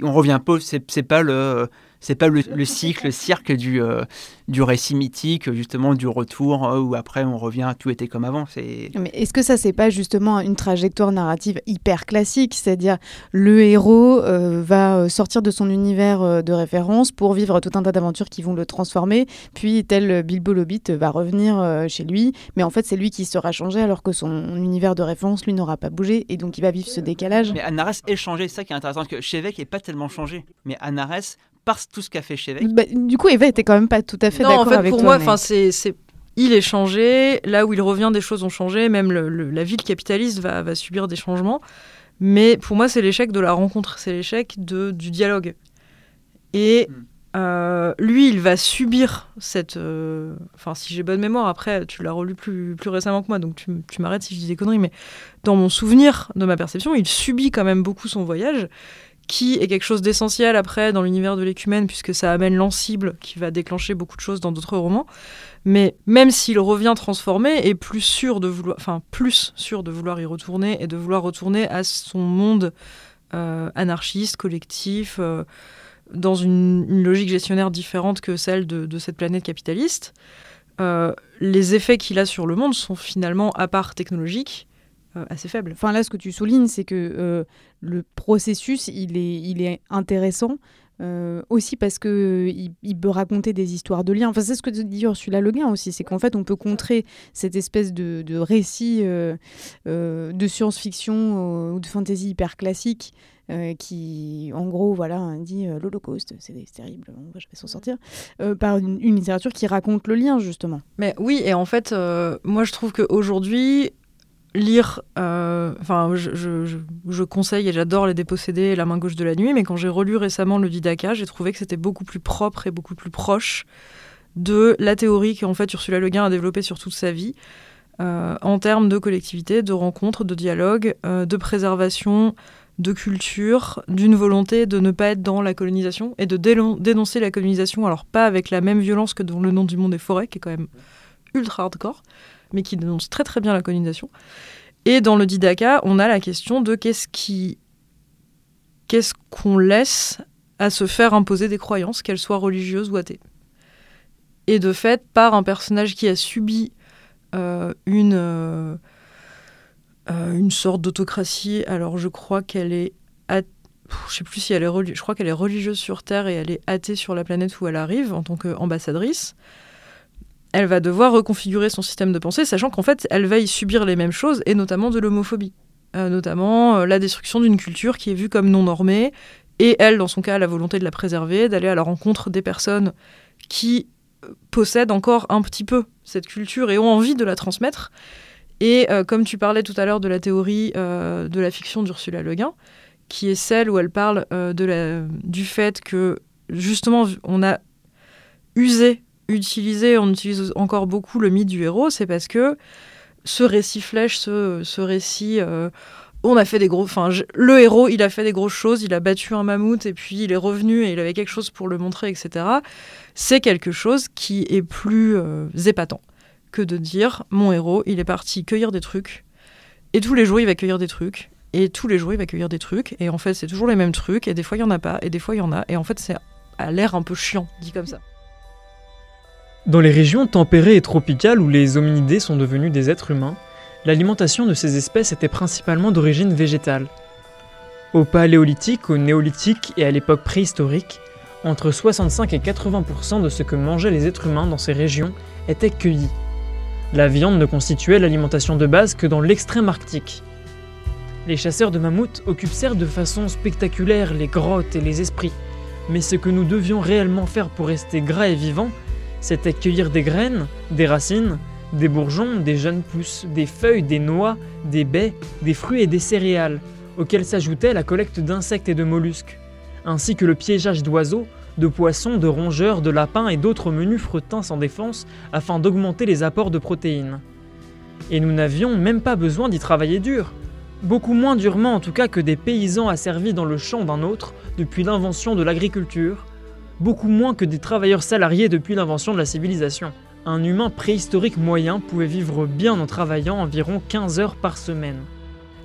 on revient pas, c'est c'est pas le, c'est pas le, le cycle, le cirque du, euh, du récit mythique, justement du retour euh, où après on revient, tout était comme avant. C'est Mais est-ce que ça, c'est pas justement une trajectoire narrative hyper classique? C'est-à-dire, le héros euh, va sortir de son univers de référence pour vivre tout un tas d'aventures qui vont le transformer, puis tel Bilbo l'Hobbit euh, va revenir chez lui, mais en fait, c'est lui qui sera changé alors que son univers de référence, lui, n'aura pas bougé, et donc il va vivre ce décalage. Mais Anares est changé, c'est ça qui est intéressant, que Chevek n'est pas tellement changé. Mais Anares, par tout ce qu'a fait Chevek, Bah, du coup, Eva était quand même pas tout à fait non, en d'accord fait, avec pour toi. moi, enfin, c'est, c'est, il est changé. Là où il revient, des choses ont changé. Même le- le- la ville capitaliste va, va subir des changements. Mais pour moi, c'est l'échec de la rencontre, c'est l'échec de, du dialogue. Et euh, lui, il va subir cette. euh, Enfin, si j'ai bonne mémoire, après, tu l'as relu plus, plus récemment que moi, donc tu, tu m'arrêtes si je dis des conneries. Mais dans mon souvenir, de ma perception, il subit quand même beaucoup son voyage, qui est quelque chose d'essentiel après dans l'univers de l'écumène, puisque ça amène l'encible qui va déclencher beaucoup de choses dans d'autres romans. Mais même s'il revient transformé et plus sûr de vouloir, enfin plus sûr de vouloir y retourner et de vouloir retourner à son monde euh, anarchiste, collectif, euh, dans une, logique gestionnaire différente que celle de, cette planète capitaliste, euh, les effets qu'il a sur le monde sont finalement, à part technologiques, assez faibles. Enfin là, ce que tu soulignes, c'est que euh, le processus, il est, il est intéressant. euh, aussi parce que il, il peut raconter des histoires de liens. Enfin, c'est ce que dit Ursula Le Guin aussi, c'est qu'en fait, on peut contrer cette espèce de, de récit euh, euh, de science-fiction euh, ou de fantasy hyper classique euh, qui, en gros, voilà, dit euh, l'Holocauste, c'est terrible, on va jamais s'en sortir, euh, par une, une littérature qui raconte le lien justement. Mais oui, et en fait, euh, moi je trouve qu'aujourd'hui, lire. euh, Enfin, je, conseille et j'adore Les Dépossédés et La main gauche de la nuit, mais quand j'ai relu récemment le Didaka, j'ai trouvé que c'était beaucoup plus propre et beaucoup plus proche de la théorie qu'en fait Ursula Le Guin a développée sur toute sa vie. euh, en termes de collectivité, de rencontres, de dialogue, euh, de préservation, de culture, d'une volonté de ne pas être dans la colonisation et de dénoncer la colonisation, alors pas avec la même violence que dans Le nom du monde des forêts, qui est quand même ultra hardcore, mais qui dénonce très très bien la colonisation. Et dans le Didaka, on a la question de qu'est-ce qui, qu'est-ce qu'on laisse à se faire imposer des croyances, qu'elles soient religieuses ou athées. Et de fait, par un personnage qui a subi euh, une, euh, euh, une sorte d'autocratie, alors je crois qu'elle est ath- Pff, je sais plus si elle est reli- je crois qu'elle est religieuse sur Terre et elle est athée sur la planète où elle arrive en tant qu'ambassadrice elle va devoir reconfigurer son système de pensée, sachant qu'en fait, elle va y subir les mêmes choses, et notamment de l'homophobie. Euh, notamment euh, la destruction d'une culture qui est vue comme non normée, et elle, dans son cas, la volonté de la préserver, d'aller à la rencontre des personnes qui euh, possèdent encore un petit peu cette culture et ont envie de la transmettre. Et comme tu parlais tout à l'heure de la théorie de la fiction d'Ursula Le Guin, qui est celle où elle parle du fait que, justement, on a usé on utilise encore beaucoup le mythe du héros, c'est parce que ce récit flèche, ce, récit, euh, on a fait des gros, enfin, le héros, il a fait des grosses choses, il a battu un mammouth et puis il est revenu et il avait quelque chose pour le montrer, etc. C'est quelque chose qui est plus euh, épatant que de dire mon héros, il est parti cueillir des trucs et tous les jours il va cueillir des trucs et tous les jours il va cueillir des trucs et en fait c'est toujours les mêmes trucs et des fois il y en a pas et des fois il y en a et en fait c'est à l'air un peu chiant dit comme ça. Dans les régions tempérées et tropicales où les hominidés sont devenus des êtres humains, l'alimentation de ces espèces était principalement d'origine végétale. Au paléolithique, au néolithique et à l'époque préhistorique, entre 65 et 80% de ce que mangeaient les êtres humains dans ces régions était cueilli. La viande ne constituait l'alimentation de base que dans l'extrême arctique. Les chasseurs de mammouths occupèrent de façon spectaculaire les grottes et les esprits, mais ce que nous devions réellement faire pour rester gras et vivants, C'était cueillir des graines, des racines, des bourgeons, des jeunes pousses, des feuilles, des noix, des baies, des fruits et des céréales, auxquels s'ajoutait la collecte d'insectes et de mollusques, ainsi que le piégeage d'oiseaux, de poissons, de rongeurs, de lapins et d'autres menus frettins sans défense afin d'augmenter les apports de protéines. Et nous n'avions même pas besoin d'y travailler dur, beaucoup moins durement en tout cas que des paysans asservis dans le champ d'un autre depuis l'invention de l'agriculture, beaucoup moins que des travailleurs salariés depuis l'invention de la civilisation. Un humain préhistorique moyen pouvait vivre bien en travaillant environ 15 heures par semaine.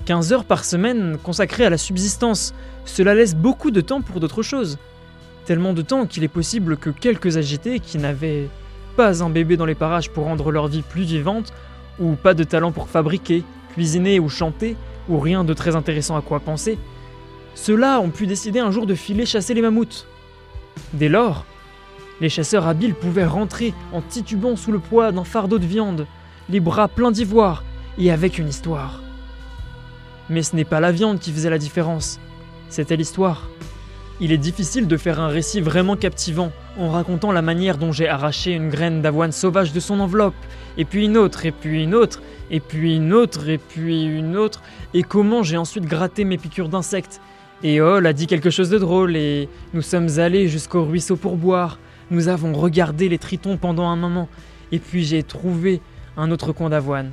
15 heures par semaine consacrées à la subsistance, cela laisse beaucoup de temps pour d'autres choses. Tellement de temps qu'il est possible que quelques agités qui n'avaient pas un bébé dans les parages pour rendre leur vie plus vivante, ou pas de talent pour fabriquer, cuisiner ou chanter, ou rien de très intéressant à quoi penser, ceux-là ont pu décider un jour de filer chasser les mammouths. Dès lors, les chasseurs habiles pouvaient rentrer en titubant sous le poids d'un fardeau de viande, les bras pleins d'ivoire et avec une histoire. Mais ce n'est pas la viande qui faisait la différence, c'était l'histoire. Il est difficile de faire un récit vraiment captivant en racontant la manière dont j'ai arraché une graine d'avoine sauvage de son enveloppe, et puis une autre, et puis une autre, et puis une autre, et puis une autre, et comment j'ai ensuite gratté mes piqûres d'insectes. Et Hall a dit quelque chose de drôle, et nous sommes allés jusqu'au ruisseau pour boire. Nous avons regardé les tritons pendant un moment, et puis j'ai trouvé un autre coin d'avoine.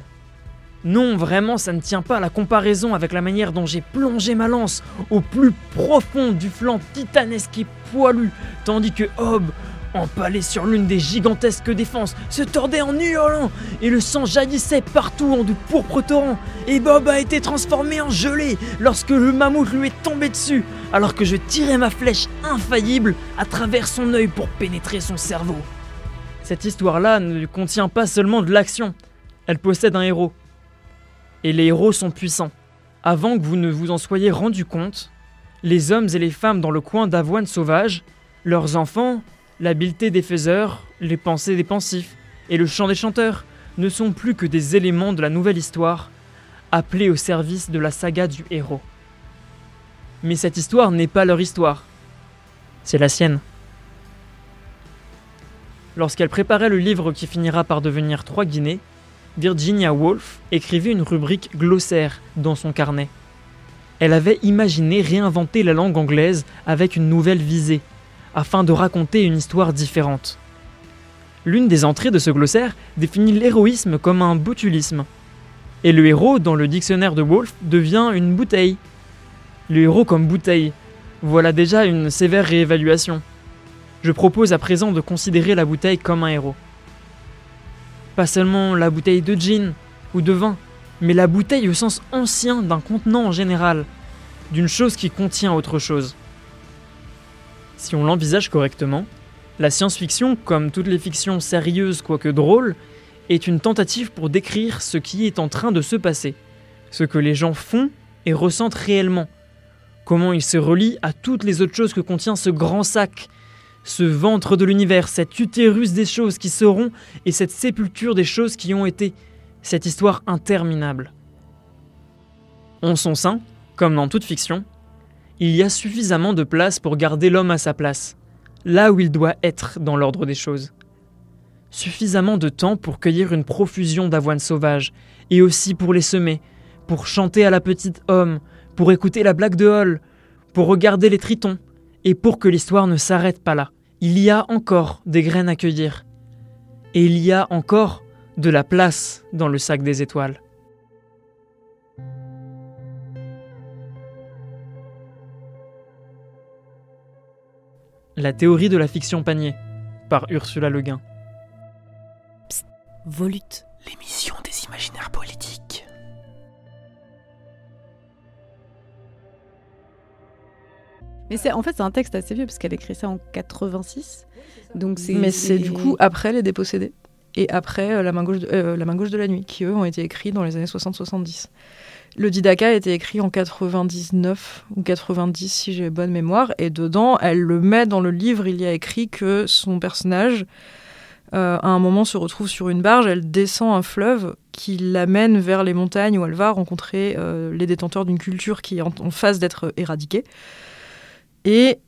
Non, vraiment, ça ne tient pas à la comparaison avec la manière dont j'ai plongé ma lance au plus profond du flanc titanesque et poilu, tandis que Hob, empalé sur l'une des gigantesques défenses, se tordait en hurlant, et le sang jaillissait partout en de pourpres torrents, et Bob a été transformé en gelée lorsque le mammouth lui est tombé dessus, alors que je tirais ma flèche infaillible à travers son œil pour pénétrer son cerveau. Cette histoire-là ne contient pas seulement de l'action, elle possède un héros, et les héros sont puissants. Avant que vous ne vous en soyez rendu compte, les hommes et les femmes dans le coin d'avoine sauvage, leurs enfants, l'habileté des faiseurs, les pensées des pensifs et le chant des chanteurs ne sont plus que des éléments de la nouvelle histoire, appelés au service de la saga du héros. Mais cette histoire n'est pas leur histoire, c'est la sienne. Lorsqu'elle préparait le livre qui finira par devenir Trois Guinées, Virginia Woolf écrivait une rubrique glossaire dans son carnet. Elle avait imaginé réinventer la langue anglaise avec une nouvelle visée, afin de raconter une histoire différente. L'une des entrées de ce glossaire définit l'héroïsme comme un botulisme. Et le héros, dans le dictionnaire de Woolf, devient une bouteille. Le héros comme bouteille. Voilà déjà une sévère réévaluation. Je propose à présent de considérer la bouteille comme un héros. Pas seulement la bouteille de gin ou de vin, mais la bouteille au sens ancien d'un contenant en général, d'une chose qui contient autre chose. Si on l'envisage correctement, la science-fiction, comme toutes les fictions sérieuses quoique drôles, est une tentative pour décrire ce qui est en train de se passer, ce que les gens font et ressentent réellement, comment ils se relient à toutes les autres choses que contient ce grand sac, ce ventre de l'univers, cet utérus des choses qui seront et cette sépulture des choses qui ont été, cette histoire interminable. En son sein, comme dans toute fiction, il y a suffisamment de place pour garder l'homme à sa place, là où il doit être dans l'ordre des choses. Suffisamment de temps pour cueillir une profusion d'avoine sauvage, et aussi pour les semer, pour chanter à la petite homme, pour écouter la blague de Hall, pour regarder les tritons, et pour que l'histoire ne s'arrête pas là. Il y a encore des graines à cueillir. Et il y a encore de la place dans le sac des étoiles. La théorie de la fiction panier par Ursula Le Guin. Volute. L'émission des imaginaires politiques. Mais c'est en fait c'est un texte assez vieux parce qu'elle écrit ça en 86. Donc c'est Mais c'est du coup après Les Dépossédés et après euh, la, main gauche de, euh, la main gauche de la nuit qui eux ont été écrits dans les années 60-70. Le Didaka a été écrit en 99 ou 90 si j'ai bonne mémoire et dedans elle le met dans le livre il y a écrit que son personnage euh, à un moment se retrouve sur une barge, elle descend un fleuve qui l'amène vers les montagnes où elle va rencontrer euh, les détenteurs d'une culture qui est en, phase d'être éradiquée. Et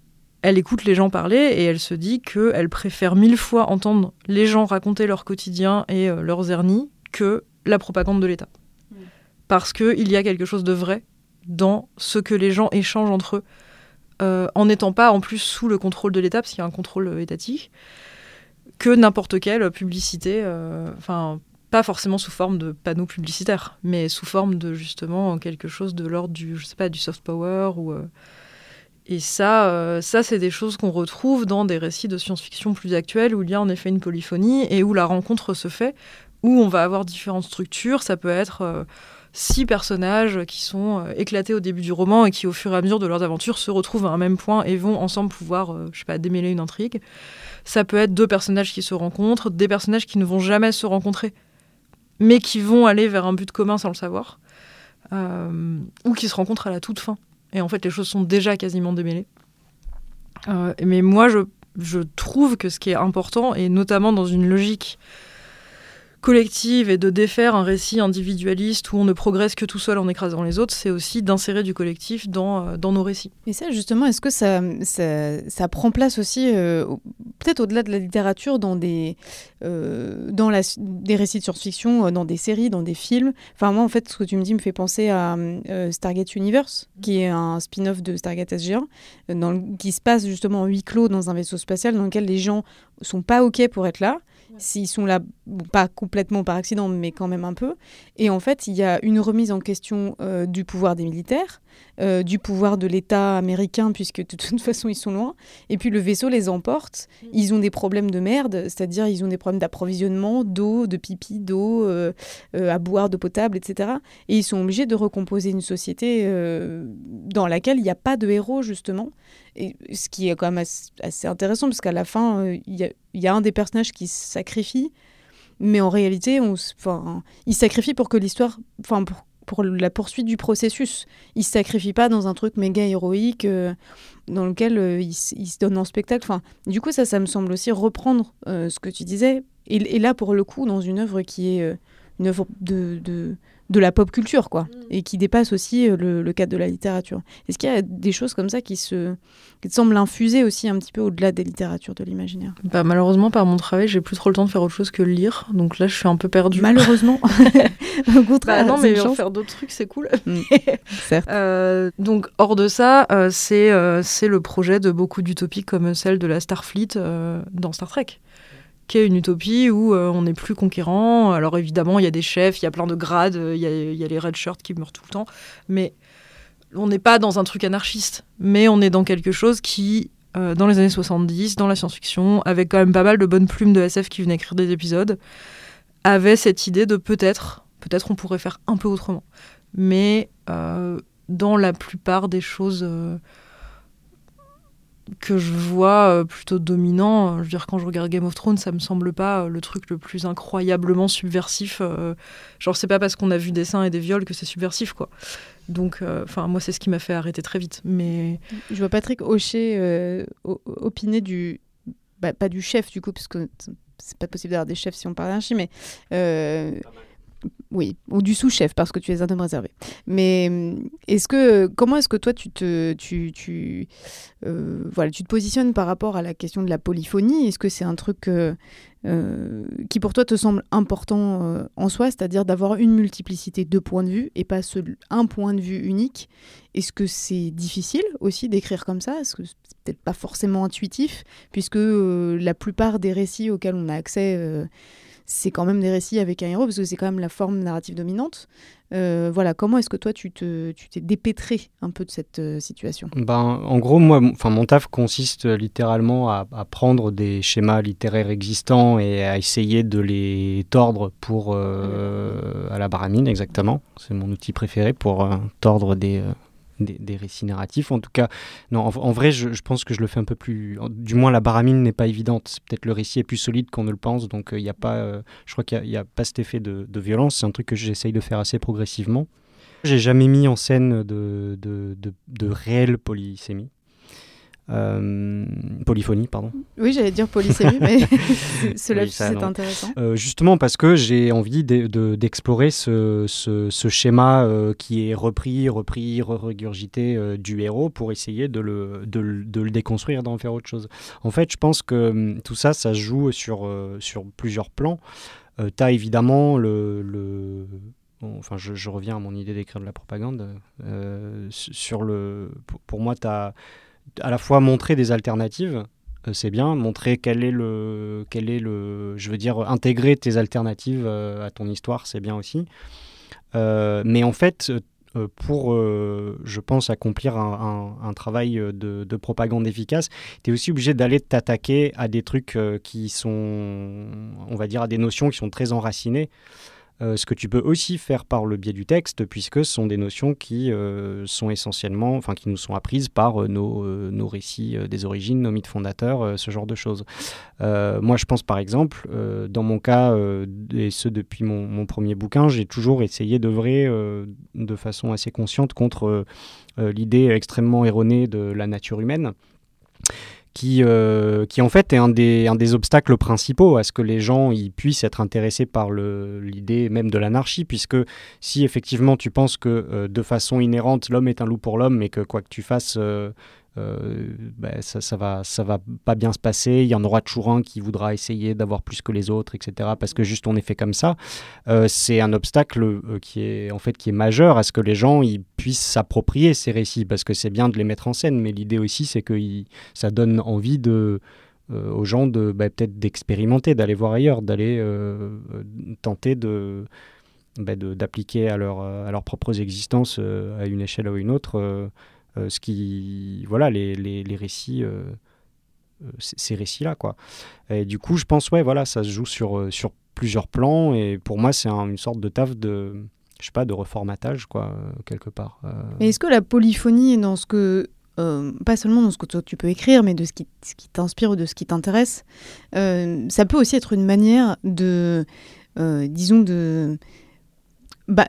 elle écoute les gens parler et elle se dit qu'elle préfère mille fois entendre les gens raconter leur quotidien et euh, leurs ernies que la propagande de l'État. Parce qu'il y a quelque chose de vrai dans ce que les gens échangent entre eux, euh, en n'étant pas en plus sous le contrôle de l'État, parce qu'il y a un contrôle euh, étatique, que n'importe quelle publicité, enfin pas forcément sous forme de panneaux publicitaires, mais sous forme de justement quelque chose de l'ordre du, je sais pas, du soft power ou et ça, euh, ça c'est des choses qu'on retrouve dans des récits de science-fiction plus actuels où il y a en effet une polyphonie et où la rencontre se fait, où on va avoir différentes structures. Ça peut être euh, six personnages qui sont euh, éclatés au début du roman et qui, au fur et à mesure de leurs aventures, se retrouvent à un même point et vont ensemble pouvoir, je sais pas, démêler une intrigue. Ça peut être deux personnages qui se rencontrent, des personnages qui ne vont jamais se rencontrer, mais qui vont aller vers un but commun sans le savoir, ou qui se rencontrent à la toute fin. Et en fait, les choses sont déjà quasiment démêlées. Euh, mais moi, je, je, trouve que ce qui est important, et notamment dans une logique collective et de défaire un récit individualiste où on ne progresse que tout seul en écrasant les autres, c'est aussi d'insérer du collectif dans, euh, dans nos récits. Et ça, justement, est-ce que ça, ça, prend place aussi, euh, peut-être au-delà de la littérature, dans des, euh, dans la, des récits de science-fiction, dans des séries, dans des films? Enfin, moi, en fait, ce que tu me dis me fait penser à Stargate Universe, qui est un spin-off de Stargate SG1, dans qui se passe justement en huis clos dans un vaisseau spatial dans lequel les gens sont pas OK pour être là s'ils sont là, pas complètement par accident, mais quand même un peu. Et en fait, il y a une remise en question euh, du pouvoir des militaires, euh, du pouvoir de l'État américain, puisque de toute façon, ils sont loin. Et puis le vaisseau les emporte. Mm. Ils ont des problèmes de merde, c'est-à-dire ils ont des problèmes d'approvisionnement, d'eau, de pipi, d'eau, euh, à boire, d'eau potable, etc. Et ils sont obligés de recomposer une société dans laquelle il n'y a pas de héros, justement. Ce qui est quand même assez, intéressant, parce qu'à la fin, euh, il y, a un des personnages qui se sacrifie, mais en réalité, on, il sacrifie pour que l'histoire, pour, la poursuite du processus. Il se sacrifie pas dans un truc méga héroïque euh, dans lequel euh, il, se donne en spectacle. Du coup, ça, ça me semble aussi reprendre ce que tu disais. Et, là, pour le coup, dans une œuvre qui est une œuvre de, de de la pop culture, quoi, mm. et qui dépasse aussi euh, le, cadre de la littérature. Est-ce qu'il y a des choses comme ça qui se qui te semblent infuser aussi un petit peu au-delà des littératures, de l'imaginaire? Bah, Malheureusement, par mon travail, j'ai plus trop le temps de faire autre chose que lire, donc là, je suis un peu perdue. Malheureusement Au contraire, bah non, mais faire d'autres trucs, c'est cool. Mm. Certes. Euh, donc, hors de ça, euh, c'est c'est le projet de beaucoup d'utopies comme celle de la Starfleet dans Star Trek qui est une utopie où euh, on n'est plus conquérant. Alors évidemment, il y a des chefs, il y a plein de grades, euh, il y, a les red shirts qui meurent tout le temps, mais on n'est pas dans un truc anarchiste, mais on est dans quelque chose qui, euh, dans les années 70, dans la science-fiction, avec quand même pas mal de bonnes plumes de SF qui venaient écrire des épisodes, avait cette idée de peut-être, peut-être on pourrait faire un peu autrement. Mais dans la plupart des choses que je vois euh, plutôt dominant. Je veux dire, quand je regarde Game of Thrones, ça me semble pas euh, le truc le plus incroyablement subversif. Euh, genre, c'est pas parce qu'on a vu des seins et des viols que c'est subversif, quoi. Donc, enfin, moi, c'est ce qui m'a fait arrêter très vite. Mais je vois Patrick Hocher opiner du, bah, pas du chef du coup, parce que c'est pas possible d'avoir des chefs si on parle d'un mais oui, ou du sous-chef parce que tu es un homme réservé. Mais hum, est-ce que comment est-ce que toi tu te tu, euh, voilà tu te positionnes par rapport à la question de la polyphonie? Est-ce que c'est un truc euh, euh, qui pour toi te semble important en soi, c'est-à-dire d'avoir une multiplicité de points de vue et pas un point de vue unique? Est-ce que c'est difficile aussi d'écrire comme ça? Est-ce que c'est peut-être pas forcément intuitif puisque la plupart des récits auxquels on a accès c'est quand même des récits avec un héros, parce que c'est quand même la forme narrative dominante. Euh, voilà, comment est-ce que toi, tu t'es tu dépêtré un peu de cette euh, situation? Ben, En gros, moi, enfin, mon taf consiste littéralement à, prendre des schémas littéraires existants et à essayer de les tordre pour, euh, à la baramine, exactement. C'est mon outil préféré pour tordre des, des, récits narratifs. En tout cas, non, en, vrai, je, pense que je le fais un peu plus. Du moins, la baramine n'est pas évidente. Peut-être le récit est plus solide qu'on ne le pense, donc il euh, a pas. Euh, je crois qu'il n'y a, pas cet effet de, violence. C'est un truc que j'essaye de faire assez progressivement. J'ai jamais mis en scène de, de, de, réelle polysémie. Euh, polyphonie, pardon. Oui, j'allais dire polysémie, mais cela oui, c'est intéressant. Euh, justement parce que j'ai envie d'explorer ce, ce, ce, schéma euh, qui est repris, repris, regurgité du héros pour essayer de le, de, de le déconstruire, d'en faire autre chose. En fait, je pense que hum, tout ça, ça se joue sur, sur plusieurs plans. tu as évidemment le, le enfin, je, je, reviens à mon idée d'écrire de la propagande. sur le, pour, pour moi, tu as à la fois montrer des alternatives, euh, c'est bien, montrer quel est le, quel est le, je veux dire, intégrer tes alternatives euh, à ton histoire, c'est bien aussi. Euh, mais en fait, pour, je pense, accomplir un, travail de, de, propagande efficace, tu es aussi obligé d'aller t'attaquer à des trucs qui sont, on va dire, à des notions qui sont très enracinées. Euh, ce que tu peux aussi faire par le biais du texte, puisque ce sont des notions qui euh, sont essentiellement, enfin qui nous sont apprises par euh, nos, récits des origines, nos mythes fondateurs, ce genre de choses. moi, je pense par exemple, dans mon cas, et ce depuis mon, mon premier bouquin, j'ai toujours essayé d'œuvrer de façon assez consciente contre l'idée extrêmement erronée de la nature humaine qui, euh, qui en fait est un des, obstacles principaux à ce que les gens ils puissent être intéressés par l'idée même de l'anarchie, puisque si effectivement tu penses que euh, de façon inhérente l'homme est un loup pour l'homme, mais que quoi que tu fasses, euh, euh, ben, ça, ça, va, ça va pas bien se passer. Il y en aura toujours un qui voudra essayer d'avoir plus que les autres, etc. Parce que juste on est fait comme ça. Euh, c'est un obstacle euh, qui est en fait qui est majeur à ce que les gens ils puissent s'approprier ces récits, parce que c'est bien de les mettre en scène, mais l'idée aussi c'est que ça donne envie de aux gens de ben, peut-être d'expérimenter, d'aller voir ailleurs, d'aller tenter de ben, d'appliquer à, leur, à leurs propres existences à une échelle ou à une autre ce qui, voilà, les, les, les récits, euh, euh, ces récits-là, quoi. Et du coup, je pense, ouais, voilà, ça se joue sur, sur plusieurs plans, et pour moi, c'est une sorte de taf de, je sais pas, de reformatage, quoi, quelque part. Mais est-ce que la polyphonie dans ce que pas seulement dans ce que toi, tu peux écrire, mais de ce qui, ce qui t'inspire ou de ce qui t'intéresse, ça peut aussi être une manière de, disons, de bah,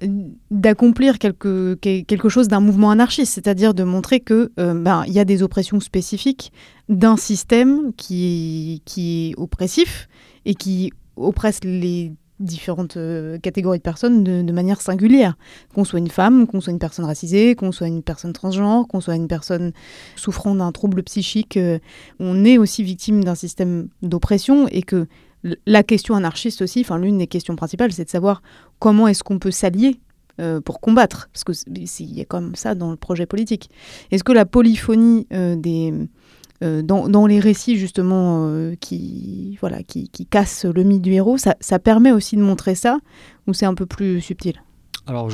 d'accomplir quelque, quelque chose d'un mouvement anarchiste, c'est-à-dire de montrer que euh, bah, il y a des oppressions spécifiques d'un système qui, qui est oppressif et qui oppresse les différentes euh, catégories de personnes de, manière singulière. Qu'on soit une femme, qu'on soit une personne racisée, qu'on soit une personne transgenre, qu'on soit une personne souffrant d'un trouble psychique, euh, on est aussi victime d'un système d'oppression et que la question anarchiste aussi, enfin l'une des questions principales, c'est de savoir comment est-ce qu'on peut s'allier euh, pour combattre, parce qu'il y a comme ça dans le projet politique. Est-ce que la polyphonie euh, des, euh, dans, les récits justement qui, voilà, qui, qui, cassent le mythe du héros, ça, permet aussi de montrer ça, ou c'est un peu plus subtil? Alors,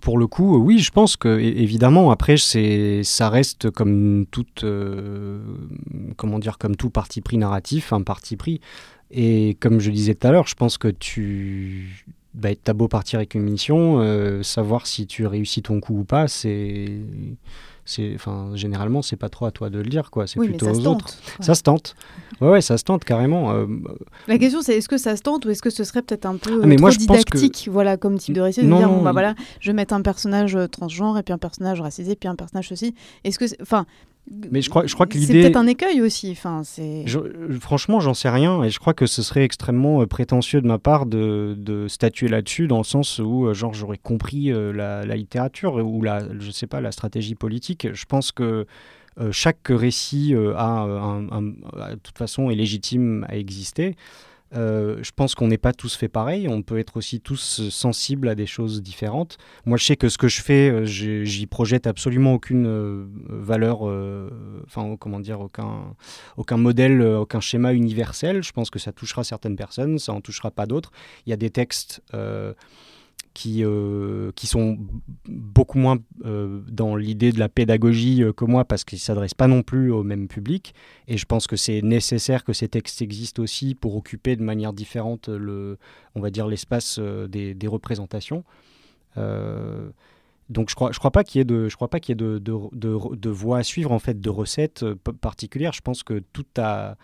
pour le coup, oui, je pense que évidemment, après, c'est, ça reste comme toute, comment dire, comme tout parti pris narratif, un parti pris. Et comme je disais tout à l'heure, je pense que tu bah, as beau partir avec une mission, euh, savoir si tu réussis ton coup ou pas, c'est c'est enfin généralement c'est pas trop à toi de le dire quoi. C'est plutôt aux autres. ça se tente. Ouais, ouais ça se tente carrément. Euh, la question c'est est-ce que ça se tente ou est-ce que ce serait peut-être un peu ah, mais trop didactique voilà comme type de récit de dire bon, bah voilà je vais mettre un personnage euh, transgenre et puis un personnage racisé puis un personnage ceci. Est-ce que enfin mais je crois, je crois que l'idée. C'est peut-être un écueil aussi. Enfin, c'est. franchement, j'en sais rien et je crois que ce serait extrêmement euh, prétentieux de ma part de, de statuer là-dessus, dans le sens où, euh, genre, j'aurais compris euh, la, la, littérature ou la, je sais pas, la stratégie politique. Je pense que chaque récit a, un, de toute façon, est légitime à exister. Euh, je pense qu'on n'est pas tous fait pareil, on peut être aussi tous sensibles à des choses différentes. Moi, je sais que ce que je fais, euh, j'y projette absolument aucune euh, valeur, enfin, comment dire, aucun, modèle, aucun schéma universel. Je pense que ça touchera certaines personnes, ça en touchera pas d'autres. Il y a des textes qui, euh, qui sont beaucoup moins euh, dans l'idée de la pédagogie euh, que moi parce qu'ils ne s'adressent pas non plus au même public. Et je pense que c'est nécessaire que ces textes existent aussi pour occuper de manière différente le, on va dire l'espace des, des, représentations. donc je crois, je crois pas qu'il y ait de, je crois pas qu'il y ait de, de, de, de, voies à suivre en fait, de recettes particulières. Je pense que tout a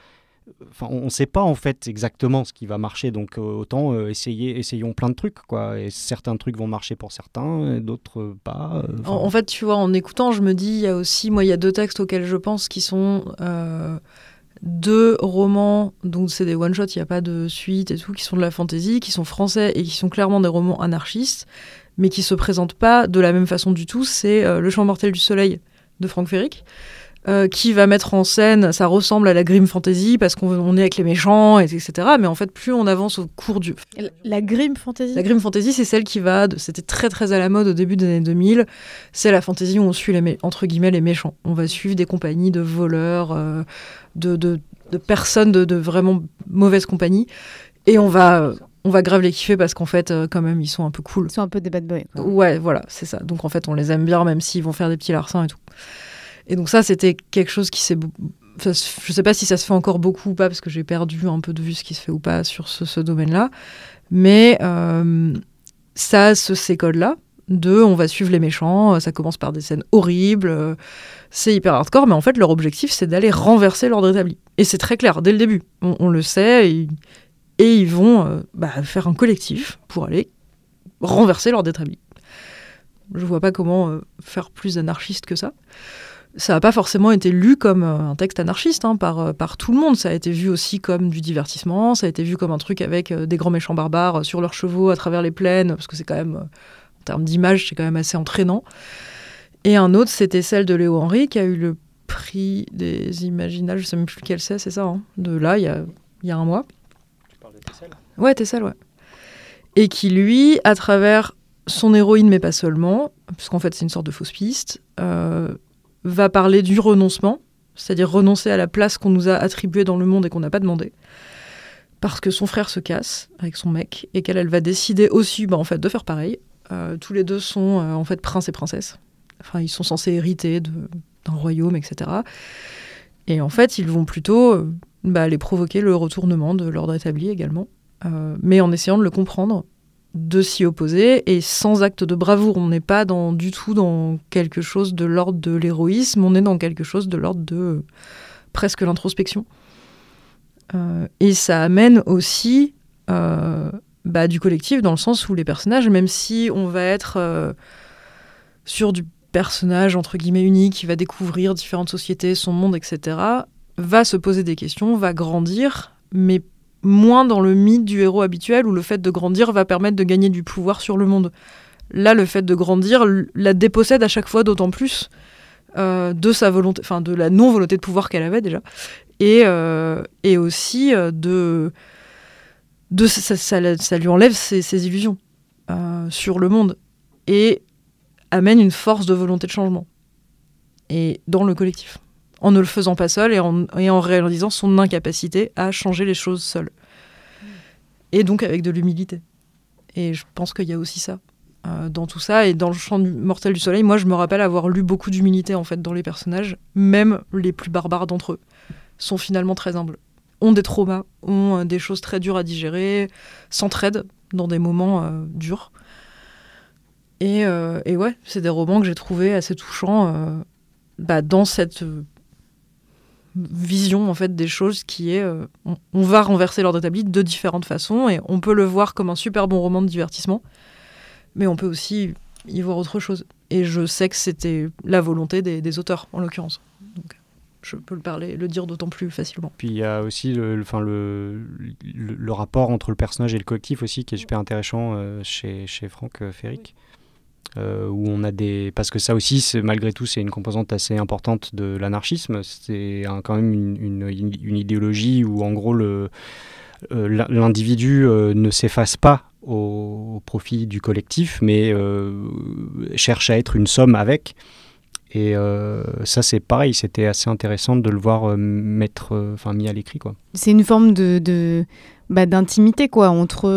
Enfin, on ne sait pas en fait exactement ce qui va marcher, donc euh, autant euh, essayer, essayons plein de trucs, quoi. Et certains trucs vont marcher pour certains, et d'autres euh, pas. euh, En, en fait, tu vois, en écoutant, je me dis, il y a aussi, moi, il y a deux textes auxquels je pense qui sont deux romans, donc c'est des one-shots, il n'y a pas de suite et tout, qui sont de la fantasy, qui sont français et qui sont clairement des romans anarchistes, mais qui se présentent pas de la même façon du tout. C'est Le Chant mortel du soleil de Frank Ferrick. Euh, qui va mettre en scène, ça ressemble à la grim fantasy parce qu'on on est avec les méchants, et- etc. Mais en fait, plus on avance au cours du, La grim fantasy? La grim fantasy, c'est celle qui va. de- C'était très très à la mode au début des années 2000. C'est la fantasy où on suit les mé- entre guillemets les méchants. On va suivre des compagnies de voleurs, euh, de, de, de personnes de, vraiment mauvaise compagnie, et on va on va grave les kiffer parce qu'en fait, euh, quand même, ils sont un peu cool. Ils sont un peu des bad boys. quoi. Ouais, voilà, c'est ça. Donc en fait, on les aime bien, même s'ils vont faire des petits larcins et tout. Et donc ça, c'était quelque chose qui s'est... je sais pas si ça se fait encore beaucoup ou pas, parce que j'ai perdu un peu de vue ce qui se fait ou pas sur ce, domaine-là. Mais euh, ça ce, ces codes-là. De, on va suivre les méchants, ça commence par des scènes horribles, c'est hyper hardcore, mais en fait, leur objectif, c'est d'aller renverser l'ordre établi. Et c'est très clair, dès le début. On, le sait, et, et ils vont euh, bah, faire un collectif pour aller renverser l'ordre établi. Je vois pas comment euh, faire plus anarchiste que ça. Ça n'a pas forcément été lu comme euh, un texte anarchiste hein, par, euh, par tout le monde. Ça a été vu aussi comme du divertissement. Ça a été vu comme un truc avec euh, des grands méchants barbares sur leurs chevaux à travers les plaines, parce que c'est quand même, en termes d'image, c'est quand même assez entraînant. Et un autre, c'était celle de Léo Henry, qui a eu le prix des Imaginales, je sais même plus lequel c'est, c'est ça, hein, de là, il y a, y a un mois. Ouais, Tessel, ouais. Et qui, lui, à travers son héroïne, mais pas seulement, puisqu'en fait c'est une sorte de fausse piste, euh, va parler du renoncement, c'est-à-dire renoncer à la place qu'on nous a attribuée dans le monde et qu'on n'a pas demandé, parce que son frère se casse avec son mec, et qu'elle elle va décider aussi bah, en fait, de faire pareil. Euh, tous les deux sont euh, en fait princes et princesses. Enfin, ils sont censés hériter d'un royaume, etc. Et en fait, ils vont plutôt euh, bah, aller provoquer le retournement de l'ordre établi également, euh, mais en essayant de le comprendre, de s'y opposer et sans acte de bravoure. On n'est pas dans, du tout dans quelque chose de l'ordre de l'héroïsme, on est dans quelque chose de l'ordre de euh, presque l'introspection. Euh, et ça amène aussi euh, bah, du collectif dans le sens où les personnages, même si on va être sur du personnage entre guillemets unique qui va découvrir différentes sociétés, son monde, etc., va se poser des questions, va grandir, mais moins dans le mythe du héros habituel où le fait de grandir va permettre de gagner du pouvoir sur le monde. Là, le fait de grandir la dépossède à chaque fois d'autant plus euh, de sa volonté, enfin de la non-volonté de pouvoir qu'elle avait déjà, et, euh, et aussi euh, de, de ça, lui enlève ses, illusions sur le monde et amène une force de volonté de changement. Et dans le collectif en ne le faisant pas seul et en, et en réalisant son incapacité à changer les choses seul. Et donc avec de l'humilité. Et je pense qu'il y a aussi ça euh, dans tout ça. Et dans le chant du mortel du soleil, moi je me rappelle avoir lu beaucoup d'humilité en fait dans les personnages, même les plus barbares d'entre eux sont finalement très humbles, ont des traumas, ont euh, des choses très dures à digérer, s'entraident dans des moments euh, durs. Et, et ouais, c'est des romans que j'ai trouvés assez touchants bah, dans cette vision en fait des choses qui est euh, on, on va renverser l'ordre établi de différentes façons et on peut le voir comme un super bon roman de divertissement, mais on peut aussi y voir autre chose. Et je sais que c'était la volonté des, des auteurs en l'occurrence. Donc je peux le parler, le dire d'autant plus facilement. Puis il y a aussi le, le, le, le rapport entre le personnage et le collectif aussi qui est super intéressant euh, chez, chez Franck euh, Ferric. Euh, où on a des parce que ça aussi malgré tout c'est une composante assez importante de l'anarchisme. C'est quand même une, une, idéologie où en gros euh, l'in- l'individu euh, ne s'efface pas au, profit du collectif mais cherche à être une somme avec. Et ça c'est pareil. C'était assez intéressant de le voir mettre enfin mis à l'écrit quoi. C'est une forme de, bah, d'intimité quoi entre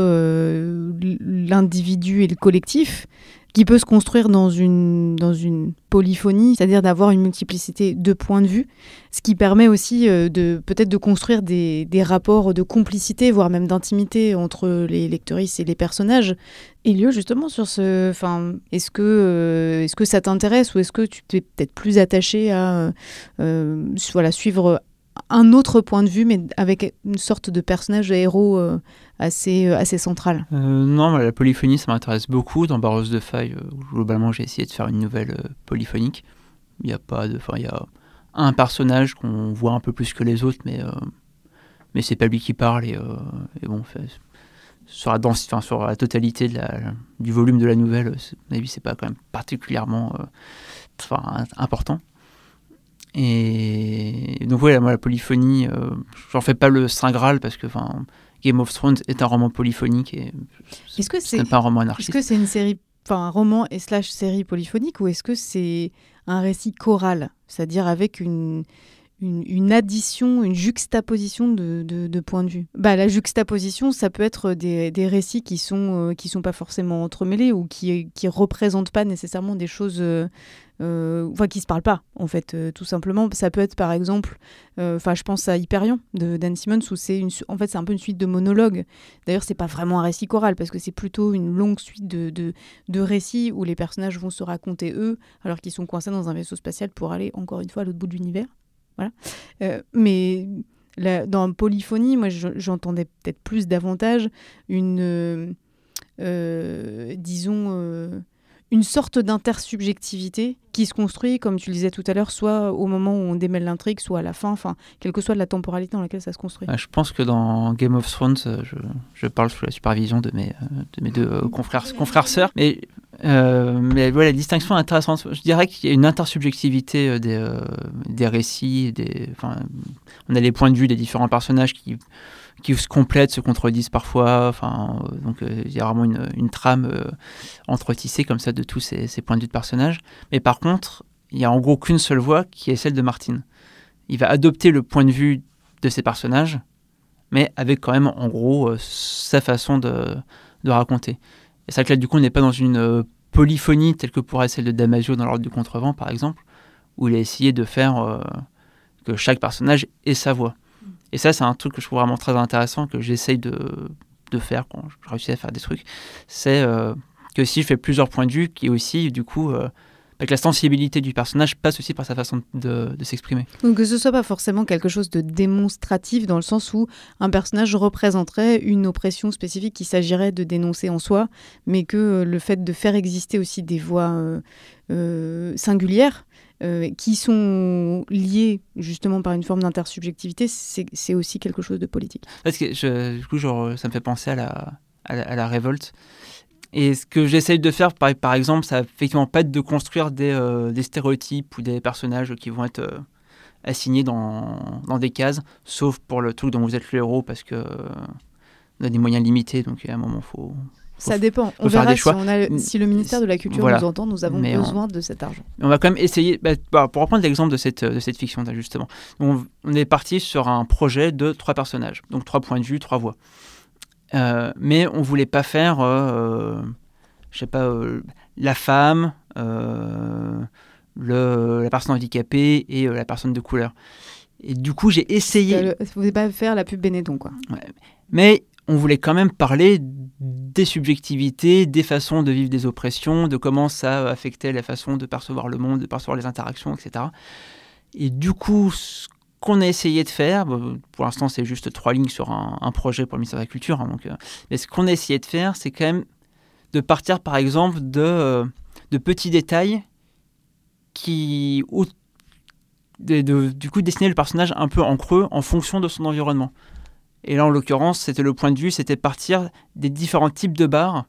l'individu et le collectif qui peut se construire dans une, dans une polyphonie, c'est-à-dire d'avoir une multiplicité de points de vue, ce qui permet aussi euh, de peut-être de construire des, des rapports de complicité, voire même d'intimité entre les lectrices et les personnages. Et lieu justement sur ce, enfin, est-ce que euh, est-ce que ça t'intéresse ou est-ce que tu t'es peut-être plus attaché à euh, voilà suivre un autre point de vue, mais avec une sorte de personnage de héros assez, euh, assez central. Euh, non, la polyphonie, ça m'intéresse beaucoup. Dans Barreuse de Faille, globalement, j'ai essayé de faire une nouvelle polyphonique. Il y a pas il y a un personnage qu'on voit un peu plus que les autres, mais mais c'est pas lui qui parle et, bon, sur la, enfin, sur la totalité du volume de la nouvelle, à c'est pas quand même particulièrement important. Et donc voilà, moi la polyphonie, euh, j'en fais pas le saint graal parce que Game of Thrones est un roman polyphonique et est-ce que c'est pas un roman anarchiste. Est-ce que c'est une série, enfin un roman et slash série polyphonique ou est-ce que c'est un récit choral, c'est-à-dire avec une une, addition, une juxtaposition de, points de vue. Bah, la juxtaposition, ça peut être des, récits qui sont, euh, qui sont pas forcément entremêlés ou qui ne représentent pas nécessairement des choses euh, euh, enfin qui se parlent pas en fait euh, tout simplement. Ça peut être par exemple enfin je pense à Hyperion de Dan Simmons où c'est une en fait c'est un peu une suite de monologues. D'ailleurs c'est pas vraiment un récit choral parce que c'est plutôt une longue suite de, de, de, récits où les personnages vont se raconter eux alors qu'ils sont coincés dans un vaisseau spatial pour aller encore une fois à l'autre bout de l'univers voilà. Euh, mais dans Polyphonie, moi, j'entendais peut-être plus davantage une, euh, euh, disons, une sorte d'intersubjectivité qui se construit, comme tu le disais tout à l'heure, soit au moment où on démêle l'intrigue, soit à la fin, enfin, quelle que soit la temporalité dans laquelle ça se construit. je pense que dans Game of Thrones, je, je parle sous la supervision de mes, de mes deux confrères, confrères sœurs, mais euh, mais voilà, la distinction est intéressante. Je dirais qu'il y a une intersubjectivité euh, des, euh, des récits. Des, on a les points de vue des différents personnages qui, qui se complètent, se contredisent parfois. Donc il y a vraiment une, une trame entretissée comme ça de tous ces, points de vue de personnages. Mais par contre, il n'y a en gros qu'une seule voix qui est celle de Martin. Il va adopter le point de vue de ces personnages, mais avec quand même en gros sa façon de, de raconter. Et c'est vrai que là, du coup, on n'est pas dans une euh, polyphonie telle que pourrait celle de Damasio dans l'ordre du contrevent, par exemple, où il a essayé de faire euh, que chaque personnage ait sa voix. Et ça, c'est un truc que je trouve vraiment très intéressant, que j'essaye de, de, faire quand je réussis à faire des trucs. C'est euh, que si je fais plusieurs points de vue, qui aussi, du coup, que la sensibilité du personnage passe aussi par sa façon de, s'exprimer. Donc que ce soit pas forcément quelque chose de démonstratif dans le sens où un personnage représenterait une oppression spécifique qu'il s'agirait de dénoncer en soi, mais que euh, le fait de faire exister aussi des voix euh, euh, singulières qui sont liées justement par une forme d'intersubjectivité, c'est aussi quelque chose de politique. Parce que je, du coup, genre, ça me fait penser à la, à la révolte. Et ce que j'essaye de faire, par, par, exemple, ça effectivement pas être de construire des, euh, des, stéréotypes ou des personnages qui vont être euh, assignés dans, dans, des cases, sauf pour le truc dont vous êtes le héros, parce que euh, on a des moyens limités, donc à un moment, faut. faut ça dépend. on verra si, on a, si, le ministère de la Culture nous entend, nous avons besoin de cet argent. On va quand même essayer, bah, bah pour reprendre l'exemple de cette, de cette fiction, justement. On, on est parti sur un projet de trois personnages, donc trois points de vue, trois voix. Euh, mais on voulait pas faire, euh, je sais pas, euh, la femme, le, la personne handicapée et la personne de couleur. Et du coup, j'ai essayé. Vous voulez pas faire la pub Benetton, quoi. Mais on voulait quand même parler des subjectivités, des façons de vivre des oppressions, de comment ça affectait la façon de percevoir le monde, de percevoir les interactions, etc. Et du coup, ce qu'on a essayé de faire, pour l'instant c'est juste trois lignes sur un, projet pour le ministère de la Culture, hein, donc, euh, mais ce qu'on a essayé de faire, c'est quand même de partir par exemple de, euh, petits détails qui, de, du coup, dessiner le personnage un peu en creux en fonction de son environnement. Et là, en l'occurrence, c'était le point de vue, c'était partir des différents types de bars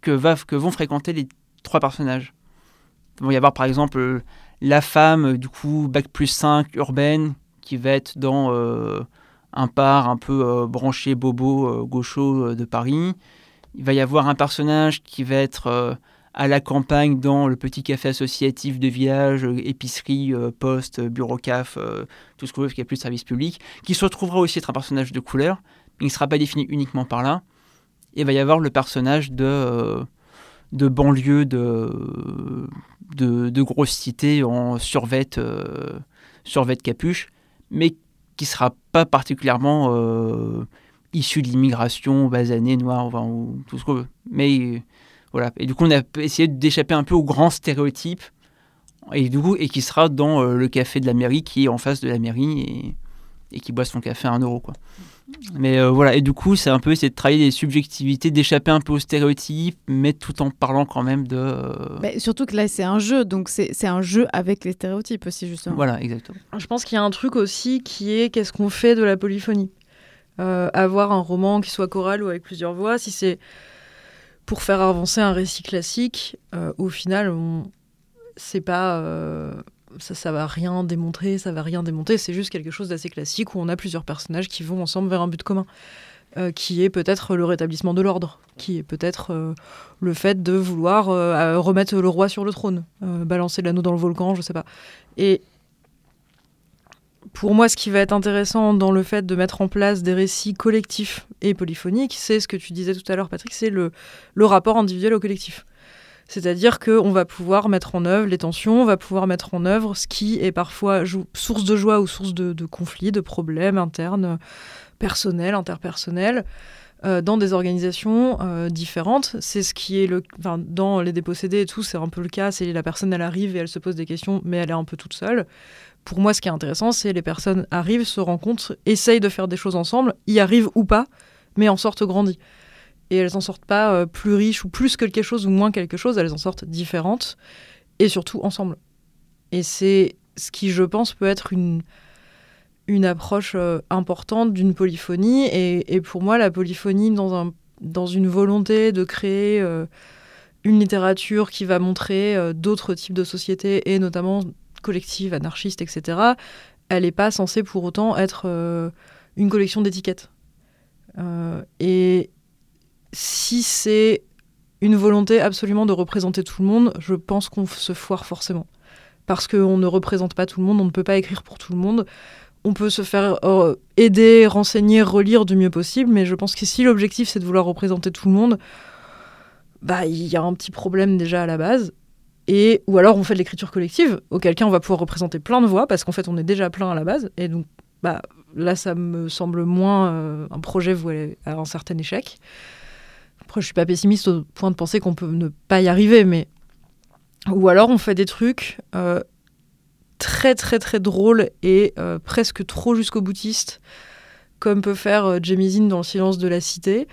que, va, que vont fréquenter les trois personnages. Il va y avoir par exemple la femme, euh, du coup, bac plus 5, urbaine, qui va être dans euh, un par un peu euh, branché bobo gaucho de Paris. Il va y avoir un personnage qui va être à la campagne dans le petit café associatif de village, épicerie, poste, bureau CAF, tout ce qu'on veut, qui a plus de service public, qui se retrouvera aussi être un personnage de couleur, mais il ne sera pas défini uniquement par là. Et il va y avoir le personnage de, de banlieue de, de, de grosses cités en survêt, euh, survêt capuche, mais qui ne sera pas particulièrement euh, issu de l'immigration basanée, noire, enfin, ou tout ce qu'on veut. Mais voilà. Et du coup, on a essayé d'échapper un peu aux grands stéréotypes, et du coup, et qui sera dans euh, le café de la mairie, qui est en face de la mairie. Et et qui boit son café à 1 euro. Quoi. Mais euh, voilà, et du coup, c'est un peu essayer de travailler des subjectivités, d'échapper un peu aux stéréotypes, mais tout en parlant quand même de. euh, Mais surtout que là, c'est un jeu, donc c'est c'est un jeu avec les stéréotypes aussi, justement. Voilà, exactement. Je pense qu'il y a un truc aussi qui est qu'est-ce qu'on fait de la polyphonie? Euh, Avoir un roman qui soit choral ou avec plusieurs voix, si c'est pour faire avancer un récit classique, euh, au final, on... c'est pas. Ça, ça va rien démontrer, ça va rien démonter, c'est juste quelque chose d'assez classique où on a plusieurs personnages qui vont ensemble vers un but commun, euh, qui est peut-être le rétablissement de l'ordre, qui est peut-être euh, le fait de vouloir euh, remettre le roi sur le trône, balancer l'anneau dans le volcan, je sais pas. Et pour moi, ce qui va être intéressant dans le fait de mettre en place des récits collectifs et polyphoniques, c'est ce que tu disais tout à l'heure, Patrick, c'est le rapport individuel au collectif. C'est-à-dire qu'on va pouvoir mettre en œuvre les tensions, on va pouvoir mettre en œuvre ce qui est parfois source de joie ou source de, conflits, de problèmes internes, personnels, interpersonnels, euh, dans des organisations euh, différentes. C'est ce qui est le. Dans les dépossédés et tout, c'est un peu le cas. C'est la personne, elle arrive et elle se pose des questions, mais elle est un peu toute seule. Pour moi, ce qui est intéressant, c'est les personnes arrivent, se rencontrent, essayent de faire des choses ensemble, y arrivent ou pas, mais en sortent grandies. Et elles en sortent pas euh, plus riches ou plus que quelque chose ou moins quelque chose, elles en sortent différentes et surtout ensemble. Et c'est ce qui, je pense, peut être une, une approche euh, importante d'une polyphonie. Et, pour moi, la polyphonie, dans, un, dans une volonté de créer euh, une littérature qui va montrer d'autres types de sociétés, et notamment collectives, anarchistes, etc., elle n'est pas censée pour autant être une collection d'étiquettes. Et si c'est une volonté absolument de représenter tout le monde, je pense qu'on se foire forcément. Parce qu'on ne représente pas tout le monde, on ne peut pas écrire pour tout le monde. On peut se faire euh, aider, renseigner, relire du mieux possible, mais je pense que si l'objectif c'est de vouloir représenter tout le monde, bah il y a un petit problème déjà à la base. Et ou alors on fait de l'écriture collective, auquel cas on va pouvoir représenter plein de voix parce qu'en fait on est déjà plein à la base. Et donc bah là ça me semble moins euh, un projet voué à un certain échec. Après, je suis pas pessimiste au point de penser qu'on peut ne pas y arriver, mais ou alors on fait des trucs euh, très très très drôles et euh, presque trop jusqu'au boutiste, comme peut faire euh, Jamie Zinn dans Le silence de la cité,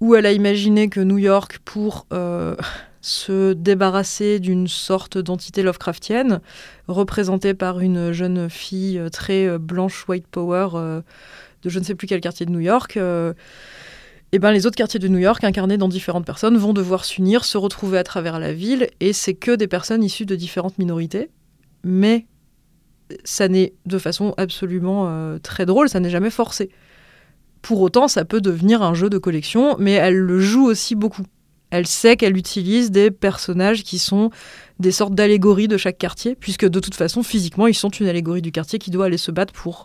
où elle a imaginé que New York, pour euh, se débarrasser d'une sorte d'entité Lovecraftienne, représentée par une jeune fille très blanche, white power, de je ne sais plus quel quartier de New York, et ben les autres quartiers de New York, incarnés dans différentes personnes, vont devoir s'unir, se retrouver à travers la ville, et c'est que des personnes issues de différentes minorités. Mais ça n'est de façon absolument euh, très drôle, ça n'est jamais forcé. Pour autant, ça peut devenir un jeu de collection, mais elle le joue aussi beaucoup. Elle sait qu'elle utilise des personnages qui sont des sortes d'allégories de chaque quartier, puisque de toute façon, physiquement, ils sont une allégorie du quartier qui doit aller se battre pour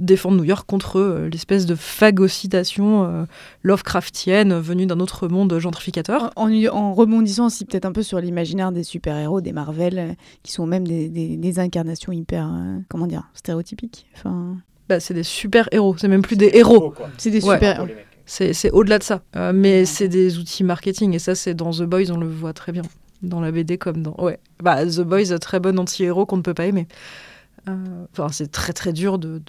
défendre New York contre euh, l'espèce de phagocytation euh, Lovecraftienne venue d'un autre monde gentrificateur. En, en rebondissant aussi peut-être un peu sur l'imaginaire des super-héros, des Marvel, euh, qui sont même des, des- des incarnations hyper, euh, comment dire, stéréotypiques. Enfin, Bah, c'est des super-héros, c'est même plus des héros. C'est des Ouais. super-héros. C'est c'est au-delà de ça. Euh, mais c'est des outils marketing, et ça, c'est dans The Boys, on le voit très bien. Dans la BD comme dans. Ouais. Bah, The Boys, très bon anti-héros qu'on ne peut pas aimer. Euh, Enfin, c'est très très dur de- de-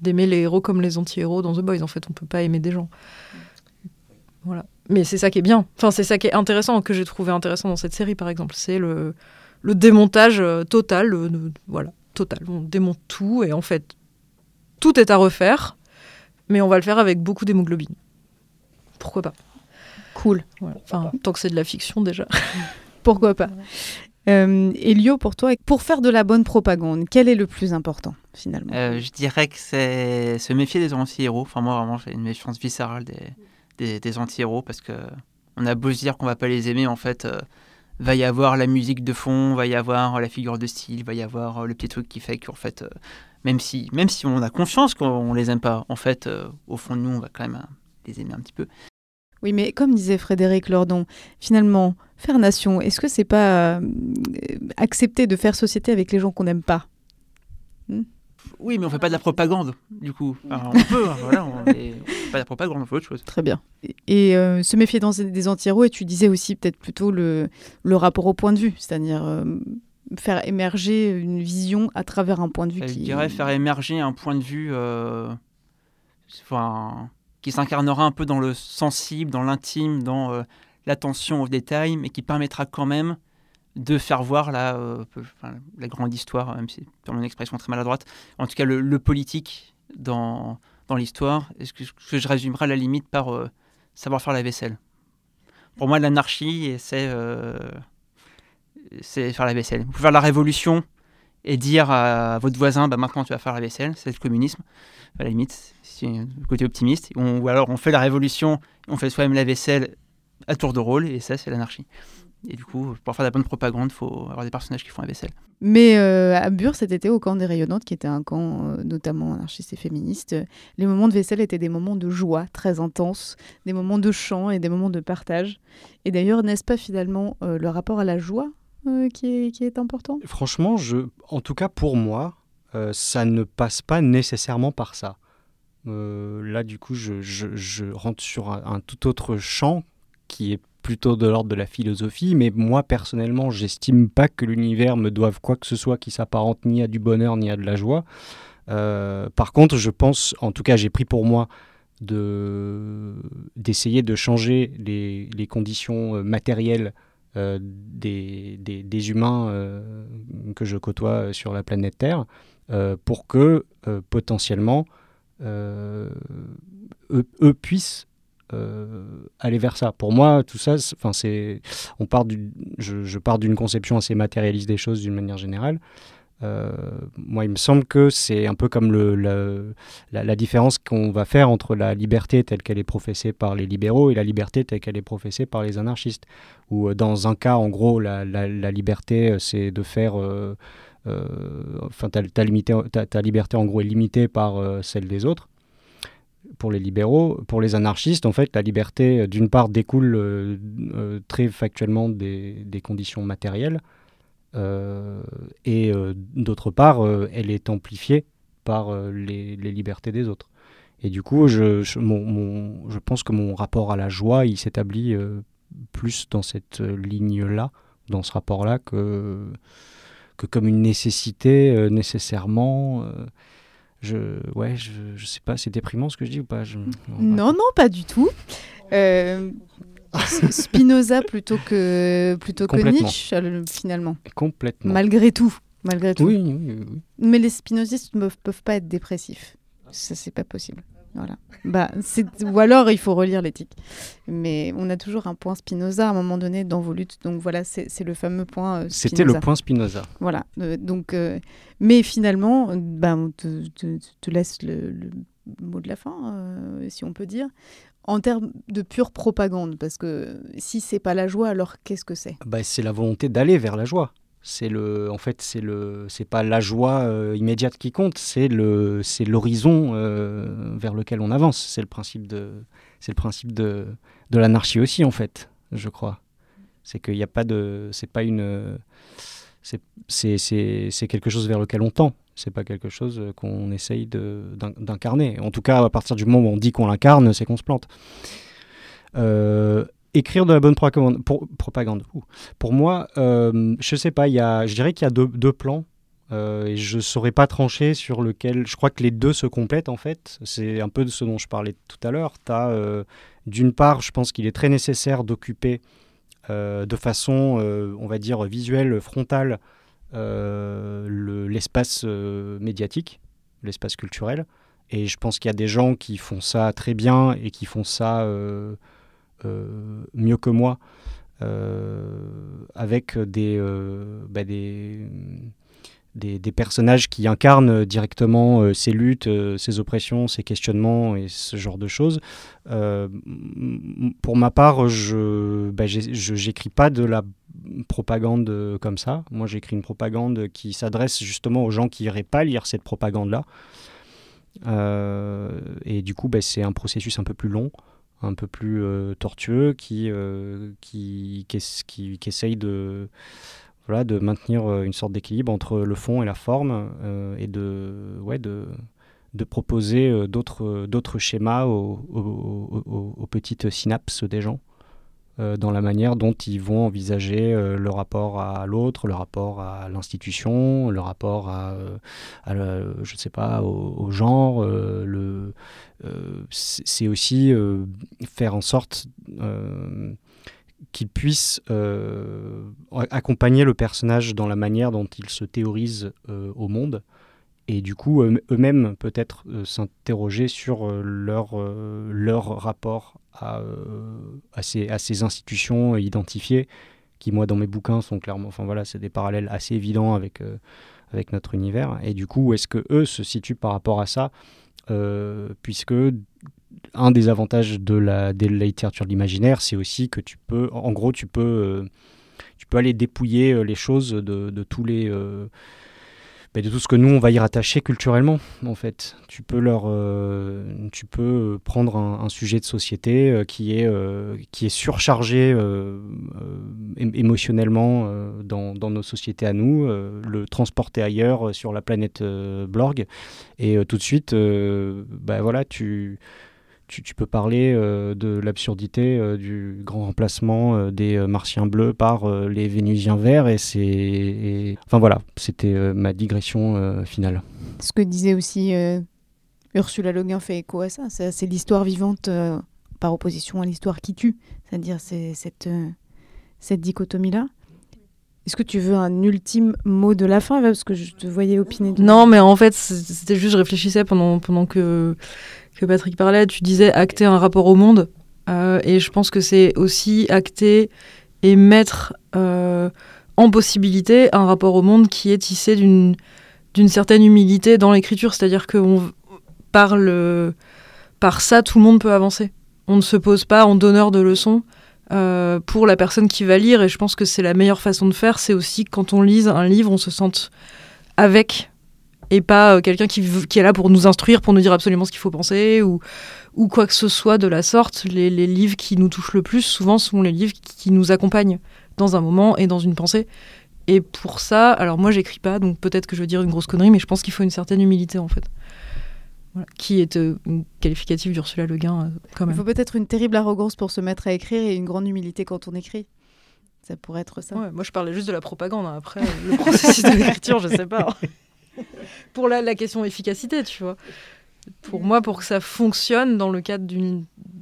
d'aimer les héros comme les anti-héros dans The Boys. En fait, on peut pas aimer des gens. Voilà. Mais c'est ça qui est bien. Enfin, c'est ça qui est intéressant, que j'ai trouvé intéressant dans cette série, par exemple. C'est le, le démontage euh, total. le- le- voilà, total. On démonte tout, et en fait, tout est à refaire, mais on va le faire avec beaucoup d'hémoglobine. Pourquoi pas? Cool. Voilà. Enfin, tant que c'est de la fiction, déjà. Pourquoi pas? Euh, Elio, pour toi, pour faire de la bonne propagande, quel est le plus important finalement? Euh, je dirais que c'est se méfier des anti-héros. Enfin, moi, vraiment, j'ai une méfiance viscérale des, des, des anti-héros parce que on a beau se dire qu'on va pas les aimer, en fait, euh, va y avoir la musique de fond, va y avoir la figure de style, va y avoir euh, le petit truc qui fait qu'en fait, euh, même, si, même si on a confiance qu'on les aime pas, en fait, euh, au fond de nous, on va quand même euh, les aimer un petit peu. Oui, mais comme disait Frédéric Lordon, finalement, faire nation, est-ce que c'est pas euh, accepter de faire société avec les gens qu'on n'aime pas? Oui, mais on fait pas de la propagande, du coup. On peut, hein, voilà, on, est- on fait pas de la propagande, on fait autre chose. Très bien. Et euh, se méfier dans des anti-héros, et tu disais aussi peut-être plutôt le, le rapport au point de vue, c'est-à-dire euh, faire émerger une vision à travers un point de vue Je qui... dirais faire émerger un point de vue euh, enfin, qui s'incarnera un peu dans le sensible, dans l'intime, dans euh, l'attention aux détails, mais qui permettra quand même de faire voir la, euh, grande histoire, même si c'est une expression très maladroite, en tout cas le, politique dans, l'histoire, et ce que, je résumerai à la limite par euh, savoir faire la vaisselle? Pour moi, l'anarchie, c'est faire la vaisselle. Vous pouvez faire la révolution et dire à votre voisin, bah, maintenant tu vas faire la vaisselle, c'est le communisme, à la limite, c'est le côté optimiste. On- ou alors on fait la révolution, on fait soi-même la vaisselle à tour de rôle, et ça c'est l'anarchie. Et du coup, pour faire de la bonne propagande, il faut avoir des personnages qui font la vaisselle. Mais euh, à Bure, cet été, au camp des Rayonnantes, qui était un camp euh, notamment anarchiste et féministe, euh, les moments de vaisselle étaient des moments de joie très intenses, des moments de chant et des moments de partage. Et d'ailleurs, n'est-ce pas finalement euh, le rapport à la joie euh, qui, est, qui est important? Franchement, je, en tout cas pour moi, euh, ça ne passe pas nécessairement par ça. Euh, là, du coup, je, rentre sur un, tout autre champ qui est plutôt de l'ordre de la philosophie, mais moi personnellement, j'estime pas que l'univers me doive quoi que ce soit qui s'apparente ni à du bonheur ni à de la joie. Euh, par contre, je pense, en tout cas, j'ai pris pour moi de d'essayer de changer les, conditions euh, matérielles des, humains que je côtoie sur la planète Terre pour que potentiellement eux, eux puissent euh, aller vers ça. Pour moi, tout ça, enfin, c'est, on part du, je, pars d'une conception assez matérialiste des choses d'une manière générale. Euh, moi, il me semble que c'est un peu comme la, différence qu'on va faire entre la liberté telle qu'elle est professée par les libéraux et la liberté telle qu'elle est professée par les anarchistes. Euh, dans un cas, en gros, la, liberté, euh, c'est de faire... euh, euh, Enfin, ta, ta ta- liberté, en gros, est limitée par euh, celle des autres pour les libéraux. Pour les anarchistes, en fait, la liberté, euh, d'une part, découle euh, euh, très factuellement des, conditions matérielles, euh, et euh, d'autre part, euh, elle est amplifiée par euh, les, libertés des autres. Et du coup, je, pense que mon rapport à la joie, il s'établit euh, plus dans cette euh, ligne-là, dans ce rapport-là, que, que comme une nécessité euh, nécessairement. euh, je, ouais, je, je sais pas, c'est déprimant ce que je dis ou pas je- Non, non, pas du tout. Euh, Spinoza plutôt que, plutôt que. Nietzsche, finalement. Complètement. Malgré tout. Malgré tout. Oui, oui, oui. Mais les spinozistes ne peuvent pas être dépressifs. Ça, c'est pas possible. Voilà. Bah, ou alors, il faut relire l'éthique. Mais on a toujours un point Spinoza à un moment donné dans vos luttes. Donc voilà, c'est le fameux point euh, C'était le point Spinoza. Voilà. Euh, donc, euh, mais finalement, euh, bah, on te, te- te laisse le, le mot de la fin, si on peut dire, en termes de pure propagande. Parce que si c'est pas la joie, alors qu'est-ce que c'est? Bah, c'est la volonté d'aller vers la joie. C'est le, en fait, c'est le, c'est pas la joie euh, immédiate qui compte, c'est le, c'est l'horizon euh, vers lequel on avance. C'est le principe de, c'est le principe de, de l'anarchie aussi en fait, je crois. C'est qu'il n'y a pas de, c'est pas une, c'est, c'est, quelque chose vers lequel on tend. C'est pas quelque chose qu'on essaye d'incarner. En tout cas, à partir du moment où on dit qu'on l'incarne, c'est qu'on se plante. Euh, écrire de la bonne propagande. Pour, moi, euh, je sais pas, y a, je dirais qu'il y a deux, plans. euh, je saurais pas trancher sur lequel. Je crois que les deux se complètent en fait. C'est un peu de ce dont je parlais tout à l'heure. Tu d'une part, je pense qu'il est très nécessaire d'occuper euh, de façon, euh, on va dire, visuelle, frontale, euh, le- l'espace euh, médiatique, l'espace culturel. Et je pense qu'il y a des gens qui font ça très bien et qui font ça euh, euh, mieux que moi, euh, avec des, euh, bah, des, des, des personnages qui incarnent directement euh, ces luttes, euh, ces oppressions, ces questionnements et ce genre de choses. Euh, pour ma part, je bah, pas de la propagande euh, comme ça. Moi, j'écris une propagande qui s'adresse justement aux gens qui iraient pas lire cette propagande-là. Euh, et du coup, bah, c'est un processus un peu plus long, un peu plus euh, tortueux, qui, euh, qui, qui, es- qui- qui essaye de, maintenir euh, une sorte d'équilibre entre le fond et la forme, et de, proposer d'autres, schémas aux petites synapses des gens. Euh, dans la manière dont ils vont envisager euh, le rapport à l'autre, le rapport à l'institution, le rapport à, euh, sais pas, au, genre. c'est aussi faire en sorte qu'ils puissent accompagner le personnage dans la manière dont il se théorise au monde et du coup eux- eux-mêmes peut-être euh, s'interroger sur euh, leur, euh, leur rapport à, ces, à ces institutions identifiées qui moi dans mes bouquins sont clairement enfin voilà c'est des parallèles assez évidents avec, avec notre univers. Et du coup est-ce que eux se situent par rapport à ça puisque un des avantages de la, de la littérature de l'imaginaire c'est aussi que tu peux en gros tu peux tu peux aller dépouiller les choses de, de tous les euh, de tout ce que nous on va y rattacher culturellement en fait. Tu peux leur euh, tu peux prendre un, sujet de société euh, qui est euh, qui est surchargé euh, euh, émotionnellement euh, dans, dans nos sociétés à nous euh, le transporter ailleurs euh, sur la planète euh, Blorg. Et euh, tout de suite euh, ben voilà tu tu, tu peux parler euh, de l'absurdité euh, du grand remplacement euh, des euh, martiens bleus par euh, les vénusiens verts et c'est et- enfin voilà c'était euh, ma digression euh, finale Ce que disait aussi euh, Ursula Le Guin fait écho à ça. C'est c'est l'histoire vivante euh, par opposition à l'histoire qui tue. C'est-à-dire c'est cette, euh, cette dichotomie-là. Est-ce que tu veux un ultime mot de la fin Parce que je te voyais opiner. Non, mais en fait, c'était juste, je réfléchissais pendant, pendant que, que Patrick parlait, tu disais acter un rapport au monde. Euh, et je pense que c'est aussi acter et mettre euh, en possibilité un rapport au monde qui est tissé d'une d'une certaine humilité dans l'écriture. C'est-à-dire que on, par, par ça, tout le monde peut avancer. On ne se pose pas en donneur de leçons. euh, pour la personne qui va lire, et je pense que c'est la meilleure façon de faire, c'est aussi quand on lise un livre, on se sente avec et pas euh, quelqu'un qui, est là pour nous instruire, pour nous dire absolument ce qu'il faut penser ou, ou quoi que ce soit de la sorte. Les, les livres qui nous touchent le plus, souvent, sont les livres qui, qui nous accompagnent dans un moment et dans une pensée. Et pour ça, alors moi, j'écris pas, donc peut-être que je vais dire une grosse connerie, mais je pense qu'il faut une certaine humilité, en fait. Voilà. Qui est euh, une qualificative d'Ursula Le Guin, euh, quand Il même. faut peut-être une terrible arrogance pour se mettre à écrire et une grande humilité quand on écrit. Ça pourrait être ça. Ouais, moi, je parlais juste de la propagande. hein. Après, le processus de l'écriture, je sais pas. pour la, question efficacité, tu vois. Pour moi, pour que ça fonctionne dans le cadre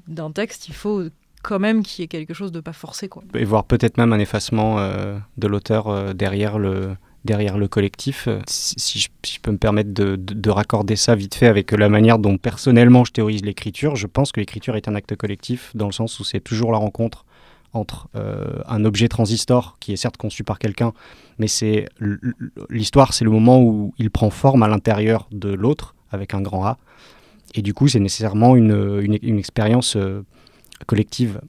d'un texte, il faut quand même qu'il y ait quelque chose de pas forcé, quoi. et voir peut-être même un effacement euh, de l'auteur euh, derrière le derrière le collectif Euh, si, si je, si je peux me permettre de, de- de raccorder ça vite fait avec la manière dont personnellement je théorise l'écriture je pense que l'écriture est un acte collectif dans le sens où c'est toujours la rencontre entre euh, un objet transistor qui est certes conçu par quelqu'un mais c'est l'histoire c'est le moment où il prend forme à l'intérieur de l'autre avec un grand A et du coup c'est nécessairement une, une, une expérience euh, collective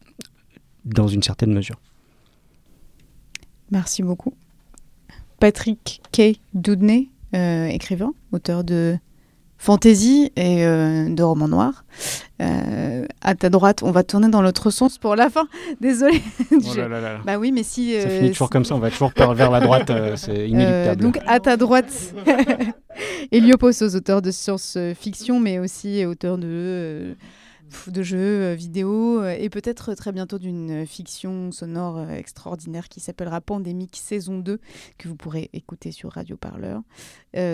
dans une certaine mesure Merci beaucoup. Patrick K. Doudney, euh, écrivain, auteur de fantasy et euh, de romans noirs. Euh, à ta droite, on va tourner dans l'autre sens pour la fin. Désolée. Oh là là. Bah oui, mais si. Ça euh, finit toujours si- comme ça, on va toujours par- vers la droite, euh, c'est Euh, inéluctable. donc à ta droite, Hélioposos, auteur de science-fiction, mais aussi auteur de, euh, de jeux euh, vidéo euh, et peut-être très bientôt d'une fiction sonore euh, extraordinaire qui s'appellera Pandémique saison 2, que vous pourrez écouter sur Radio Parleur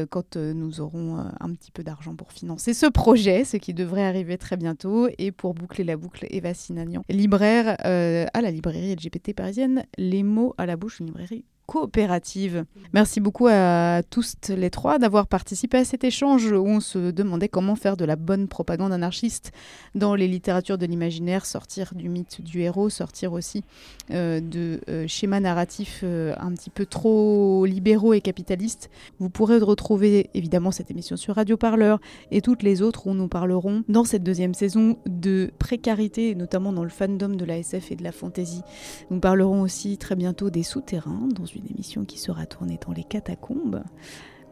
quand nous aurons un petit peu d'argent pour financer ce projet, ce qui devrait arriver très bientôt. Et pour boucler la boucle, Eva Sinagnan, libraire à la librairie LGBT parisienne, Les mots à la bouche, une librairie coopérative. Merci beaucoup à tous les trois d'avoir participé à cet échange où on se demandait comment faire de la bonne propagande anarchiste dans les littératures de l'imaginaire, sortir du mythe du héros, sortir aussi euh, de euh, schémas narratifs euh, un petit peu trop libéraux et capitalistes. Vous pourrez retrouver évidemment cette émission sur Radio Parleur et toutes les autres où nous parlerons dans cette deuxième saison de précarité, notamment dans le fandom de la SF et de la fantasy. Nous parlerons aussi très bientôt des souterrains dans une émission qui sera tournée dans les catacombes.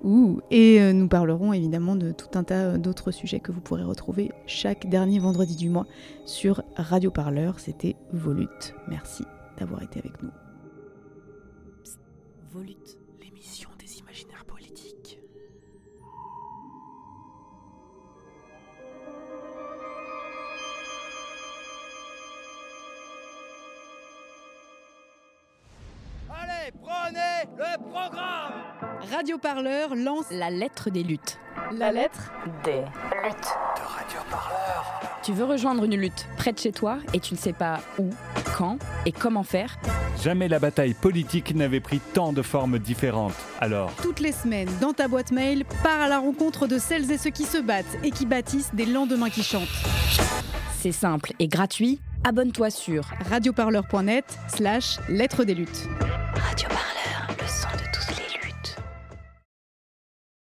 Ouh. Et euh, nous parlerons évidemment de tout un tas d'autres sujets que vous pourrez retrouver chaque dernier vendredi du mois sur Radio Parleur. C'était Volute. Merci d'avoir été avec nous. Volute. Le programme Radio Parleur lance La lettre des luttes. la lettre Des luttes. Tu veux rejoindre une lutte près de chez toi et tu ne sais pas où, quand et comment faire? Jamais la bataille politique n'avait pris tant de formes différentes. Alors, toutes les semaines dans ta boîte mail, pars à la rencontre de celles et ceux qui se battent et qui bâtissent des lendemains qui chantent. C'est simple et gratuit. Abonne-toi sur Radioparleur.net slash lettre des luttes.